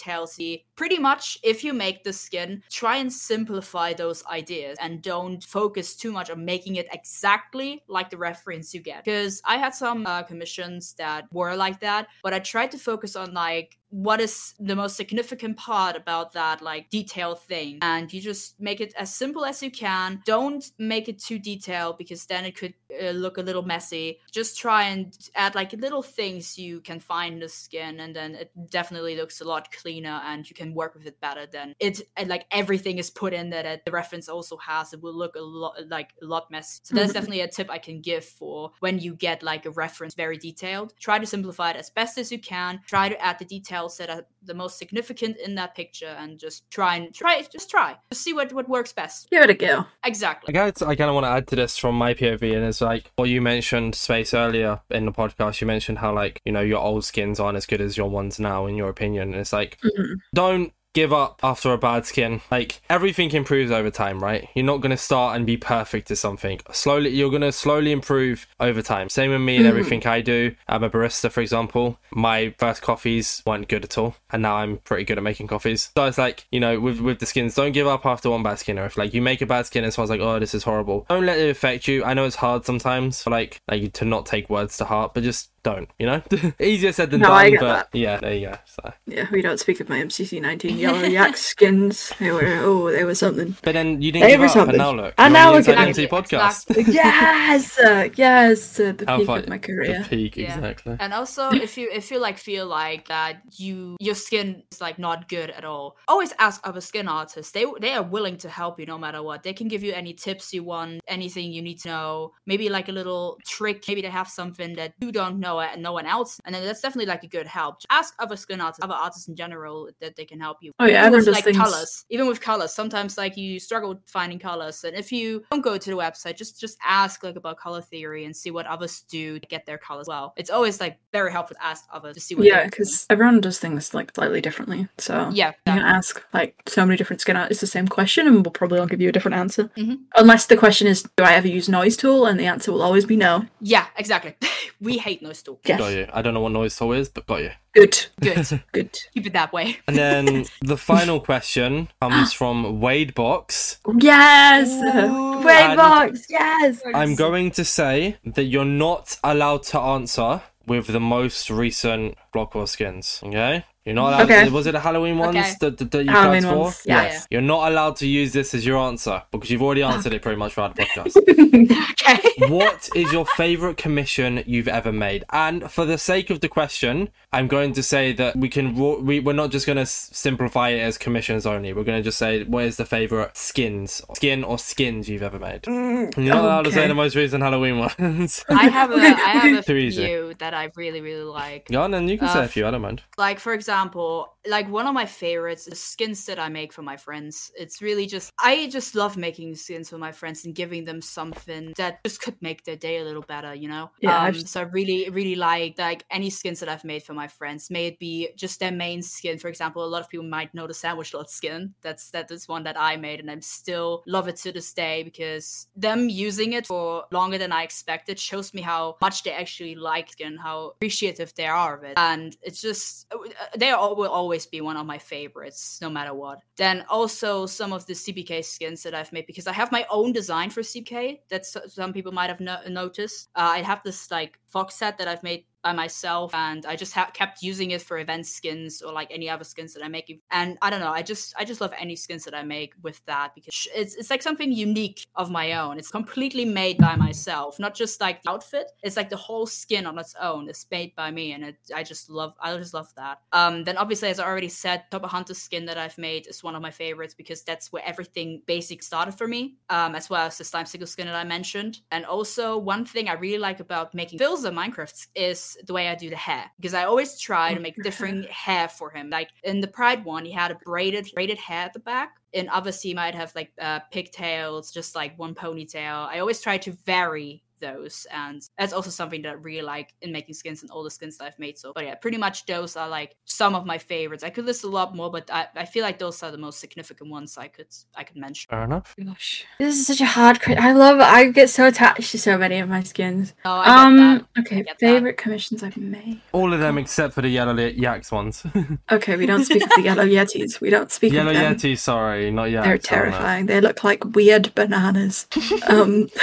Pretty much if you make the skin, try and simplify those ideas and don't focus too much on making it exactly like the reference you get. Because I had some uh, commissions that were like that, but I tried to focus on like what is the most significant part about that like detail thing? And you just make it as simple as you can. Don't make it too detailed because then it could uh, look a little messy. Just try and add like little things you can find in the skin and then it definitely looks a lot cleaner and you can work with it better than it and like everything is put in there that the reference also has. It will look a lot like a lot messy so that's Mhm. definitely a tip i can give for when you get like a reference very detailed. Try to simplify it as best as you can. Try to add the details that are the most significant in that picture and just try and try just try just see what what works best give it a go exactly I guess I kind of want to add to this from my POV, and it's like what you mentioned, Space, earlier in the podcast. You mentioned how, like, you know, your old skins aren't as good as your ones now, in your opinion. And it's like, Mhm. don't give up after a bad skin. Like, everything improves over time, right? You're not going to start and be perfect at something. Slowly, you're going to slowly improve over time. Same with me and Mhm. everything I do. I'm a barista, for example. My first coffees weren't good at all, and now I'm pretty good at making coffees. So it's like, you know, with with the skins, don't give up after one bad skin. Or if like you make a bad skin and someone's like, oh, this is horrible, don't let it affect you. I know it's hard sometimes, for like like to not take words to heart, but just don't. You know, (laughs) easier said than No, done. I get but yeah, there you go. So. yeah we don't speak of my mcc 19 yellow yak skins they were oh they were something But then you didn't They give were up, and now look. And now on the look at Inside podcast. Exactly. (laughs) yes uh, yes uh, the How peak far- of my career. The peak, Yeah. exactly. And also, if you if you like feel like that you your skin is like not good at all, always ask other skin artists. They they are willing to help you no matter what. They can give you any tips you want, anything you need to know. Maybe like a little trick. Maybe they have something that you don't know and no one else. And then that's definitely like a good help. Just ask other skin artists, other artists in general, that they can help you. Oh, yeah, Even with, does like things- colors. Even with colors, sometimes like you struggle finding colors, and if you don't go to the website, just just ask like about color theory and see what others do to get their colors well. It's always like very helpful to ask others to see what yeah because everyone does things like slightly differently so yeah, you can ask like so many different skin artists the same question and we'll probably all give you a different answer Mhm. unless the question is do i ever use noise tool and the answer will always be no yeah, exactly. (laughs) we hate noise tool. yes Got you. I don't know what noise tool is, but got you. good Good. (laughs) good Keep it that way. And then (laughs) the final question comes from Wade Box. yes Ooh. Wait And- box yes I'm going to say that you're not allowed to answer with the most recent Block War skins. Okay? You're not allowed. Okay. To, was it the Halloween ones Okay. that, that, that you Halloween tried for? ones, Yeah, yes. You're not allowed to use this as your answer because you've already answered it pretty much throughout the podcast. (laughs) okay. what is your favorite commission you've ever made? And for the sake of the question, I'm going to say that we can we we're not just going to s- simplify it as commissions only. We're going to just say what is the favorite skins, skin or skins you've ever made. You're not allowed to say the most recent Halloween ones. (laughs) I have a I have a Too easy. few that I really really like. Go on, and you can Uh, say a few. I don't mind. Like for example. Example, like one of my favorites is skins that I make for my friends. It's really just I just love making skins for my friends and giving them something that just could make their day a little better, you know? Yeah, Um, so I really, really like like any skins that I've made for my friends. May it be just their main skin. For example, a lot of people might know the sandwich lot skin. That's that is one that I made and I'm still love it to this day because them using it for longer than I expected shows me how much they actually like skin, how appreciative they are of it. And it's just uh, they al- will always be one of my favorites, no matter what. Then also some of the CPK skins that I've made because I have my own design for CPK that some people might have no- noticed. Uh, I have this like fox set that I've made by myself and i just ha- kept using it for event skins or like any other skins that i make and i don't know i just i just love any skins that i make with that because it's, it's like something unique of my own. It's completely made by myself not just like the outfit it's like the whole skin on its own is made by me and it, i just love i just love that. Um then obviously as i already said Tubbo Hunter skin that i've made is one of my favorites because that's where everything basic started for me um as well as the Slimecicle skin that i mentioned. And also one thing i really like about making Philza Minecraft is the way I do the hair because I always try to make different hair for him. Like in the Pride one, he had a braided braided hair at the back. In others, he might have like uh, pigtails, just like one ponytail. I always try to vary those and that's also something that I really like in making skins and all the skins that I've made so but yeah pretty much those are like some of my favorites I could list a lot more but I, I feel like those are the most significant ones I could I could mention Fair enough. Gosh, this is such a hard. Cri- I love. I get so attached to so many of my skins. oh, I get Um. that. Okay. get that. Favorite commissions I've made. All of them except for the yellow Li- yaks ones. (laughs) Okay, we don't speak of the yellow yetis. We don't speak yellow of them. yeti, sorry, not yaks. They're terrifying. They look like weird bananas. (laughs) um. (laughs)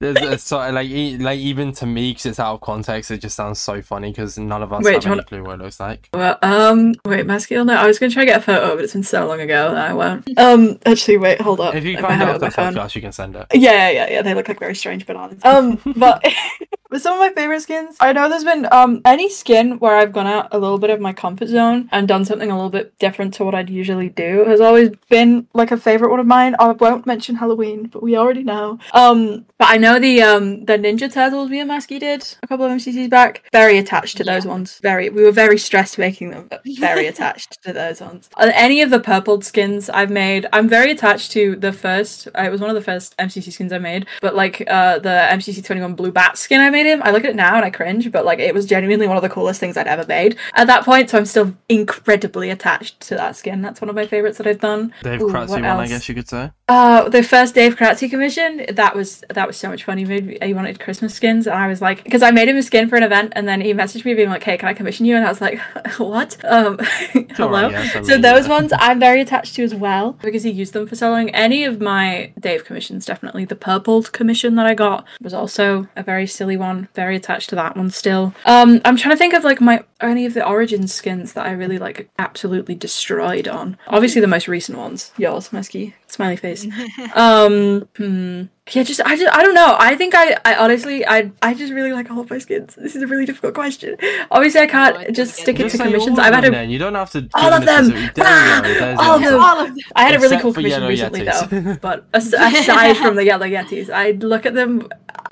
There's a of like e- like even to me, because it's out of context, it just sounds so funny because none of us Wait, have any clue what it looks like. Well, um, wait, masculine. No, I was gonna try to get a photo, but it's been so long ago that I won't. Um, actually, wait, hold up. If you I can't have get it the podcast, you can send it. Yeah, yeah, yeah, yeah. They look like very strange bananas. Um, but (laughs) with some of my favorite skins, I know there's been um any skin where I've gone out a little bit of my comfort zone and done something a little bit different to what I'd usually do has always been like a favorite one of mine. I won't mention Halloween, but we already know. Um, but I know the um the Ninja Turtles Masky did a couple of MCCs back. Very attached to those ones. Very, we were very stressed making them. But (laughs) very attached to those ones. Any of the purpled skins I've made, I'm very attached to the first. Uh, it was one of the first MCC skins I made, but like uh the MCC 21 blue bat skin I made him. I look at it now and I cringe, but like it was genuinely one of the coolest things I'd ever made at that point. So I'm still incredibly attached to that skin. That's one of my favorites that I've done. Dave Ooh, Kratzy one, I guess you could say. Uh, the first Dave Kratzy commission, that was that was so much fun. He made he wanted Christmas skins, and I was like, because I made him a skin for an event, and then he messaged me being like, "Hey, can I commission you?" And I was like, (laughs) "What? Um, (laughs) hello." alright, yes, I so those yeah. ones (laughs) I'm very attached to as well because he used them for so long. Any of my Dave commissions, definitely the purpled commission that I got was also a very silly one. Very attached to that one still. Um, I'm trying to think of like my any of the origin skins that I really like absolutely destroyed on. Obviously, the most recent ones, yours, Masky, smiley face. (laughs) Um, hmm. Yeah, just I just I don't know. I think I I honestly I I just really like all of my skins. This is a really difficult question. Obviously, I can't I just stick it. it to commissions. I've had them a. You don't have to. all of them! Ah! you go. There's All of them! all of them I had a really Except cool commission recently yetis. though. (laughs) But aside from the yellow yetis, I look at them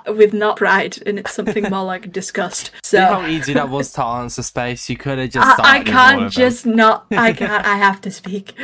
with not pride, and it's something more like disgust. (laughs) See how easy that was to answer space. You could have just. I, I started with all can't just not. I can't. I have to speak.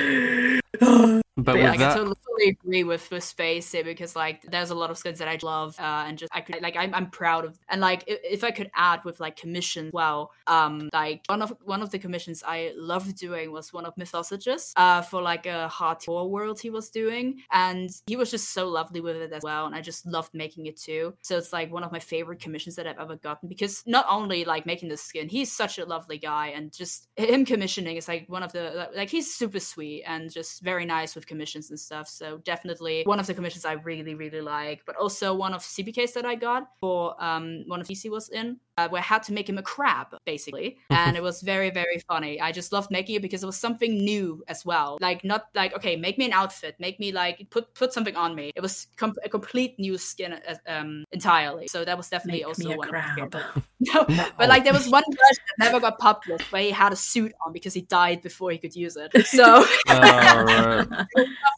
(gasps) But yeah, with I can that, totally agree with with space here because like there's a lot of skins that I love uh, and just I could like I'm, I'm proud of and like if, if I could add with like commissions well um like one of one of the commissions I loved doing was one of Mythosages uh for like a hardcore world he was doing and he was just so lovely with it as well and I just loved making it too. So it's like one of my favorite commissions that I've ever gotten because not only like making the skin he's such a lovely guy and just him commissioning is like one of the like he's super sweet and just very nice with commissions and stuff. So definitely one of the commissions I really really like, but also one of CPKs that I got for um one of DC was in uh, where I had to make him a crab basically, and it was very very funny. I just loved making it because it was something new as well. Like not like okay, make me an outfit, make me like put put something on me. It was com- a complete new skin uh, um entirely. So that was definitely Make also me a one of my crab. favorite. (laughs) No, (laughs) but like there was one version that never got published where he had a suit on because he died before he could use it. (laughs) So Oh, right.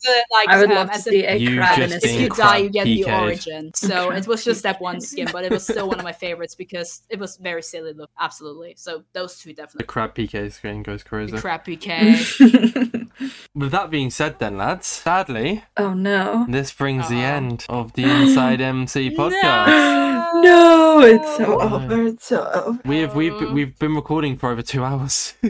the like I would um, love to as see a You crab in just a if you die, you get the PK'd. origin. So it was just that one skin, but it was still one of my favorites because it was very silly look. Absolutely. So those two definitely. The definitely. crab PK screen goes crazy. Crap PK. (laughs) With that being said, then lads, sadly, oh no. this brings the Uh-oh. end of the Inside (gasps) MC podcast. (gasps) No, it's so Oh. over. It's so over. We have we've Oh. we've been recording for over two hours. (laughs)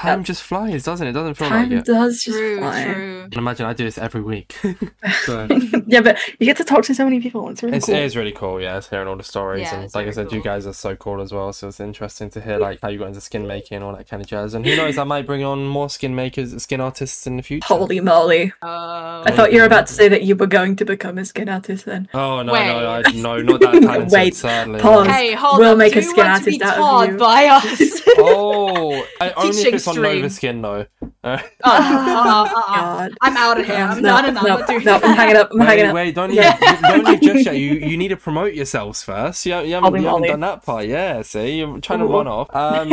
Time just flies, doesn't it? Doesn't feel Time like it. does just True, fly. true. And imagine I do this every week. (laughs) so (laughs) yeah, but you get to talk to so many people. It's really it's, cool. it is really cool, yeah, it's hearing all the stories Yeah, and like I very said, you guys are so cool as well. So it's interesting to hear like how you got into skin making and all that kind of jazz. And who knows, I might bring on more skin makers, skin artists in the future. Holy moly! Uh, I thought you were about to say that you were going to become a skin artist. Then Oh no, Wait. no, I, no, not that (laughs) talented. Wait, sadly. pause. hey, hold We'll up. make Do a skin to be artist out of you. by us? Oh, I, only if Teaching it's on. Nova Skin though. Uh, (laughs) Oh, uh. (laughs) God. I'm out of here. I'm no, not enough. no, I'm doing no, I'm hanging up. I'm hanging wait, up. wait, don't leave, (laughs) Yeah. don't leave just yet. You you need to promote yourselves first. You, you haven't, you haven't done that part. Yeah, see, you're trying to run off. Um,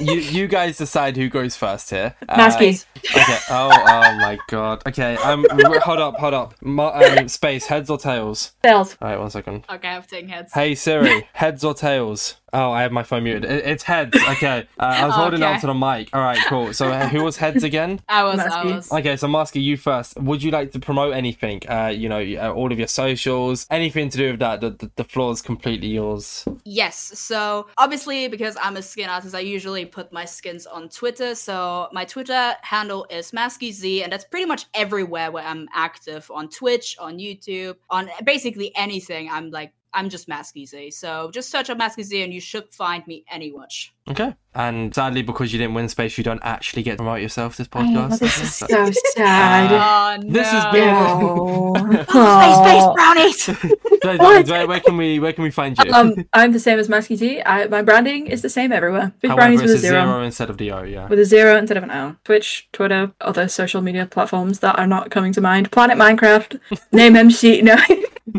you you guys decide who goes first here. Uh, Masky. Okay. Oh, oh my god. Okay. Um, w- hold up, hold up. Ma- um, space heads or tails. Tails. All right, one second. Okay, I'm taking heads. Hey Siri, heads or tails? Oh, I have my phone muted. It, it's heads. Okay. Uh, I was holding it Okay. up to the mic. All right, cool. So uh, who was heads again? (laughs) I was, I Masky. was. Okay, so Masky, you first. Would you like to promote anything? Uh, you know, uh, all of your socials, anything to do with that. The, the, the floor is completely yours. Yes. So obviously, because I'm a skin artist, I usually put my skins on Twitter. So my Twitter handle is MaskyZ, and that's pretty much everywhere where I'm active on Twitch, on YouTube, on basically anything. I'm like, I'm just MaskyZ. So just search up MaskyZ, and you should find me anywhere. Okay. And sadly, because you didn't win space, you don't actually get to promote yourself this Oh, podcast. this is so sad. Oh no! This has been- Oh. (laughs) Space, space brownies. (laughs) Where, where, where can we where can we find you? um, I'm the same as Masky T. I, my branding is the same everywhere. Big However, brownies with a a zero. zero. instead of the O. Yeah. With a zero instead of an O. Twitch, Twitter, other social media platforms that are not coming to mind. Planet Minecraft, (laughs) NameMC. No,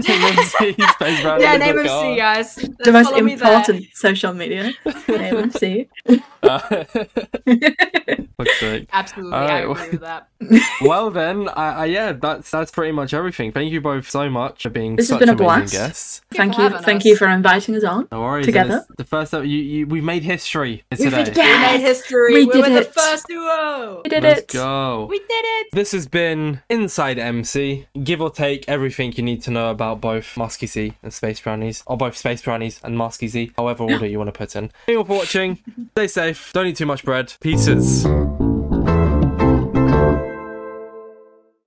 Space Brownie yeah, name a MC, car. guys. the most Follow me there. important social media. Name MC. Uh, (laughs) fuck's sake. Absolutely, All I right, agree with that. well then, I, I, yeah, that's that's pretty much everything. Thank you both so much for being This has such been a amazing blast. guests. Thank for you, thank us. you for inviting us on. No worries. Together. The first time you, you we made history We today. did- We Yes! made history. We We, did were the first duo. We did Let's it. go. We did it. This has been Inside MC. Give or take everything you need to know about both Masky Z and Space Brownies, or both Space Brownies and Masky Z, however order you want to put in. Thank you all for watching. Stay safe. Don't eat too much bread. Pieces.